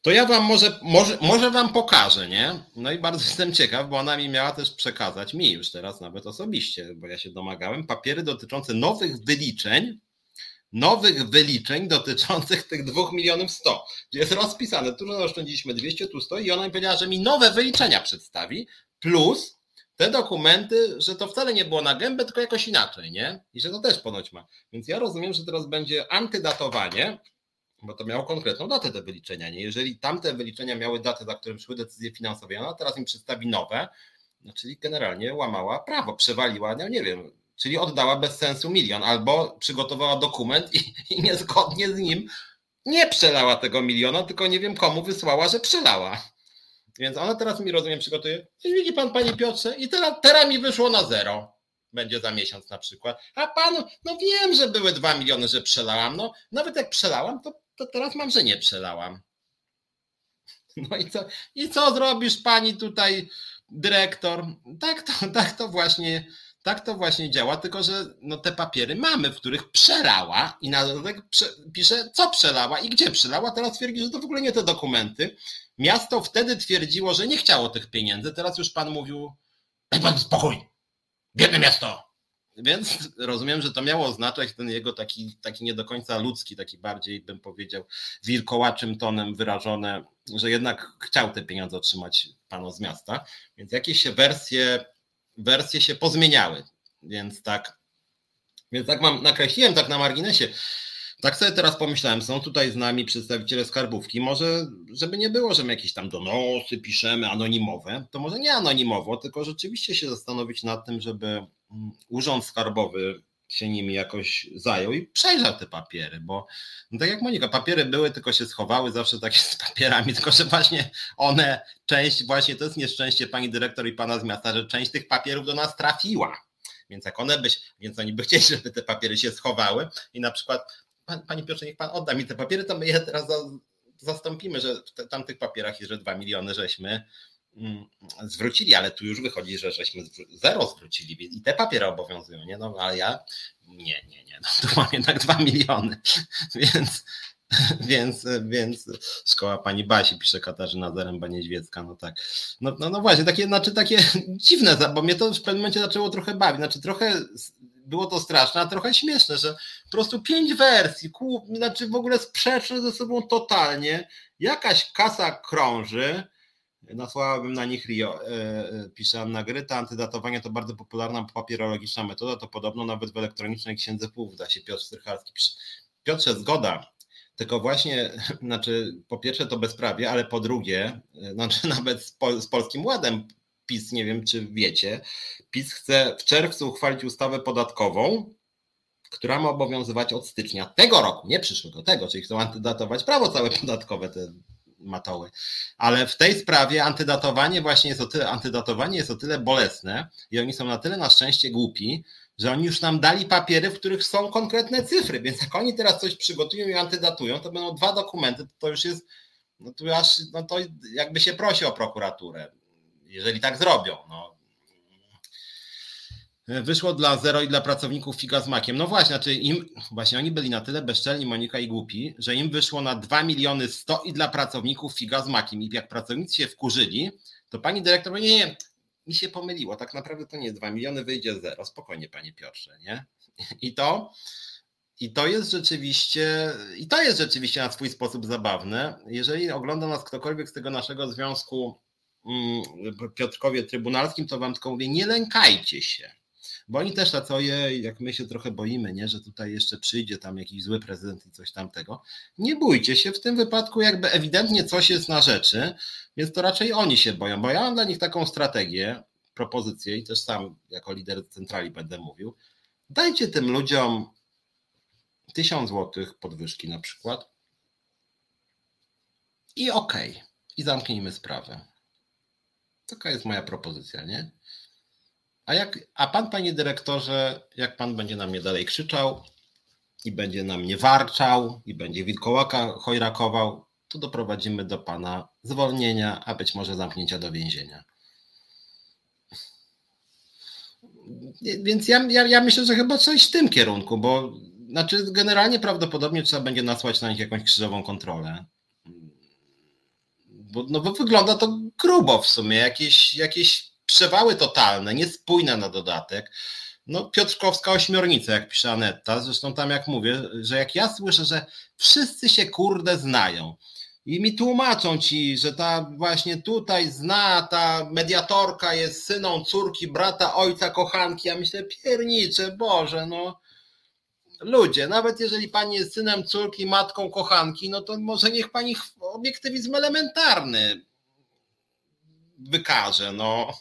Speaker 2: To ja wam może, może, może wam pokażę, nie? No i bardzo *laughs* jestem ciekaw, bo ona mi miała też przekazać, mi już teraz nawet osobiście, bo ja się domagałem, papiery dotyczące nowych wyliczeń nowych wyliczeń *laughs* dotyczących tych 2 milionów 100. Jest rozpisane, tu oszczędziliśmy 200, tu 100 i ona mi powiedziała, że mi nowe wyliczenia przedstawi, plus te dokumenty, że to wcale nie było na gębę, tylko jakoś inaczej, nie? I że to też ponoć ma. Więc ja rozumiem, że teraz będzie antydatowanie, bo to miało konkretną datę te wyliczenia, nie? Jeżeli tamte wyliczenia miały datę, za którym szły decyzje finansowe, ona teraz im przedstawi nowe, no czyli generalnie łamała prawo, przewaliła, no nie wiem, czyli oddała bez sensu milion, albo przygotowała dokument i, *laughs* i niezgodnie z nim nie przelała tego miliona, tylko nie wiem komu wysłała, że przelała. Więc ona teraz mi, rozumiem, przygotuje. Widzi pan, panie Piotrze, i teraz, teraz mi wyszło na zero. Będzie za miesiąc na przykład. A panu, no wiem, że były dwa miliony, że przelałam. No, nawet jak przelałam, to, to teraz mam, że nie przelałam. No i co, i co zrobisz pani tutaj, dyrektor? Tak to, tak to właśnie tak to właśnie działa, tylko że no, te papiery mamy, w których przelała i na dodatek pisze, co przelała i gdzie przelała. Teraz twierdzi, że to w ogóle nie te dokumenty. Miasto wtedy twierdziło, że nie chciało tych pieniędzy. Teraz już pan mówił, daj pan spokój, biedne miasto. Więc *laughs* rozumiem, że to miało oznaczać ten jego taki, taki nie do końca ludzki, taki bardziej bym powiedział wilkołaczym tonem wyrażone, że jednak chciał te pieniądze otrzymać panu z miasta. Więc jakieś wersje, wersje się pozmieniały. Więc tak, więc tak mam, nakreśliłem tak na marginesie. Tak sobie teraz pomyślałem, są tutaj z nami przedstawiciele skarbówki, może żeby nie było, że my jakieś tam donosy piszemy anonimowe, to może nie anonimowo, tylko rzeczywiście się zastanowić nad tym, żeby mm, urząd skarbowy się nimi jakoś zajął i przejrzał te papiery, bo no tak jak Monika, papiery były, tylko się schowały, zawsze takie z papierami, *laughs* tylko że właśnie one, część, właśnie to jest nieszczęście pani dyrektor i pana z miasta, że część tych papierów do nas trafiła. Więc jak one byś, więc oni by chcieli, żeby te papiery się schowały i na przykład pan, Panie Piotrze, niech Pan odda mi te papiery, to my je teraz za, zastąpimy, że w tamtych papierach jest, że 2 miliony żeśmy mm, zwrócili, ale tu już wychodzi, że żeśmy zero zwrócili i te papiery obowiązują, nie? No ale ja nie, nie, nie, no, tu mam jednak 2 miliony, *laughs* więc więc, więc szkoła pani Basi, pisze Katarzyna Zaręba Niedźwiecka, no tak. No, no, no właśnie, takie, znaczy takie dziwne, bo mnie to w pewnym momencie zaczęło trochę bawić, znaczy trochę było to straszne, a trochę śmieszne, że po prostu pięć wersji, kół, znaczy w ogóle sprzeczne ze sobą totalnie, jakaś kasa krąży, nasłałabym na nich Rio, e, e, pisze Anna Gryta, antydatowanie to bardzo popularna papierologiczna metoda, to podobno nawet w elektronicznej księdze płów da się. Piotr Strycharski pisze. Piotrze, zgoda, tylko właśnie, *laughs* znaczy po pierwsze to bezprawie, ale po drugie, e, znaczy *laughs* nawet z, z Polskim Ładem PiS, nie wiem czy wiecie, PiS chce w czerwcu uchwalić ustawę podatkową, która ma obowiązywać od stycznia tego roku, nie przyszłego, tego, czyli chcą antydatować prawo całe podatkowe, te matoły. Ale w tej sprawie antydatowanie właśnie jest o tyle, antydatowanie jest o tyle bolesne i oni są na tyle na szczęście głupi, że oni już nam dali papiery, w których są konkretne cyfry, więc jak oni teraz coś przygotują i antydatują, to będą dwa dokumenty, to już jest, no to aż, no to jakby się prosi o prokuraturę jeżeli tak zrobią. No. Wyszło dla zero i dla pracowników figa z makiem. No właśnie, znaczy im, właśnie oni byli na tyle bezczelni, Monika i głupi, że im wyszło na 2 miliony 100 i dla pracowników figa z makiem. I jak pracownicy się wkurzyli, to pani dyrektor mówi, nie, nie, mi się pomyliło, tak naprawdę to nie jest 2 miliony, wyjdzie zero. Spokojnie, panie Piotrze, nie? I to, i to jest rzeczywiście, i to jest rzeczywiście na swój sposób zabawne. Jeżeli ogląda nas ktokolwiek z tego naszego związku Piotrkowie Trybunalskim, to wam tylko mówię, nie lękajcie się. Bo oni też tacy, ojej, jak my się trochę boimy, nie, że tutaj jeszcze przyjdzie tam jakiś zły prezydent i coś tamtego. Nie bójcie się, w tym wypadku jakby ewidentnie coś jest na rzeczy, więc to raczej oni się boją, bo ja mam dla nich taką strategię, propozycję i też sam jako lider centrali będę mówił, dajcie tym ludziom tysiąc złotych podwyżki na przykład i okej, okay, i zamknijmy sprawę. Taka jest moja propozycja, nie? A, jak, a pan, panie dyrektorze, jak pan będzie na mnie dalej krzyczał i będzie na mnie warczał i będzie wilkołaka chojrakował, to doprowadzimy do pana zwolnienia, a być może zamknięcia do więzienia. Więc ja, ja, ja myślę, że chyba coś w tym kierunku, bo znaczy generalnie prawdopodobnie trzeba będzie nasłać na nich jakąś krzyżową kontrolę bo, no bo wygląda to grubo w sumie, jakieś, jakieś przewały totalne, niespójne na dodatek. No, Piotrkowska ośmiornica, jak pisze Anetta, zresztą tam jak mówię, że jak ja słyszę, że wszyscy się kurde znają i mi tłumaczą ci, że ta właśnie tutaj zna, ta mediatorka jest syną córki, brata, ojca, kochanki, ja myślę, piernicze, Boże, no ludzie, nawet jeżeli pani jest synem córki, matką kochanki, no to może niech pani obiektywizm elementarny wykaże, no.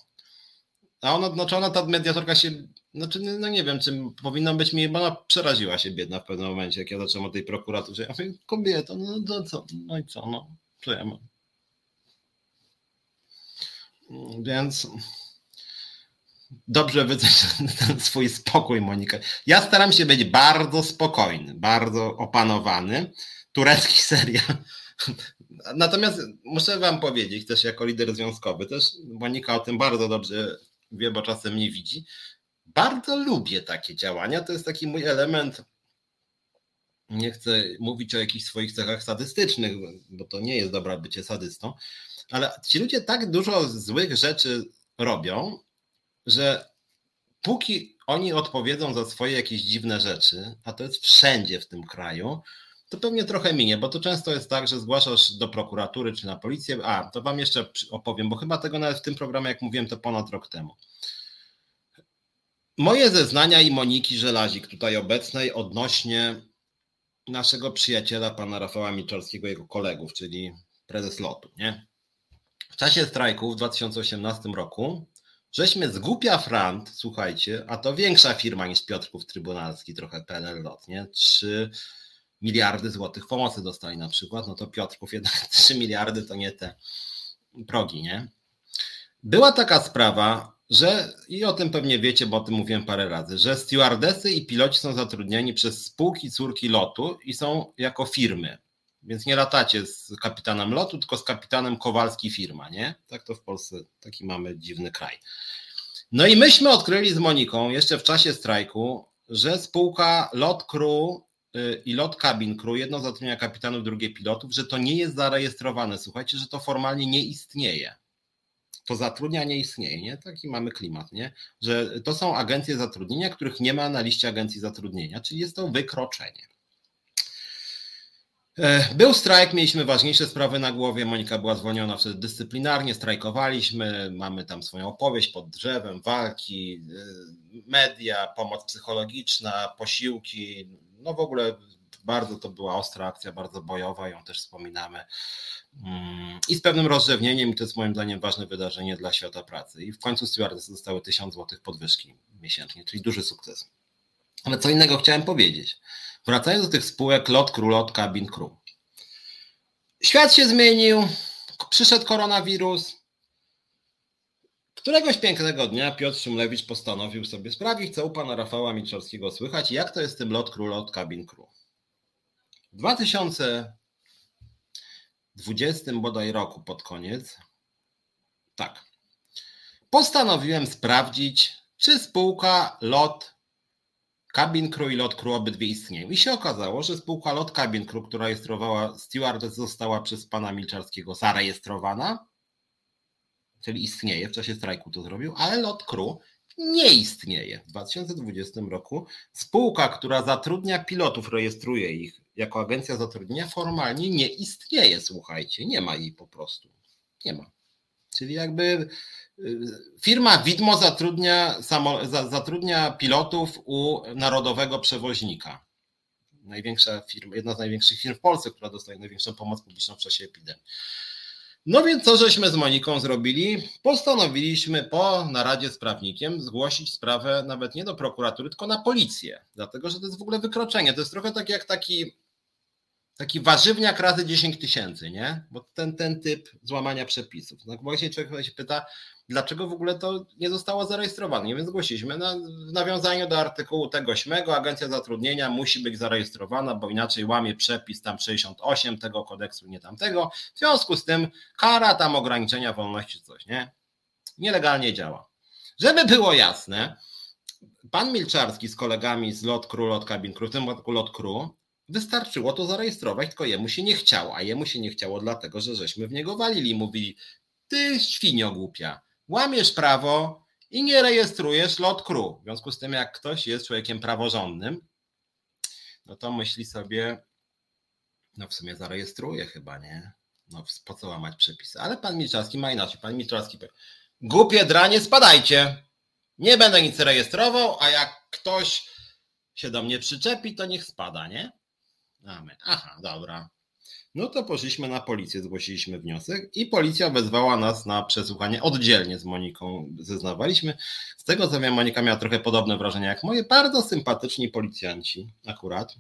Speaker 2: A ona, znaczy ona ta mediatorka się, znaczy, no nie wiem, czym powinna być mi, bo ona przeraziła się biedna w pewnym momencie, jak ja zacząłem o tej prokuraturze. Ja mówię, kobieto, no, no co, no i co, no, co ja mam. Więc dobrze ten swój spokój, Monika. Ja staram się być bardzo spokojny, bardzo opanowany. Turecki *laughs* serial. Natomiast muszę wam powiedzieć, też jako lider związkowy, też Monika o tym bardzo dobrze wie, bo czasem nie widzi, bardzo lubię takie działania. To jest taki mój element. Nie chcę mówić o jakichś swoich cechach sadystycznych, bo to nie jest dobra bycie sadystą, ale ci ludzie tak dużo złych rzeczy robią, że póki oni odpowiedzą za swoje jakieś dziwne rzeczy, a to jest wszędzie w tym kraju, to pewnie trochę minie, bo to często jest tak, że zgłaszasz do prokuratury czy na policję. A, to wam jeszcze opowiem, bo chyba tego nawet w tym programie, jak mówiłem, to ponad rok temu. Moje zeznania i Moniki Żelazik, tutaj obecnej, odnośnie naszego przyjaciela, pana Rafała Miczorskiego, jego kolegów, czyli prezes lotu, nie? W czasie strajku w 2018 roku żeśmy z głupia frant, słuchajcie, a to większa firma niż Piotrków Trybunalski, trochę PNL Lot, nie? 3 miliardy złotych pomocy dostali na przykład, no to Piotrków jednak *laughs* 3 miliardy to nie te progi, nie? Była taka sprawa, że i o tym pewnie wiecie, bo o tym mówiłem parę razy, że stewardesy i piloci są zatrudnieni przez spółki córki lotu i są jako firmy. Więc nie latacie z kapitanem lotu, tylko z kapitanem Kowalski firma, nie? Tak to w Polsce, taki mamy dziwny kraj. No i myśmy odkryli z Moniką jeszcze w czasie strajku, że spółka Lot Crew y, i Lot Cabin Crew, jedno zatrudnia kapitanów, drugie pilotów, że to nie jest zarejestrowane. Słuchajcie, że to formalnie nie istnieje to zatrudnianie nie istnieje, nie? Taki mamy klimat, nie? Że to są agencje zatrudnienia, których nie ma na liście agencji zatrudnienia, czyli jest to wykroczenie. E, był strajk, mieliśmy ważniejsze sprawy na głowie. Monika była zwolniona wtedy dyscyplinarnie, strajkowaliśmy. Mamy tam swoją opowieść pod drzewem, walki, e, media, pomoc psychologiczna, posiłki. No w ogóle bardzo to była ostra akcja, bardzo bojowa, ją też wspominamy. Mm, I z pewnym rozrzewnieniem, i to jest moim zdaniem ważne wydarzenie dla świata pracy. I w końcu stewardessy dostały 1000 zł podwyżki miesięcznie, czyli duży sukces. Ale co innego chciałem powiedzieć. Wracając do tych spółek LOT, Crew, LOT, Cabin Crew. Świat się zmienił, przyszedł koronawirus. Któregoś pięknego dnia Piotr Szymlewicz postanowił sobie sprawdzić, co u pana Rafała Mitrzowskiego słychać jak to jest z tym LOT, Crew, LOT, Cabin Crew. W 2020 bodaj roku pod koniec, tak, postanowiłem sprawdzić, czy spółka LOT Cabin Crew i Lot Crew obydwie istnieją. I się okazało, że spółka Lot Cabin Crew, która rejestrowała Stewardess, została przez pana Milczarskiego zarejestrowana, czyli istnieje, w czasie strajku to zrobił, ale Lot Crew nie istnieje. W 2020 roku spółka, która zatrudnia pilotów, rejestruje ich jako agencja zatrudnienia, formalnie nie istnieje, słuchajcie, nie ma jej po prostu. Nie ma. Czyli jakby firma Widmo zatrudnia, zatrudnia pilotów u narodowego przewoźnika. Największa firma, jedna z największych firm w Polsce, która dostaje największą pomoc publiczną w czasie epidemii. No więc co żeśmy z Moniką zrobili? Postanowiliśmy po naradzie z prawnikiem zgłosić sprawę nawet nie do prokuratury, tylko na policję, dlatego że to jest w ogóle wykroczenie. To jest trochę tak jak taki, taki warzywniak razy 10 tysięcy, nie? Bo ten, ten typ złamania przepisów. No właśnie człowiek się pyta, dlaczego w ogóle to nie zostało zarejestrowane. Więc zgłosiliśmy na, w nawiązaniu do artykułu tego 8 Agencja Zatrudnienia musi być zarejestrowana, bo inaczej łamie przepis tam 68 tego kodeksu, nie tamtego. W związku z tym kara tam ograniczenia wolności coś, nie? Nielegalnie działa. Żeby było jasne, pan Milczarski z kolegami z Lot Crew, Lot Cabin Crew, w tym przypadku Lot Crew, wystarczyło to zarejestrować, tylko jemu się nie chciało, a jemu się nie chciało dlatego, że żeśmy w niego walili mówili, ty świnio głupia, łamiesz prawo i nie rejestrujesz lot crew. W związku z tym, jak ktoś jest człowiekiem praworządnym, no to myśli sobie, no w sumie zarejestruje chyba, nie? No po co łamać przepisy? Ale pan Milczarski ma inaczej. Pan Milczarski powie, głupie dranie, spadajcie. Nie będę nic rejestrował, a jak ktoś się do mnie przyczepi, to niech spada, nie? Aha, dobra. No to poszliśmy na policję, zgłosiliśmy wniosek i policja wezwała nas na przesłuchanie oddzielnie z Moniką. Zeznawaliśmy. Z tego co wiem, Monika miała trochę podobne wrażenia jak moje. Bardzo sympatyczni policjanci akurat.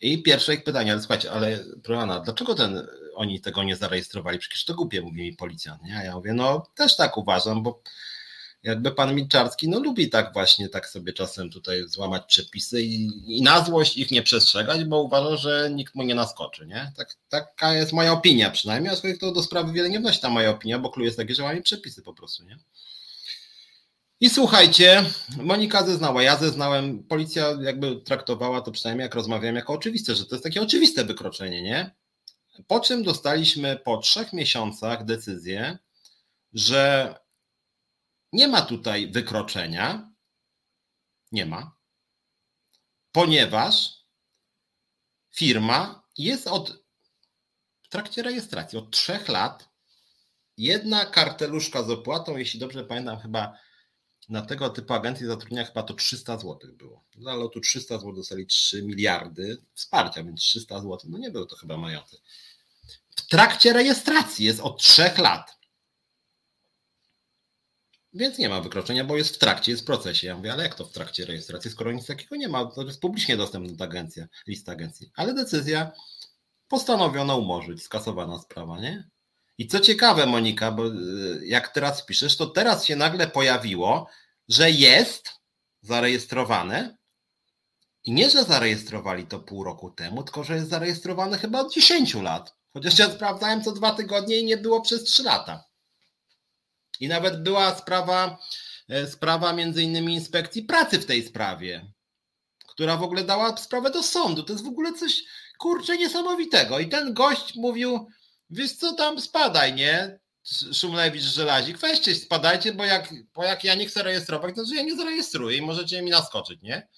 Speaker 2: I pierwsze ich pytanie, ale słuchajcie, ale Proana, dlaczego ten, oni tego nie zarejestrowali? Przecież to głupie, mówi mi policjant. Nie? A ja mówię, no też tak uważam, bo jakby pan Milczarski no lubi tak właśnie tak sobie czasem tutaj złamać przepisy i, i na złość ich nie przestrzegać, bo uważa, że nikt mu nie naskoczy, nie? Tak, taka jest moja opinia przynajmniej, a to do sprawy wiele nie wnosi ta moja opinia, bo klucz jest taki, że łamie przepisy po prostu, nie? I słuchajcie, Monika zeznała, ja zeznałem, policja jakby traktowała to przynajmniej jak rozmawiałem jako oczywiste, że to jest takie oczywiste wykroczenie, nie? Po czym dostaliśmy po trzech miesiącach decyzję, że nie ma tutaj wykroczenia, nie ma, ponieważ firma jest od w trakcie rejestracji od trzech lat jedna karteluszka z opłatą, jeśli dobrze pamiętam, chyba na tego typu agencje zatrudnienia chyba to 300 zł było. Dla lotu 300 zł dostali 3 miliardy wsparcia, więc 300 zł, no nie był to chyba majątek. W trakcie rejestracji jest od 3 lat. Więc nie ma wykroczenia, bo jest w trakcie, jest w procesie. Ja mówię, ale jak to w trakcie rejestracji, skoro nic takiego nie ma, to jest publicznie dostępna agencja, lista agencji. Ale decyzja postanowiono umorzyć, skasowana sprawa, nie? I co ciekawe, Monika, bo y, jak teraz piszesz, to teraz się nagle pojawiło, że jest zarejestrowane i nie, że zarejestrowali to pół roku temu, tylko że jest zarejestrowane chyba od 10 lat. Chociaż ja sprawdzałem co dwa tygodnie i nie było przez 3 lata. I nawet była sprawa, e, sprawa między innymi inspekcji pracy w tej sprawie, która w ogóle dała sprawę do sądu. To jest w ogóle coś kurczę niesamowitego. I ten gość mówił, wiesz co tam spadaj, nie? Szumlewicz, Żelazik, weźcie spadajcie, bo jak, bo jak ja nie chcę rejestrować, to że ja nie zarejestruję i możecie mi naskoczyć, nie?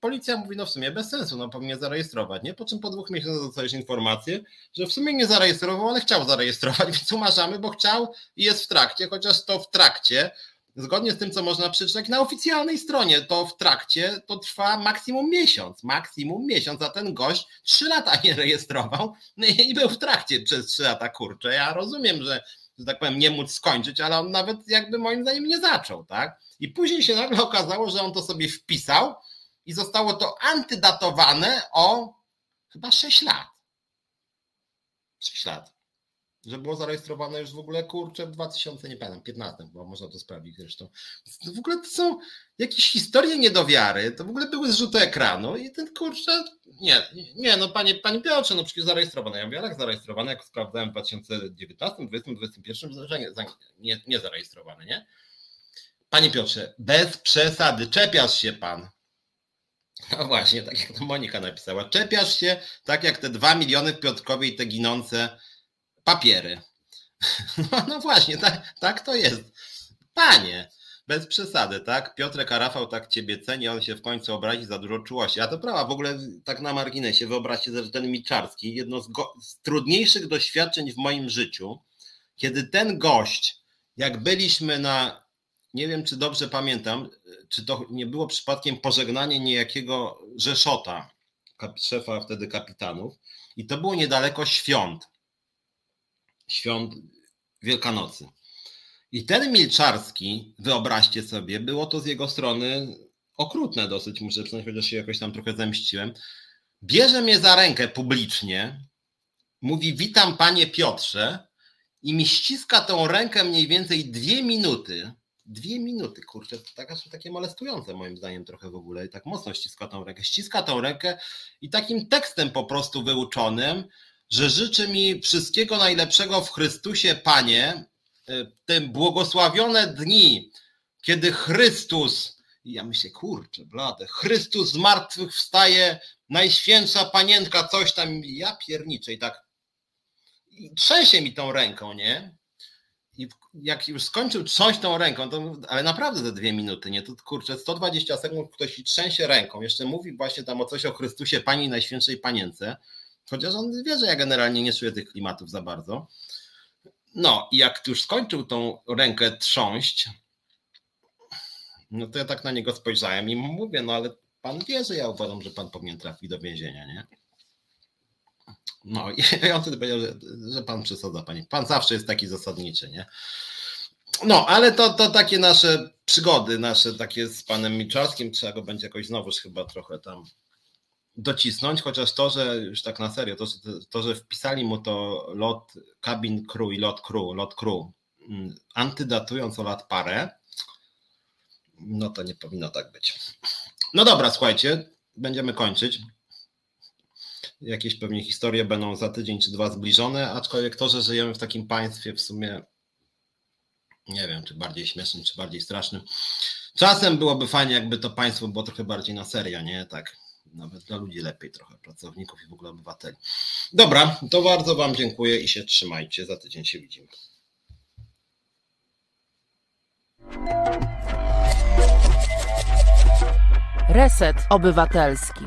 Speaker 2: Policja mówi, no w sumie bez sensu, no powinien zarejestrować, nie? Po czym po dwóch miesiącach dostajesz informację, że w sumie nie zarejestrował, ale chciał zarejestrować, *laughs* więc umarzamy, bo chciał i jest w trakcie, chociaż to w trakcie, zgodnie z tym, co można przeczytać na oficjalnej stronie, to w trakcie to trwa maksimum miesiąc, maksimum miesiąc, a ten gość trzy lata *laughs* nie rejestrował no i był w trakcie przez trzy lata, kurczę, ja rozumiem, że że tak powiem, nie móc skończyć, ale on nawet jakby moim zdaniem nie zaczął, tak? I później się nagle okazało, że on to sobie wpisał, i zostało to antydatowane o chyba 6 lat. 6 lat. Że było zarejestrowane już w ogóle kurczę w 2000, nie pamiętam, 15, bo można to sprawdzić zresztą. W ogóle to są jakieś historie niedowiary, to w ogóle były zrzuty ekranu i ten kurczę, nie, nie, no panie, panie Piotrze, no przecież zarejestrowane. Ja mówię, jak zarejestrowane, jak sprawdzałem w 2019, 2020, 2021, że nie, nie, zarejestrowane, nie? Panie Piotrze, bez przesady, czepiasz się pan. *laughs* No właśnie, tak jak to Monika napisała. Czepiasz się tak jak te dwa miliony w Piotrkowie i te ginące papiery. *laughs* No, no właśnie, tak, tak to jest. Panie, bez przesady, tak? Piotrek Rafał tak ciebie ceni, on się w końcu obrazi za dużo czułości. A to prawa, w ogóle tak na marginesie, wyobraźcie sobie, że ten Miczarski, jedno z, go, z trudniejszych doświadczeń w moim życiu, kiedy ten gość, jak byliśmy na nie wiem, czy dobrze pamiętam, czy to nie było przypadkiem pożegnanie niejakiego Rzeszota, szefa wtedy kapitanów, i to było niedaleko świąt, świąt Wielkanocy. I ten Milczarski, wyobraźcie sobie, było to z jego strony okrutne dosyć, muszę przyznać, chociaż się jakoś tam trochę zemściłem. Bierze mnie za rękę publicznie, mówi: Witam panie Piotrze, i mi ściska tą rękę mniej więcej dwie minuty dwie minuty, kurczę, taka, takie molestujące moim zdaniem trochę w ogóle i tak mocno ściska tą rękę. Ściska tą rękę i takim tekstem po prostu wyuczonym, że życzy mi wszystkiego najlepszego w Chrystusie, Panie, e, te błogosławione dni, kiedy Chrystus, ja myślę, kurczę, blade, Chrystus z martwych wstaje, najświętsza panienka, coś tam, ja pierniczę i tak i trzęsie mi tą ręką, nie? I jak już skończył trząść tą ręką, to, ale naprawdę te dwie minuty, nie? To kurczę, 120 sekund ktoś trzęsie ręką, jeszcze mówi właśnie tam o coś o Chrystusie Pani Najświętszej Panience, chociaż on wie, że ja generalnie nie czuję tych klimatów za bardzo. No i jak już skończył tą rękę trząść, no to ja tak na niego spojrzałem i mówię, no ale pan wie, że ja uważam, że pan powinien trafić do więzienia, nie? No *laughs* i on wtedy powiedział, że, że pan przesadza, panie. Pan zawsze jest taki zasadniczy, nie? No, ale to, to takie nasze przygody, nasze takie z panem Milczarskim, trzeba go będzie jakoś znowuż chyba trochę tam docisnąć, chociaż to, że już tak na serio, to, to że wpisali mu to lot cabin crew i lot crew, lot crew, mm, antydatując o lat parę, no to nie powinno tak być. No dobra, słuchajcie, będziemy kończyć jakieś pewnie historie będą za tydzień czy dwa zbliżone, aczkolwiek to, że żyjemy w takim państwie w sumie nie wiem, czy bardziej śmiesznym, czy bardziej strasznym. Czasem byłoby fajnie, jakby to państwo było trochę bardziej na serio, nie? Tak, nawet dla ludzi lepiej trochę, pracowników i w ogóle obywateli. Dobra, to bardzo Wam dziękuję i się trzymajcie. Za tydzień się widzimy.
Speaker 1: Reset Obywatelski.